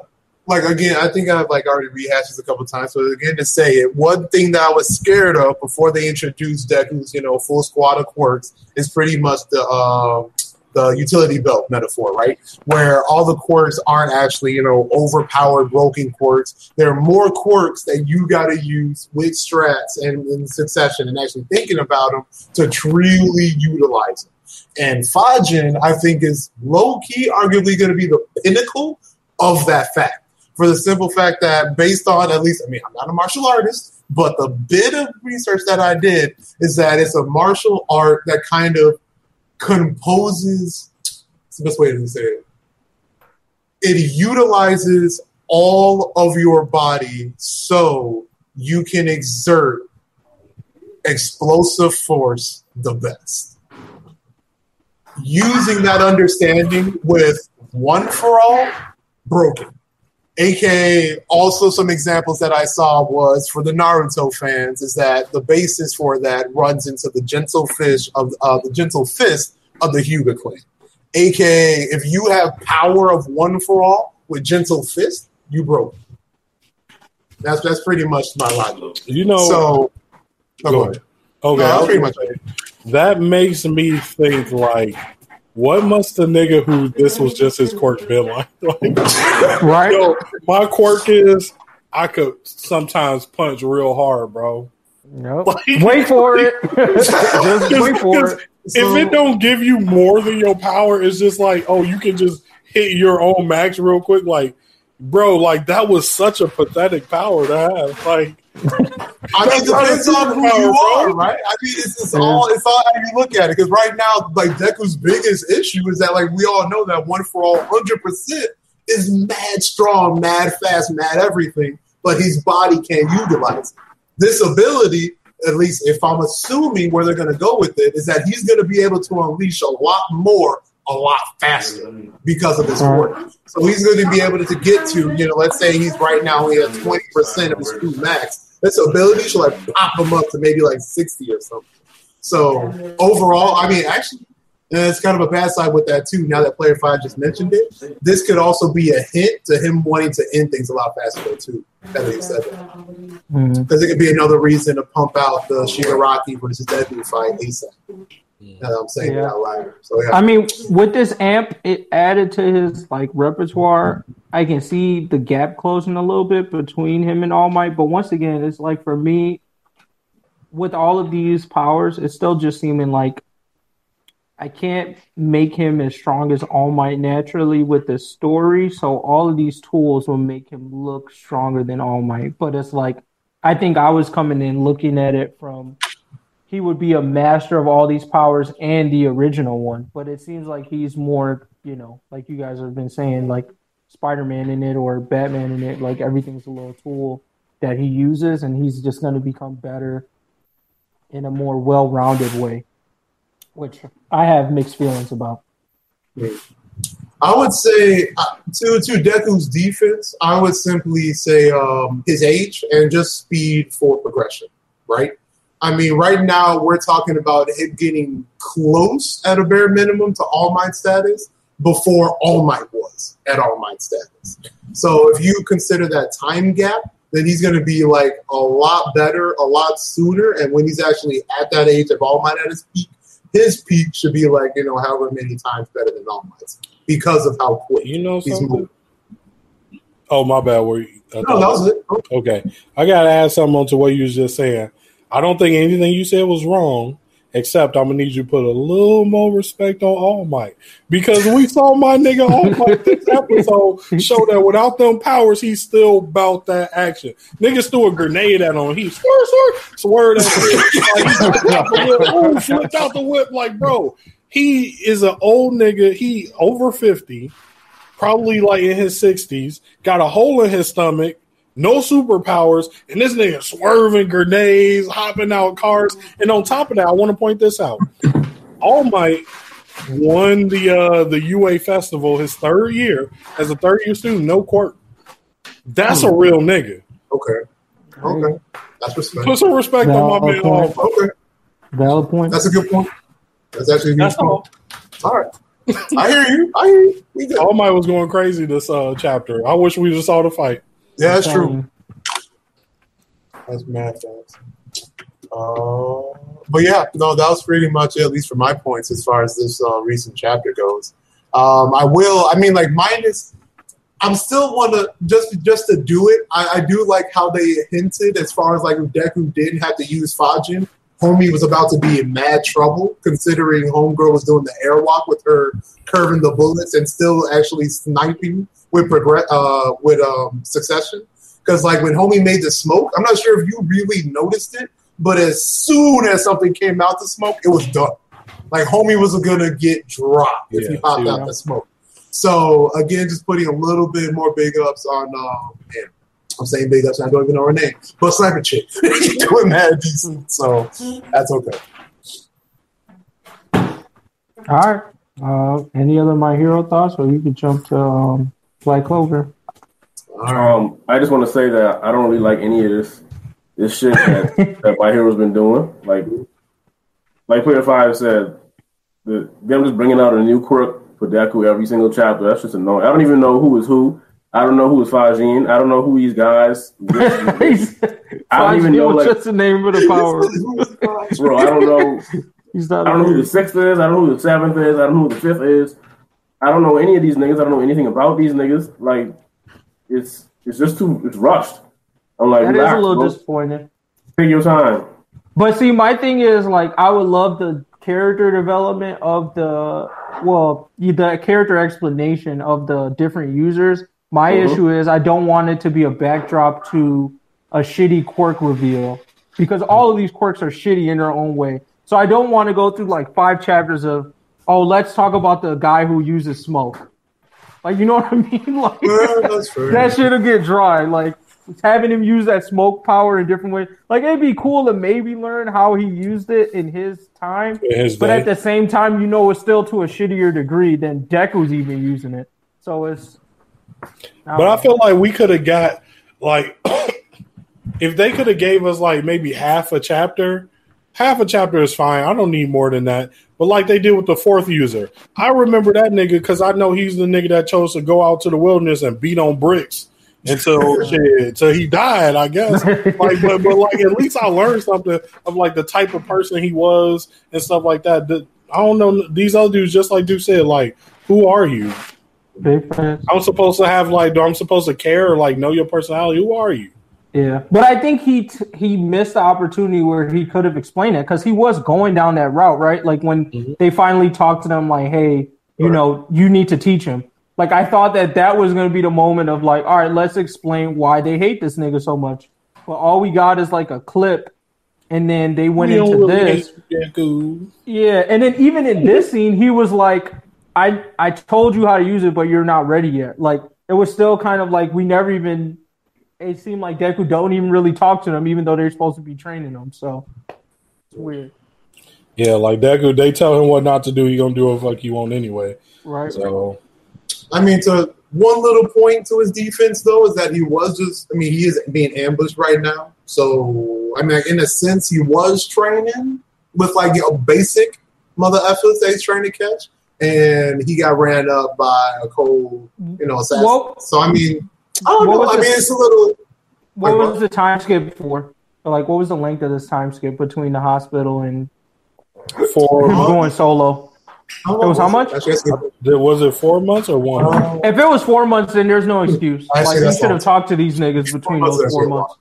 like again. I think I've like already rehashed this a couple times, but again to say it. One thing that I was scared of before they introduced Deku's, you know, full squad of quirks is pretty much the um the utility belt metaphor, right? Where all the quirks aren't actually, you know, overpowered, broken quirks. There are more quirks that you got to use with strats and in succession and actually thinking about them to truly utilize them. And Fajin, I think, is low key, arguably going to be the pinnacle of that fact. For the simple fact that, based on at least, I mean, I'm not a martial artist, but the bit of research that I did is that it's a martial art that kind of composes. It's the best way to say it. It utilizes all of your body so you can exert explosive force the best. Using that understanding with one for all, broken. AKA, also some examples that I saw was for the Naruto fans is that the basis for that runs into the gentle fish of uh, the gentle fist of the Hyuga clan. AKA, if you have power of one for all with gentle fist, you broke. That's that's pretty much my logic. You know, So, oh, go ahead. Okay, No, that's pretty much it. that makes me think like, what must the nigga who this was just his quirk been like? [laughs] like Right? yo, my quirk is I could sometimes punch real hard, bro. Nope. Like- Wait for it. [laughs] [laughs] Just wait for it. if it don't give you more than your power, it's just like, oh, you can just hit your own max real quick. Like, bro, like that was such a pathetic power to have. Like, I mean, it depends on who you Bro. are, right? I mean, it's, it's all it's all how you look at it. Because right now, like Deku's biggest issue is that, like we all know that one for all, hundred percent is mad strong, mad fast, mad everything, but his body can't utilize it. This ability, at least if I'm assuming where they're going to go with it, is that he's going to be able to unleash a lot more, a lot faster because of his work. So he's going to be able to get to, you know, let's say he's right now only at 20% of his true max. This ability should like pop him up to maybe like 60 or something. So overall, I mean, actually, uh, it's kind of a bad side with that too. Now that Player Five just mentioned it, this could also be a hint to him wanting to end things a lot faster too. That being said, Mhm. because it could be another reason to pump out the Shigaraki versus Deadpool fight ASAP. Now I'm saying it Yeah. out loud. So yeah, I mean, with this amp, it added to his like repertoire. I can see the gap closing a little bit between him and All Might, but once again, it's like for me, with all of these powers, it's still just seeming like I can't make him as strong as All Might naturally with the story. So all of these tools will make him look stronger than All Might. But it's like I think I was coming in looking at it from he would be a master of all these powers and the original one. But it seems like he's more, you know, like you guys have been saying, like Spider Man in it or Batman in it. Like everything's a little tool that he uses, and he's just going to become better in a more well rounded way, which I have mixed feelings about. I would say uh, to to Deku's defense, I would simply say um, his age and just speed for progression. Right. I mean, right now we're talking about him getting close at a bare minimum to All Might status before All Might was at All Might status. So if you consider that time gap, then he's going to be like a lot better, a lot sooner. And when he's actually at that age of All Might at his peak, his peak should be like you know however many times better than All Might's because of how quick you know he's moving. Oh, my bad. Were you, I No, that was it. Okay. I got to add something on to what you was just saying. I don't think anything you said was wrong, except I'm to need you to put a little more respect on All Might. Because we saw my nigga All Might this [laughs] episode show that without them powers, he's still about that action. Niggas threw a grenade at him. He swear that shit. Like, he out the whip. Ooh, flipped out the whip. Like, bro, he is an old nigga. He over 50, probably like in his 60s, got a hole in his stomach no superpowers, and this nigga swerving grenades, hopping out cars. And on top of that, I want to point this out. All Might won the uh the UA festival his third year as a third year student, no quirk. That's a real nigga. Okay. Okay. That's respect. Put some respect on my man. All Okay. Valid point. That's a good point. That's actually a good That's point. all. All right. I hear you. I hear you. We. All Might was going crazy this uh chapter. I wish we just saw the fight. Yeah, that's true. That's mad fast. Uh, but yeah, no, that was pretty much it, at least for my points as far as this uh, recent chapter goes. Um, I will. I mean, like minus. I'm still want to just just to do it. I, I do like how they hinted as far as like Deku did have to use Fajin, Homie was about to be in mad trouble considering Homegirl was doing the airwalk with her curving the bullets and still actually sniping with progress uh, with um, Succession. Because like when Homie made the smoke, I'm not sure if you really noticed it, but as soon as something came out the smoke, it was done. Like Homie was gonna get dropped if he popped yeah. out the smoke. So again, just putting a little bit more big ups on um, man, I'm saying big ups. I don't even know her name, but Sniper Chick [laughs] doing mad decent. So that's okay. All right. Uh, any other My Hero thoughts, or you can jump to um, Black Clover. Um, I just want to say that I don't really like any of this this shit that, [laughs] that my hero's been doing. Like, like Player Five said, the, them just bringing out a new quirk for Deku every single chapter. That's just annoying. I don't even know who is who. I don't know who is Fajin. I don't know who these guys. [laughs] I don't even know, was like- just the name of the power. [laughs] Bro, I don't know. He's not. I don't know who the sixth is. I don't know who the seventh is. I don't know who the fifth is. I don't know any of these niggas. I don't know anything about these niggas. Like, it's it's just too it's rushed. I'm like, That is relax, a little bro. disappointing. Take your time. But see, my thing is like I would love the character development of the well, the character explanation of the different users. My Mhm. issue is I don't want it to be a backdrop to a shitty quirk reveal because all of these quirks are shitty in their own way. So I don't want to go through like five chapters of oh, let's talk about the guy who uses smoke. Like you know what I mean? [laughs] Like that shit'll get dry. Like having him use that smoke power in different ways. Like it'd be cool to maybe learn how he used it in his time. His But day. at the same time, you know it's still to a shittier degree than Deku's even using it. So it's But I feel like we could have got like [coughs] if they could have gave us like maybe half a chapter, half a chapter is fine. I don't need more than that. But like they did with the fourth user, I remember that nigga because I know he's the nigga that chose to go out to the wilderness and beat on bricks until [laughs] shit, until he died. I guess. Like, but but like at least I learned something of like the type of person he was and stuff like that. The- I don't know these other dudes. Just like Duke said, like who are you? Big fans. I'm supposed to have like, do I'm supposed to care or like know your personality? Who are you? Yeah, but I think he t- he missed the opportunity where he could have explained it because he was going down that route, right? Like when Mhm. they finally talked to them, like, "Hey, you Right. know, you need to teach him." Like I thought that that was going to be the moment of like, "All right, let's explain why they hate this nigga so much." But all we got is like a clip, and then they went We into really this. Yeah, and then even in this scene, he was like, "I I told you how to use it, but you're not ready yet." Like it was still kind of like we never even. It seemed like Deku don't even really talk to them, even though they're supposed to be training them. So it's weird, Yeah, like Deku, they tell him what not to do. He gonna do what fuck he want anyway. right? So I mean, to one little point to his defense though is that he was just. I mean, he is being ambushed right now. So I mean, in a sense, he was training with like a basic mother efforts that he's trying to catch, and he got ran up by a cold, you know, assassin. Well- so I mean, I don't What know. was I the- mean, it's a little. What Like was the time skip for? Like, what was the length of this time skip between the hospital and four him Huh? going solo? How It was how much? Actually, that's good. was it four months or one? Uh, If it was four months, then there's no excuse. I Like, you should have talked to these niggas between months, those that's four a months.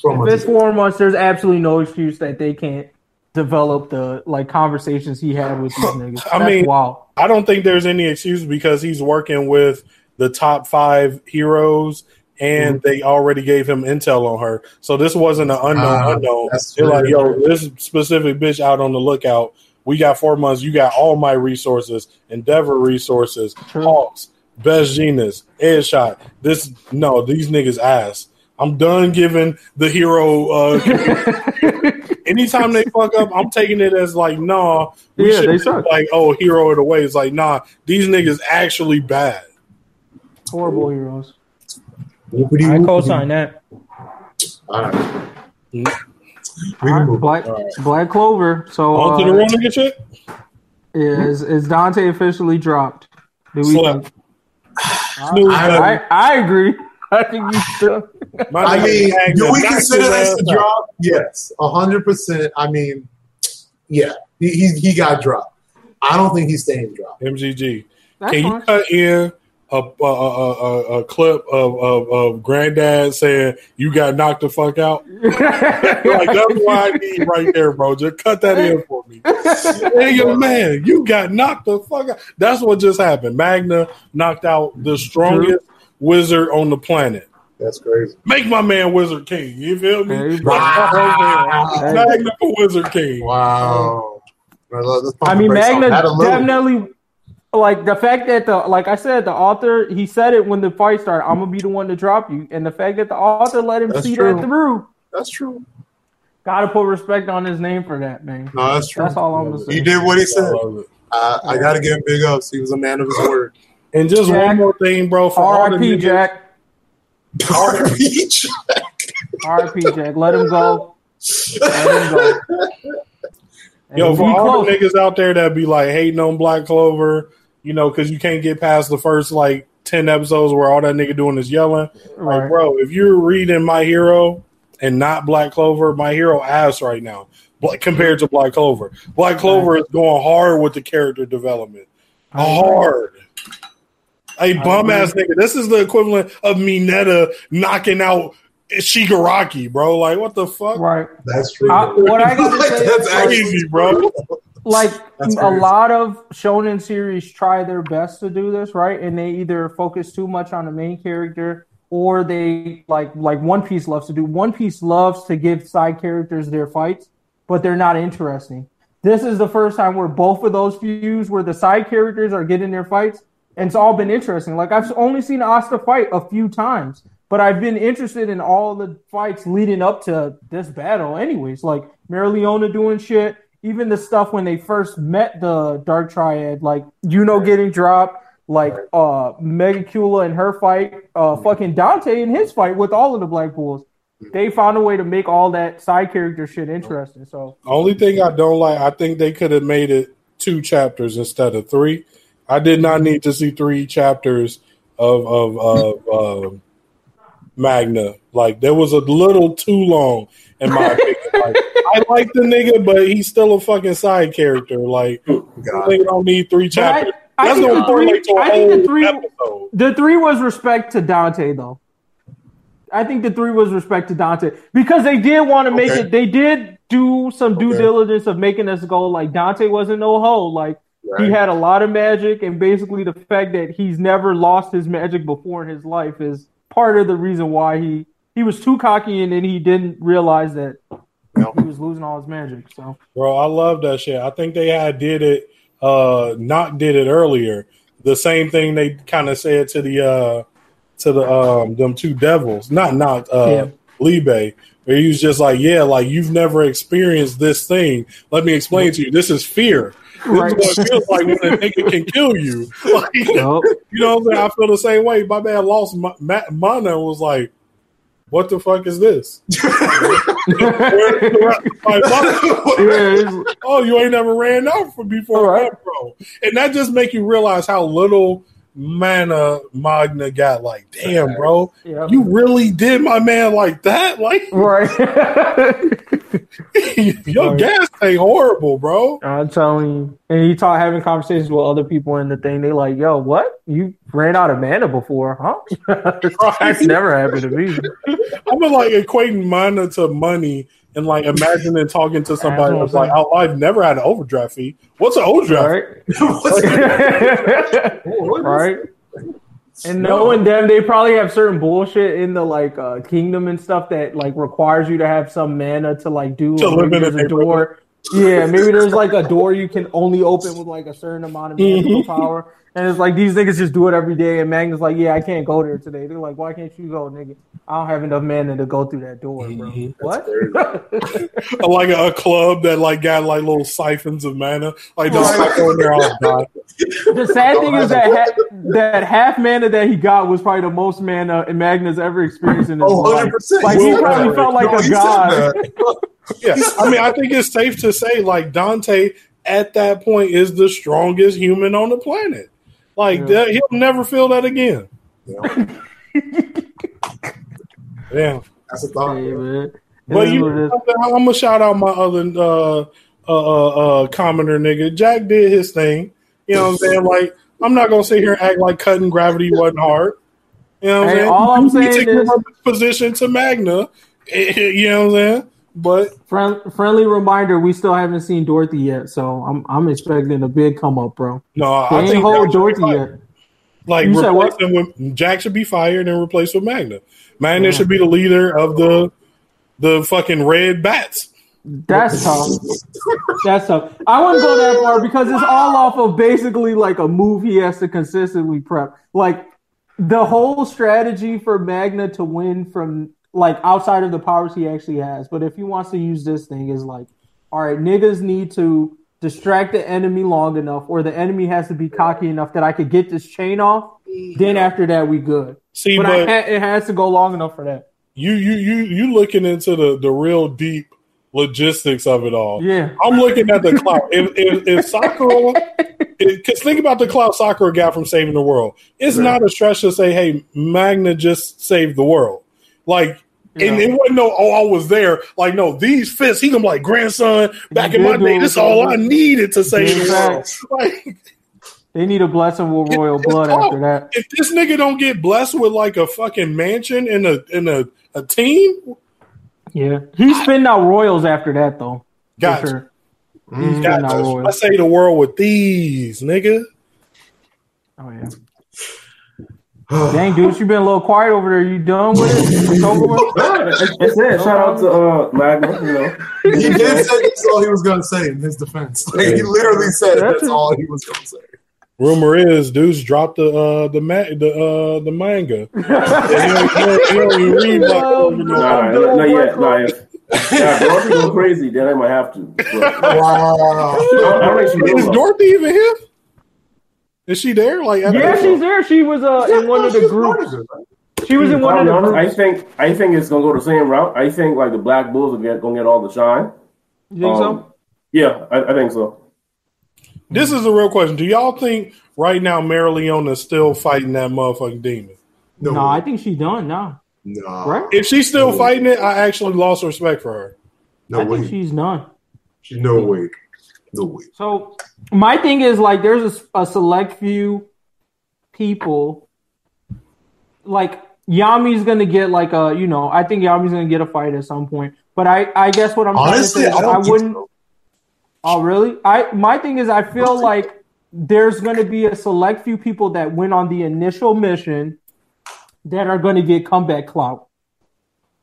four If months it's ago. four months, there's absolutely no excuse that they can't develop the like conversations he had with these [laughs] niggas. I That's mean- wild. I don't think there's any excuse because he's working with the top five heroes, and they already gave him intel on her. So this wasn't an unknown Ah, unknown. They're like, yo, this specific bitch out on the lookout. We got four months. You got all my resources, Endeavor resources, True. Hawks, Best Jeanist, Edgeshot. This no, these niggas ass. I'm done giving the hero. Uh, [laughs] anytime they fuck up, I'm taking it as like, nah. We Yeah, should they suck. like, oh, hero of the way. It's like, nah, these niggas actually bad. Horrible heroes. I whoopity. co-sign that. All right. We All can. Black, All right. Black Clover. So On to the uh, nigga shit. is is Dante officially dropped? Do we Slap. think? I, I, I agree. [laughs] I think you should. My I mean, do we consider his this a drop? Yes, hundred percent. I mean, yeah, he, he he got dropped. I don't think he's staying dropped. MGG. That's Can you cut in a a, a, a, a clip of, of, of granddad saying you got knocked the fuck out? [laughs] like that's what I need right there, bro. Just cut that in for me. [laughs] hey, yo, man, you got knocked the fuck out. That's what just happened. Magna knocked out the strongest wizard on the planet. That's crazy. Make my man Wizard King. You feel me? Hey, Like, bro. Wow. Magna for Wizard King. Wow. I mean, brakes Magna that a little. definitely like the fact that the like I said, the author he said it when the fight started. I'm gonna be the one to drop you, and the fact that the author let him That's see true. that through, That's true. gotta put respect on his name for that, man. No, that's true. That's all I'm gonna He say. did what he said. love it. I got to give him big ups. He was a man of his word. And just Jack. one more thing, bro. For all the R.I.P. niggas- Jack. Peach. R.I.P. Jack. Let him go. Let him go. And Yo, be for all close. the niggas out there that be like hating on Black Clover, you know, because you can't get past the first like ten episodes where all that nigga doing is yelling. Like, bro, if you're reading My Hero and not Black Clover, My Hero ass right now, compared to Black Clover, Black Clover is going hard with the character development, I agree. hard. Hey, I bum ass nigga, this is the equivalent of Mineta knocking out Shigaraki, bro. Like, what the fuck? Right. That's true. I- what I gotta [laughs] say- that's actually Crazy, bro. like That's a crazy. lot of shonen series try their best to do this right and they either focus too much on the main character or they like like one piece loves to do one piece loves to give side characters their fights but they're not interesting this is the first time where both of those fuse where the side characters are getting their fights and it's all been interesting like i've only seen asta fight a few times but i've been interested in all the fights leading up to this battle anyways like Mereoleona doing shit even the stuff when they first met the Dark Triad, like Yuno getting dropped, like uh Megicula and her fight, uh fucking Dante and his fight with all of the Black Bulls. They found a way to make all that side character shit interesting. So Only thing I don't like, I think they could have made it two chapters instead of three. I did not need to see three chapters of of, of [laughs] um Magna. Like there was a little too long, in my opinion. [laughs] Like, I like the nigga, but he's still a fucking side character. Like they don't need three I- chapters. I That's think gonna the three- correlate to a I think the three- episode. the three was respect to Dante though. I think the three was respect to Dante because they did want to make Okay. it. They did do some due Okay. diligence of making us go like Dante wasn't no hoe. Like Right. he had a lot of magic, and basically the fact that he's never lost his magic before in his life is part of the reason why he he was too cocky and then he didn't realize that No. he was losing all his magic. So Bro, I love that shit. I think they had did it uh not did it earlier. The same thing they kind of said to the uh to the um them two devils. Not not uh Yeah. Liebe. Where he was just like, Yeah, like you've never experienced this thing. Let me explain to you. This is fear. This Right. is what it feels like when a nigga can kill you. [laughs] Like, [laughs] you know what I'm saying? I feel the same way. My man lost ma- mana and was like, what the fuck is this? Where's [laughs] the- like, my- Yeah, it's- oh, you ain't never ran out for before, right. bro. And that just make you realize how little mana Magna got. Like, damn, bro, yeah. you really did my man like that. Like, [laughs] right. [laughs] your Right. gas ain't horrible, bro. I'm telling you. And he taught having conversations with other people in the thing. They like, yo, what? You ran out of mana before, huh? [laughs] That's never happened to me. I'm like equating mana to money and like imagining talking to somebody That's that's what I'm like, oh, I've never had an overdraft fee. What's an overdraft? Right? [laughs] right? [laughs] And knowing them, they probably have certain bullshit in the like uh, kingdom and stuff that like requires you to have some mana to like do. To live in a a door. Yeah, maybe there's like a door you can only open with like a certain amount of magical power. And it's like these niggas just do it every day. And Magna's like, yeah, I can't go there today. They're like, why can't you go, nigga? I don't have enough mana to go through that door, bro. Mhm. What? [laughs] [laughs] Like a, a club that like got like little siphons of mana. Like don't Right. stop going there all the time. the sad thing is that ha- that half mana that he got was probably the most mana Magna's ever experienced in his Oh, life. 100%. Like he probably power. felt like No, a god. Yeah, I mean, I think it's safe to say like Dante at that point is the strongest human on the planet. Like Yeah. that, he'll never feel that again. [laughs] Yeah. That's a thought. Hey, man. But you, what it is. I'm gonna shout out my other uh, uh, uh, uh, commoner nigga. Jack did his thing. You know what I'm saying? Like, I'm not gonna sit here and act like cutting gravity wasn't hard. You know what I'm Hey, saying? all I'm You saying take is- your position to Magna. [laughs] You know what I'm saying? But Friend, friendly reminder: we still haven't seen Dorothy yet, so I'm I'm expecting a big come up, bro. no, They I ain't hold Jack should be Dorothy yet. Like You replace him with Jack should be fired and replaced with Magna. Magna Yeah. should be the leader of the the fucking red bats. That's tough. That's tough. I wouldn't go that far because it's all off of basically like a move he has to consistently prep. Like the whole strategy for Magna to win from like outside of the powers he actually has. But if he wants to use this thing, is like, all right, niggas need to distract the enemy long enough, or the enemy has to be cocky enough that I could get this chain off. Then after that, we good. See, But, but, I ha- it has to go long enough for that. you you you you looking into the the real deep logistics of it all. Yeah. I'm looking at the clout. If if, if Sakura, [laughs] because think about the clout Sakura got from saving the world. It's Right. not a stretch to say, "Hey, Magna just saved the world." Like, and it wasn't no, "Oh, I was there." Like, no, these fists. He gonna be like grandson. Back in my day, this is all I needed to save the world. Like, They need a blessing with royal blood after that. if this nigga don't get blessed with like a fucking mansion and a and a, a team, Yeah, he's spinning out royals after that, though. Gotcha. sure. Mm, out I say the world with these, nigga. Oh yeah. [gasps] Dang, dude, you've been a little quiet over there. You done with it? It's over with? [laughs] That's it. Shout out to uh, Magna. You know, He did say that's all he was going to say in his defense. [laughs] Like, he literally said That's that's all he was going to say. Rumor is, dudes dropped the uh, the ma- the uh, the manga. don't, even read like, I'm nah, not yet. Nah, [laughs] yeah, Dorothy go crazy, then I might have to. But I Wow. don't, I don't think she Is. Dorothy even here? Is she there? Like, at Yeah, the- she's there. She was uh, in one of the groups. She was in one I'll of be the honest, I think I think it's gonna go the same route. I think like the Black Bulls are get, gonna get all the shine. You think Um, so? Yeah, I, I think so. this is a real question. Do y'all think right now Mereoleona is still fighting that motherfucking demon? No, No, I think she's done now. no, Right? If she's still No. fighting it, I actually lost respect for her. no I think way. she's done. She's no way. Way. So my thing is like, there's a, a select few people. Like Yami's gonna get like a, you know, I think Yami's gonna get a fight at some point. But I, I guess what I'm Honestly, trying to I say is I, wouldn't. so. Oh, really? I my thing is I feel like there's going to be a select few people that went on the initial mission that are going to get comeback clout.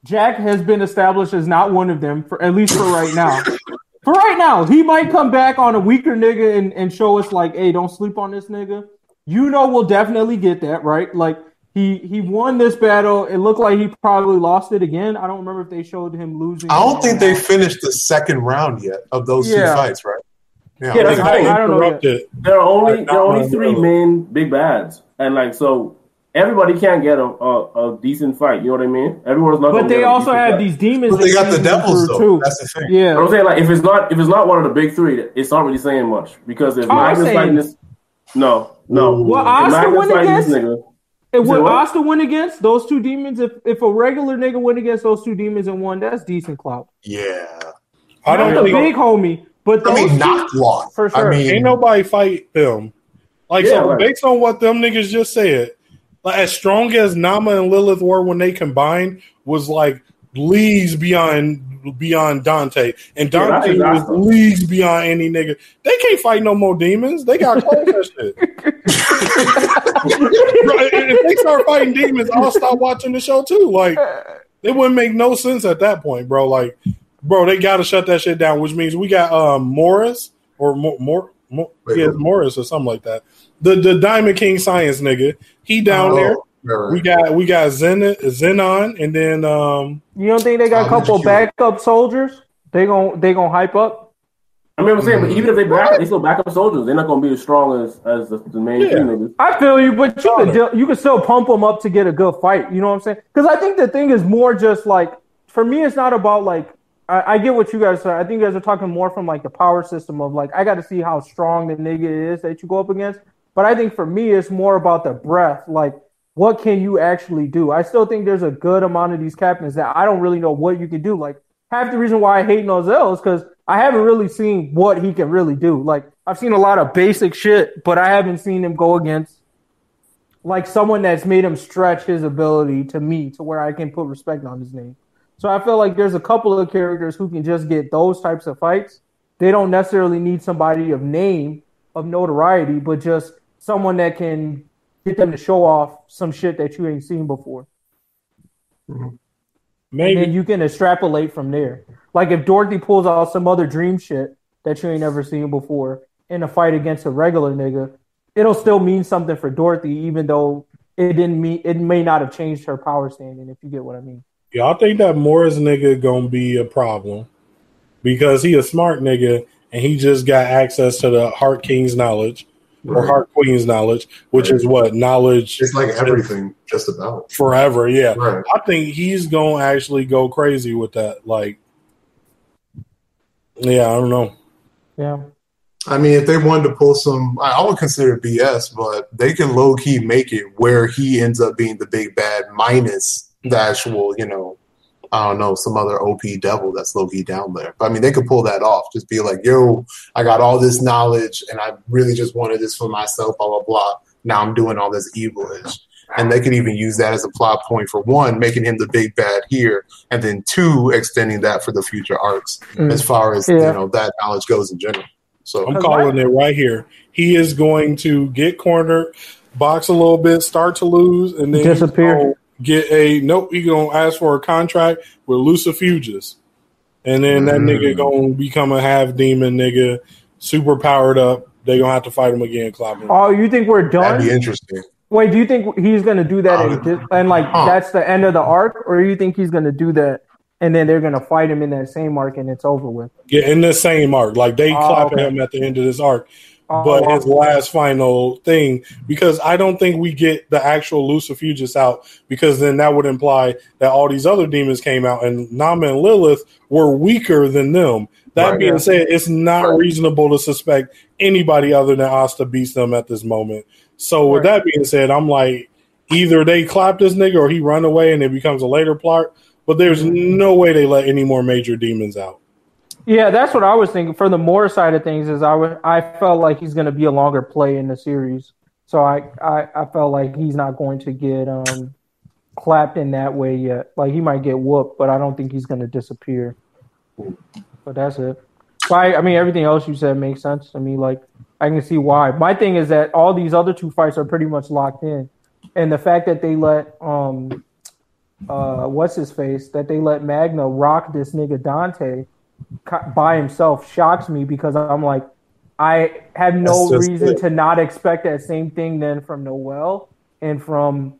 Jack has been established as not one of them for at least for right now. [laughs] For right now, he might come back on a weaker nigga and, and show us like, hey, don't sleep on this nigga. You know, we'll definitely get that right. Like he he won this battle. It looked like he probably lost it again. I don't remember if they showed him losing. I don't think they finished the second round yet of those Yeah. two fights, right? Yeah, They that's got the thing. I don't know yet. interrupted. There are only Like, there are only three brother. main big bads, and like so, everybody can't get a, a, a decent fight. You know what I mean? Everyone's not. But they get also decent have fight. these demons. But they got the feed them devils through, though. That's the thing. Yeah. But I'm saying like if it's not if it's not one of the big three, it's not really saying much because if Oh, I'm Magnus saying- fighting this, no, no. Ooh. Well, If Oscar Magnus went this against- nigga, And would what? Asta win against those two demons? If if a regular nigga went against those two demons and won, that's decent clout. Yeah. I don't the think big homie, but I those mean, not lost. For sure. I mean, ain't nobody fight them. Like Yeah, so, right. based on what them niggas just said, like as strong as Naamah and Lilith were when they combined, was like leagues beyond beyond Dante, and Yeah, that's Dante was exactly. leagues beyond any nigga. They can't fight no more demons. They got [laughs] close that shit. Bro, if they start fighting demons, I'll stop watching the show too. Like it wouldn't make no sense at that point, bro. Like, bro, they got to shut that shit down. Which means we got um Morris or more, more, more Wait, yeah. Morris or something like that. The the Diamond King Science nigga. He down oh, there. right, right. We got we got Zen Zenon and then um you don't think they got a Oh, couple backup soldiers? They gon' they gonna hype up. I mean, I'm saying, but even if they back, they still backup soldiers. They're not going to be as strong as as the, the main Yeah. three niggas. I feel you, but you Solid. could deal- you could still pump them up to get a good fight. You know what I'm saying? Because I think the thing is more just like for me, it's not about like I, I get what you guys are. I think you guys are talking more from like the power system of like I got to see how strong the nigga is that you go up against. But I think for me, it's more about the breath. Like what can you actually do? I still think there's a good amount of these captains that I don't really know what you can do. Like half the reason why I hate Nozel is because I haven't really seen what he can really do. Like I've seen a lot of basic shit, but I haven't seen him go against like someone that's made him stretch his ability to me to where I can put respect on his name. So I feel like there's a couple of characters who can just get those types of fights. They don't necessarily need somebody of name, of notoriety, but just someone that can get them to show off some shit that you ain't seen before. Mm-hmm. Maybe. And you can extrapolate from there. Like if Dorothy pulls out some other dream shit that you ain't ever seen before in a fight against a regular nigga, it'll still mean something for Dorothy, even though it didn't mean it may not have changed her power standing, if you get what I mean. Y'all think that Morris nigga gonna be a problem because he a smart nigga and he just got access to the Heart King's knowledge or Right. Heart Queen's knowledge, which is what knowledge It's like everything, just about. forever. Yeah, Right. I think he's gonna actually go crazy with that. Like, yeah, I don't know. Yeah. I mean, if they wanted to pull some, I I would consider it BS, but they can low key make it where he ends up being the big bad minus the actual, you know, I don't know, some other OP devil that's low key down there. But I mean, they could pull that off. Just be like, yo, I got all this knowledge and I really just wanted this for myself, blah, blah, blah. Now I'm doing all this evilish. And they could even use that as a plot point for one, making him the big bad here, and then two, extending that for the future arcs Mm. as far as Yeah. you know that knowledge goes in general. So I'm calling it right here. He is going to get cornered, box a little bit, start to lose, and then he's Disappear. Gonna Get a nope. He gonna ask for a contract with Lucifuges, and then that Mm. nigga gonna become a half demon nigga, super powered up. They gonna have to fight him again, Clobbin. Oh, you think we're that'd be done? interesting. Wait, do you think he's gonna do that and, Uh, just, and like huh. that's the end of the arc, or do you think he's gonna do that and then they're gonna fight him in that same arc and it's over with? Yeah, in the same arc. Like they Oh, clapping okay. him at the end of this arc. Oh, but his last final thing, because I don't think we get the actual Lucifugus out, because then that would imply that all these other demons came out, and Naamah and Lilith were weaker than them. That Right. being said, it's not Right. reasonable to suspect anybody other than Asta beats them at this moment. So with Right. that being said, I'm like, either they clap this nigga or he run away and it becomes a later plot. But there's mm-hmm. no way they let any more major demons out. Yeah, that's what I was thinking. For the more side of things, is I I felt like he's going to be a longer play in the series, so I, I I felt like he's not going to get um clapped in that way yet. Like he might get whooped, but I don't think he's going to disappear. But that's it. So I, mean, everything else you said makes sense to me. Like I can see why. My thing is that all these other two fights are pretty much locked in, and the fact that they let um uh what's his face that they let Magna rock this nigga Dante by himself shocks me because I'm like, I have no reason it. to not expect that same thing then from Noel and from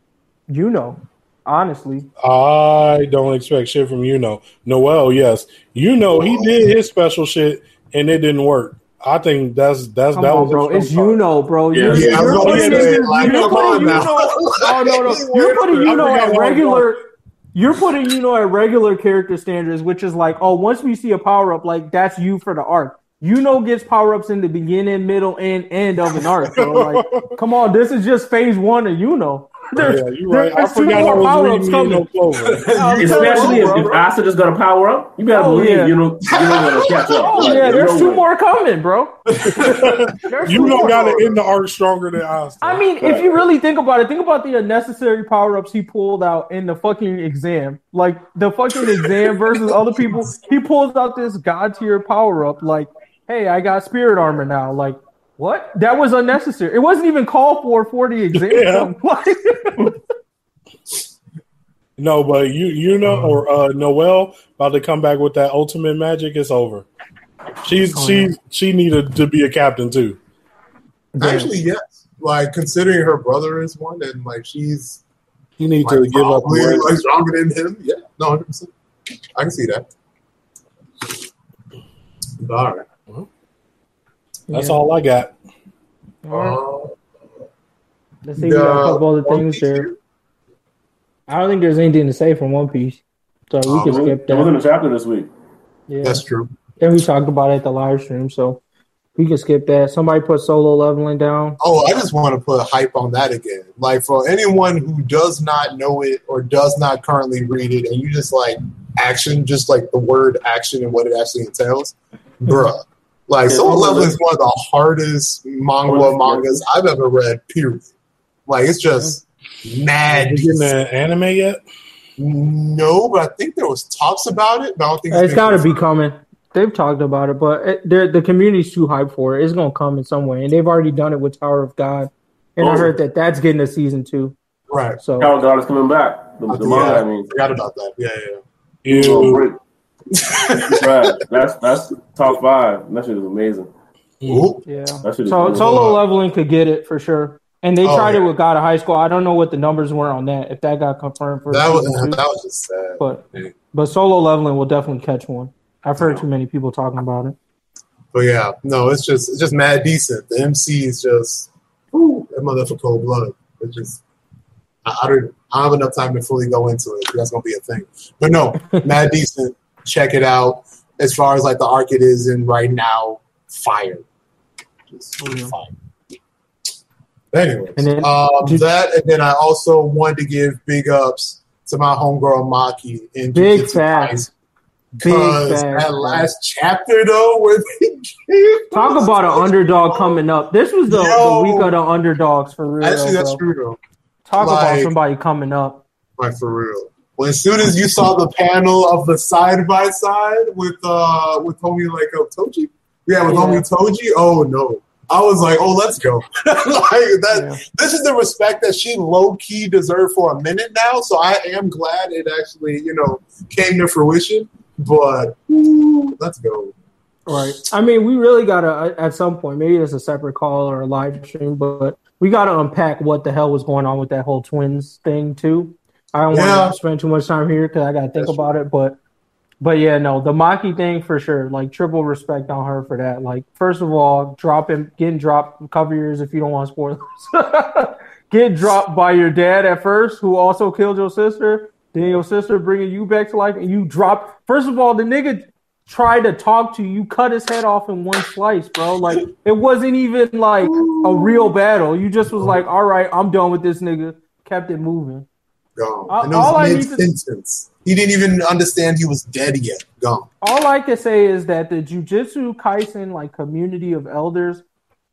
Yuno, honestly. I don't expect shit from Yuno. Noel, yes. You know he did his special shit and it didn't work. I think that's that's Come that on, was bro. It's Yuno, bro. Yeah. You're, Yeah, you're putting, you're putting Yuno. Oh no, no. [laughs] You're putting Yuno at regular. You're putting Yuno at regular character standards, which is like, oh, once we see a power up, like that's you for the arc. Yuno, gets power ups in the beginning, middle, and end of an arc. Bro. Like, [laughs] come on, this is just phase one of Yuno. Oh, there's, Yeah, you're right. I two forgot I more was reading you coming. Clover. [laughs] [laughs] [laughs] Especially you, if, if bro. Asta is gonna power up, you better Oh, believe yeah. you know Yuno gonna catch up. Oh Like, yeah, you there's know two what? more coming, bro. You don't got to end the arc stronger than us. I mean, if you really think about it, think about the unnecessary power ups he pulled out in the fucking exam. Like the fucking exam versus other people. He pulls out this god tier power up, like, hey, I got spirit armor now. Like, what? That was unnecessary. It wasn't even called for for the exam. [laughs] Like, [laughs] No, but you Yuno or uh Noel about to come back with that ultimate magic. It's over. She's Oh, she's she needed to be a captain too. Actually, yes. Like considering her brother is one, and like she's You need like, to give up. probably, the race. like stronger than him. Yeah, no, hundred percent. I can see that. All right. That's Yeah. all I got. All right. Uh, Let's see. We got a couple other One things there. here. I don't think there's anything to say from One Piece, so we Oh, can really? skip It wasn't that. a chapter this week. Yeah. That's true. And we talked about it at the live stream, so We can skip that. Somebody put solo leveling down. Oh, I just want to put hype on that again. Like for anyone who does not know it or does not currently read it, and you just like action, just like the word action and what it actually entails, bruh. Like Yeah, Solo what was Leveling it? is one of the hardest manga What was it? mangas I've ever read. Period. Like it's just mad. You getting decent. the anime yet? No, but I think there was talks about it. But I don't think It's got to be coming. They've talked about it, but it, the community's too hyped for it. It's gonna come in some way, and they've already done it with Tower of God. And I Oh. heard that that's getting a season two. right. So Tower of God is coming back. The, the Yeah. manga, I mean. Forgot about that. Yeah, yeah. Oh, You, great. [laughs] Right. That's that's top five. That shit is amazing. Ooh. yeah, That shit so solo leveling could get it for sure. And they Oh, tried it with God of High School. I don't know what the numbers were on that. If that got confirmed for That was two. that was just sad. but Yeah. but solo leveling will definitely catch one. I've heard too many people talking about it. But yeah, no, it's just it's just mad decent. The MC is just ooh, that motherfucker cold blood. It's just I, I don't I don't have enough time to fully go into it. That's gonna be a thing. But no, [laughs] mad decent. Check it out. As far as like the arc it is in right now, fire. Just Oh, fire. Anyways, And then- um, did- that and then I also wanted to give big ups to my homegirl Maki in Big Jujutsu facts. Big Because that bro. last chapter though, [laughs] where they Talk about an [laughs] underdog coming up. This was the, Yo. the week of the underdogs for real. Actually, that's bro. true though. Talk about somebody coming up. Like for real. When as soon as you saw the panel of the side by side with uh with homie like uh, Toji, yeah, with Yeah. homie Toji. Oh no, I was like, oh, let's go. [laughs] like that. Yeah. This is the respect that she low key deserved for a minute now. So I am glad it actually you know came to fruition. But ooh, let's go. Right. I mean, we really gotta at some point. Maybe it's a separate call or a live stream, but we gotta unpack what the hell was going on with that whole twins thing too. I don't Yeah. want to spend too much time here because I gotta think That's about it. But, but yeah, no, the Maki thing for sure. Like triple respect on her for that. Like first of all, dropping, getting dropped. Cover yours if you don't want spoilers. [laughs] Get dropped by your dad at first, who also killed your sister. Then your sister bringing you back to life, and you drop. First of all, the nigga tried to talk to you, you cut his head off in one slice, bro. Like it wasn't even like a real battle. You just was like, all right, I'm done with this nigga. Kept it moving. Gone. All- and all I need to- mid. He didn't even understand he was dead yet. Gone. All I can say is that the Jujutsu Kaisen like community of elders,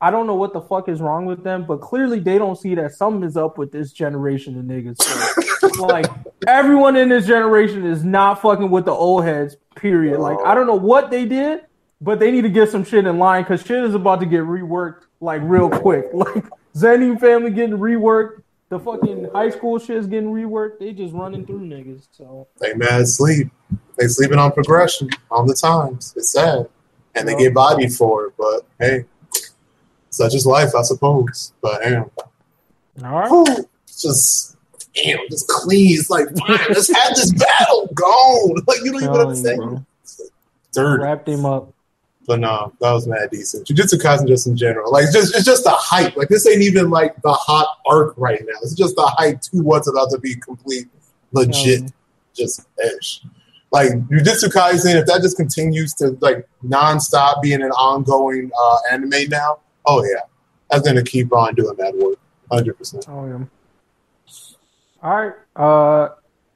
I don't know what the fuck is wrong with them, but clearly they don't see that something is up with this generation of niggas. So, [laughs] like everyone in this generation is not fucking with the old heads. Period. Like I don't know what they did, but they need to get some shit in line because shit is about to get reworked like real quick. [laughs] Like Zenin family getting reworked. The fucking high school shit is getting reworked. They just running through niggas. So They mad sleep. They sleeping on progression on the times. It's sad. And they get bodied for it, but hey, such is life, I suppose. But damn. all right. It's just damn, just clean. It's like fine, let's have this battle gone. [laughs] Like you don't even understand. Dirty. Wrapped him up. But no, that was mad decent. Jujutsu Kaisen just in general. Like it's just it's just the hype. Like this ain't even like the hot arc right now. It's just the hype to what's about to be complete legit Um, just ish. Like Jujutsu Kaisen, if that just continues to like nonstop being an ongoing uh, anime now, oh yeah, that's gonna keep on doing that work, hundred percent. Oh yeah. All right. Uh,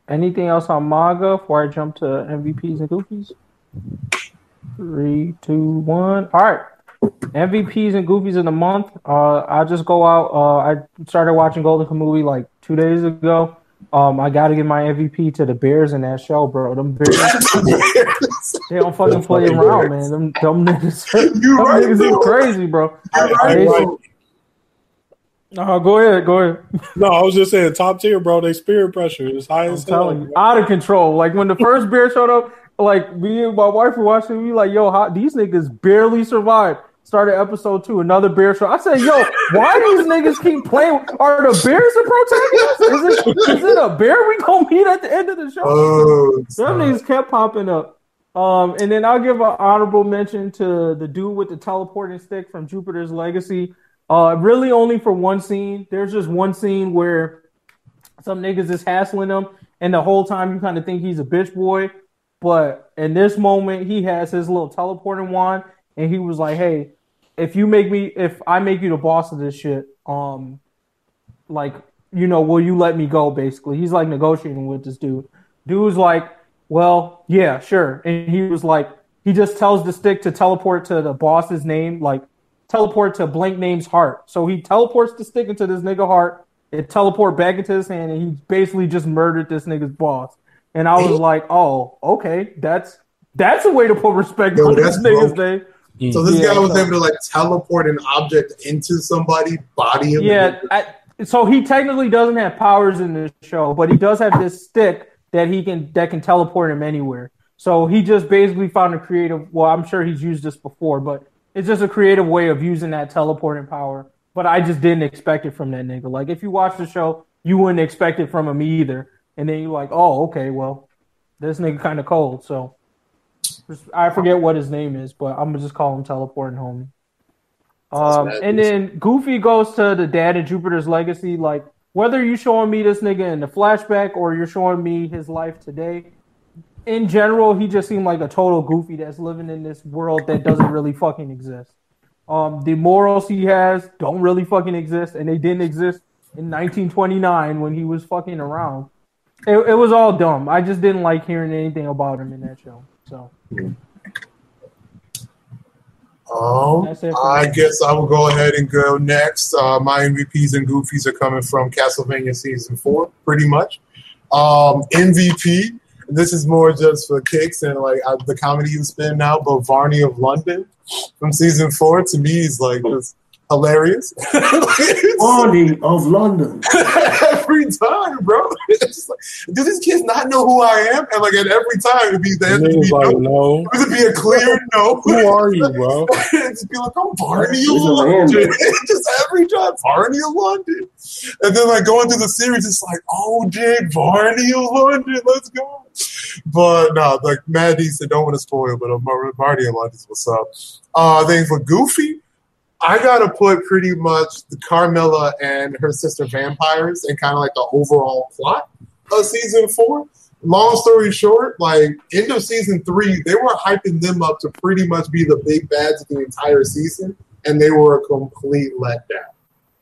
anything else on manga before I jump to MVPs and goofies? Three, two, one. All right. MVPs and goofies of the month. Uh, I just go out. Uh, I started watching Golden Kamuy like two days ago. Um, I got to give my MVP to the Bears in that show, bro. Them Bears, [laughs] they don't fucking play Fucking around, man. Them, them niggas, [laughs] them You right, niggas is though. crazy, bro. You're right, They- Uh, go ahead, go ahead. no, I was just saying top tier, bro. They spirit pressure is high I'm as hell. telling you, out of control. Like when the first bear showed up, like me and my wife were watching, we like, yo, how, these niggas barely survived. Started episode two, another bear show. I said, yo, why these niggas keep playing? Are the bears the protagonists? Is it, is it a bear we gonna meet at the end of the show? Oh, snap. niggas kept popping up. Um, and then I'll give an honorable mention to the dude with the teleporting stick from Jupiter's Legacy. Uh, really only for one scene. There's just one scene where some niggas is hassling him, and the whole time you kind of think he's a bitch boy. But in this moment, he has his little teleporting wand, and he was like, "Hey, if you make me, if I make you the boss of this shit, um, like, you know, will you let me go? Basically, he's like negotiating with this dude. Dude's like, well, yeah, sure. And he was like, he just tells the stick to teleport to the boss's name, like teleport to blank name's heart. So he teleports the stick into this nigga heart. It teleport back into his hand, and he basically just murdered this nigga's boss. And I was like, oh, okay, that's that's a way to put respect Yo, on this nigga's name. So this Yeah, guy was so- able to like teleport an object into somebody, body him. Yeah, I, so he technically doesn't have powers in this show, but he does have this stick that he can that can teleport him anywhere. So he just basically found a creative. Well, I'm sure he's used this before, but it's just a creative way of using that teleporting power. But I just didn't expect it from that nigga. Like if you watch the show, you wouldn't expect it from him either. And then you're like, oh, okay, well, this nigga kind of cold. So I forget what his name is, but I'm gonna just call him teleporting homie. Um, and then Goofy goes to the dad in Jupiter's Legacy. Like whether you showing me this nigga in the flashback or you're showing me his life today, in general, he just seemed like a total Goofy that's living in this world that doesn't really fucking exist. Um, the morals he has don't really fucking exist, and they didn't exist in 1929 when he was fucking around. It, it was all dumb. I just didn't like hearing anything about him in that show. So Um, That's it for I guess I will go ahead and go next. Uh, my MVPs and Goofies are coming from Castlevania season four, pretty much. Um, MVP. This is more just for kicks and like uh, the comedy you spin now, but Varney of London from season four to me is like just hilarious. [laughs] Varney of London. every time, bro. [laughs] It's like, do these kids not know who I am? And like at every time it'd be to he be like, no, no. it would be a clear no. Who are you, bro? [laughs] Just be like, I'm Varney of London. Just every time, Varney of London. And then like going through the series, it's like, oh, Jake, Varney of London, let's go. But no, like Mad said, don't want to spoil, but uh, Varney of London's what's up. Uh, then for Goofy, I gotta put pretty much the Carmilla and her sister vampires and kind of like the overall plot of season four. Long story short, like end of season three, they were hyping them up to pretty much be the big bads of the entire season, and they were a complete letdown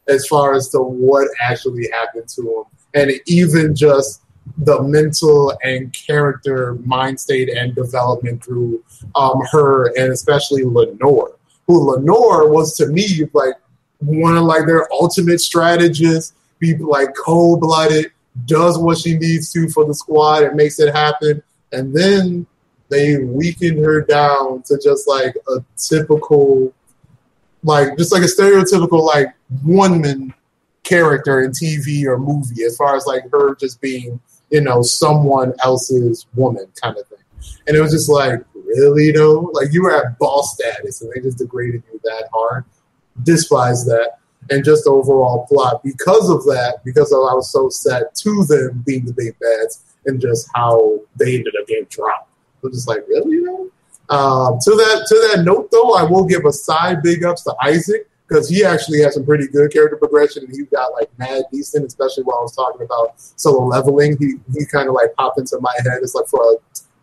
as far as to what actually happened to them, and even just the mental and character mind state and development through um, her and especially Lenore who Lenore was to me like one of like their ultimate strategists, be like cold blooded, does what she needs to for the squad and makes it happen. And then they weakened her down to just like a typical, like just like a stereotypical like woman character in TV or movie, as far as like her just being, you know, someone else's woman kind of thing. And it was just like, really though? Like you were at boss status and they just degraded you that hard. Despise that. And just overall plot. Because of that, because of, I was so set to them being the big bads and just how they ended up getting dropped. I was just like, really though? Um, to that to that note though, I will give a side big ups to Isaac because he actually had some pretty good character progression and he got like mad decent, especially while I was talking about solo leveling. He he kind of like popped into my head. It's like for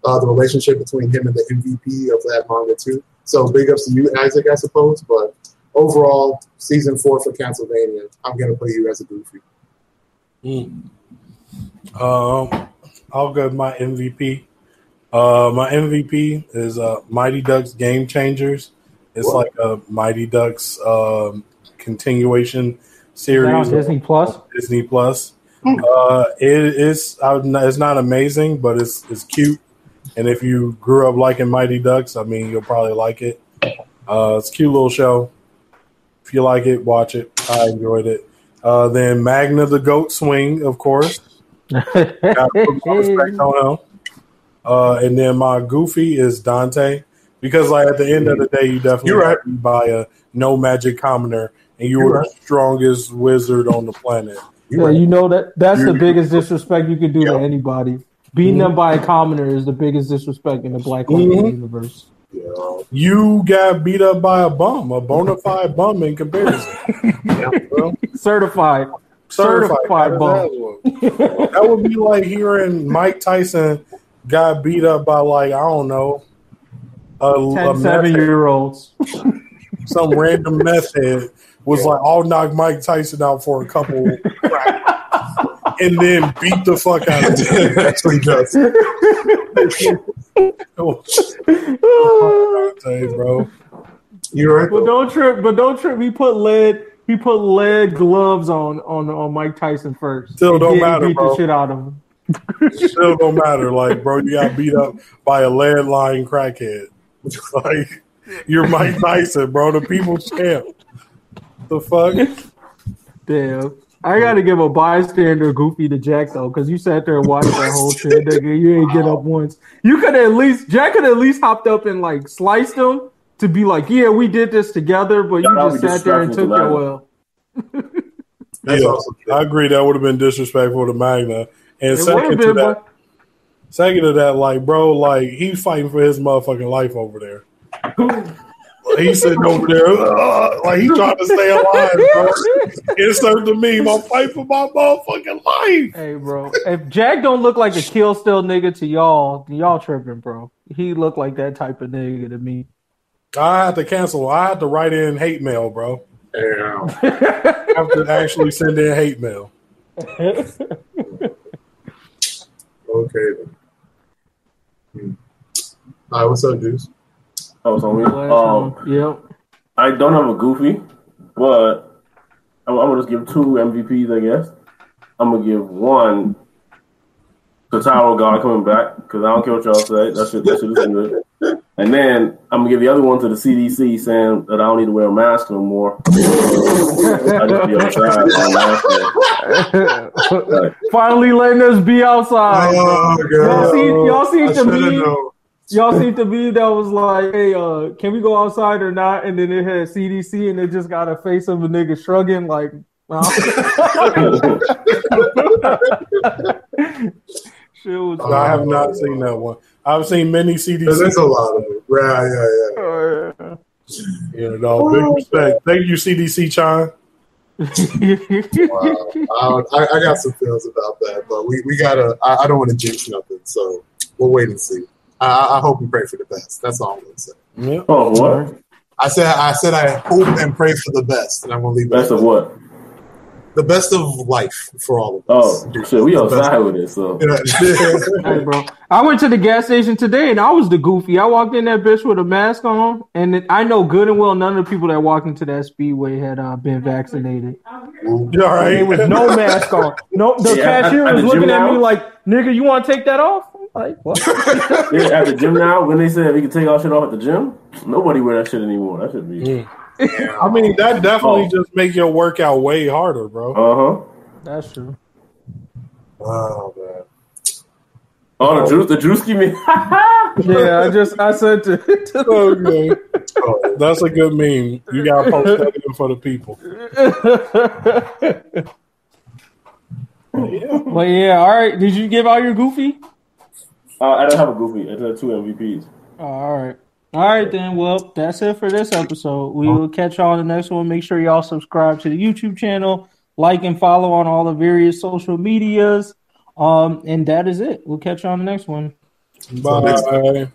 uh, the relationship between him and the MVP of that manga too. So big ups to you, Isaac, I suppose. But overall, season four for Castlevania, I'm gonna put you as a goofy. Mm. Um, I'll go with my MVP. Uh, my MVP is uh, Mighty Ducks Game Changers. It's What? like a Mighty Ducks um, continuation Is on series. Disney Plus. Disney Plus. Uh, it is. Not- It's not amazing, but it's it's cute. And if you grew up liking Mighty Ducks, I mean, you'll probably like it. Uh, it's a cute little show. If you like it, watch it. I enjoyed it. Uh, then Magna the Goat Swing, of course. [laughs] Gotta put my respect on him. Uh, and then my goofy is Dante because, like, at the end of the day, you definitely You're right. have to buy a no magic commoner, and you You're were right. the strongest wizard on the planet. Yeah, you know that that's the You're- biggest disrespect you could do Yep. to anybody. Beating them by a commoner is the biggest disrespect in the Black Clover Mhm. universe. Yeah. You got beat up by a bum, a bona fide bum in comparison. [laughs] Yeah. Well, Certified. Certified bum. [laughs] That would be like hearing Mike Tyson got beat up by like I don't know a, a seven year olds. some random meth head was like, "I'll knock Mike Tyson out for a couple," [laughs] and then beat the fuck out of him. [laughs] actually does. Hey, bro. You're right. But don't trip. But don't trip. He put lead. He put lead gloves on on on Mike Tyson first. Still And don't he matter, beat bro. the shit out of him. Still don't matter. Like, bro, you got beat up by a lead line crackhead. [laughs] Like, you're Mike Tyson, bro, the people's champ. The fuck? Damn. I gotta give a bystander goofy to Jack though, because you sat there and watched that whole shit, [laughs] nigga. You ain't get up once. You could at least Jack could at least hopped up and like sliced him to be like, yeah, we did this together, but you just sat there and took disrespectful your well. [laughs] That's yeah, also true. I agree. That would have been disrespectful to Magna. And It second would've to that, but second to that, like, bro, like he's fighting for his motherfucking life over there. [laughs] He's sitting over there, uh, like he trying to stay alive, bro. Insert the meme. I'm fighting for my motherfucking life. Hey, bro. If Jack don't look like a kill still nigga to y'all, y'all tripping, bro. He look like that type of nigga to me. I had to cancel. I had to write in hate mail, bro. Damn. I have to actually send in hate mail. [laughs] Okay. Then. Hmm. All right, what's up, dudes? Oh, it's on me. Last Um. Yep. I don't have a goofy, but I'm, I'm gonna just give two MVPs. I guess I'm gonna give one to Tower of God coming back because I don't care what y'all say. That shit, that shit is good. And then I'm gonna give the other one to the CDC saying that I don't need to wear a mask no more. [laughs] I just be outside. with mask on. [laughs] Finally letting us be outside. bro. Oh, Y'all see, y'all I see the shoulda meme. Known. Y'all seen the meme that was like, "Hey, uh, can we go outside or not?" And then it had CDC, and it just got a face of a nigga shrugging, like, well, [laughs] shit was. I have not seen that one. I've seen many There's a lot of it. Yeah, yeah, yeah. Uh, Yeah, no, big respect. Thank you, CDC Chime. Wow. I, I got some feelings about that, but we, we gotta. I, I don't want to jinx nothing, so we'll wait and see. I, I hope and pray for the best. That's all I'm gonna say. Yeah. oh, what? I said I said I hope and pray for the best, and I'm gonna leave Best of that. what? the best of life for all of us. Oh, us. shit, we The best- outside with it. So [laughs] Hey, bro. I went to the gas station today and I was the goofy. I walked in that bitch with a mask on, and it, I know good and well none of the people that walked into that speedway had uh, been vaccinated. You all There was no mask on. No, the Yeah, at- cashier at was the looking gym at me like, "Nigga, you want to take that off?" I'm like, what? [laughs] yeah, at the gym now, when they said we can take our shit off at the gym, nobody wear that shit anymore. That should be. Mm. I mean, that definitely Oh. just make your workout way harder, bro. Uh huh. That's true. oh man. Oh, the juice, the juice me. [laughs] Yeah, I just I said to. to [laughs] Okay. Oh, That's a good meme. You got to post that in for the people. but yeah, all right. Did you give out your goofy? Uh, I don't have a goofy. I just had two MVPs. Oh, all right. All right, then. Well, that's it for this episode. We will catch y'all in the next one. Make sure y'all subscribe to the YouTube channel, like and follow on all the various social medias. Um, and that is it. We'll catch you on the next one. Bye.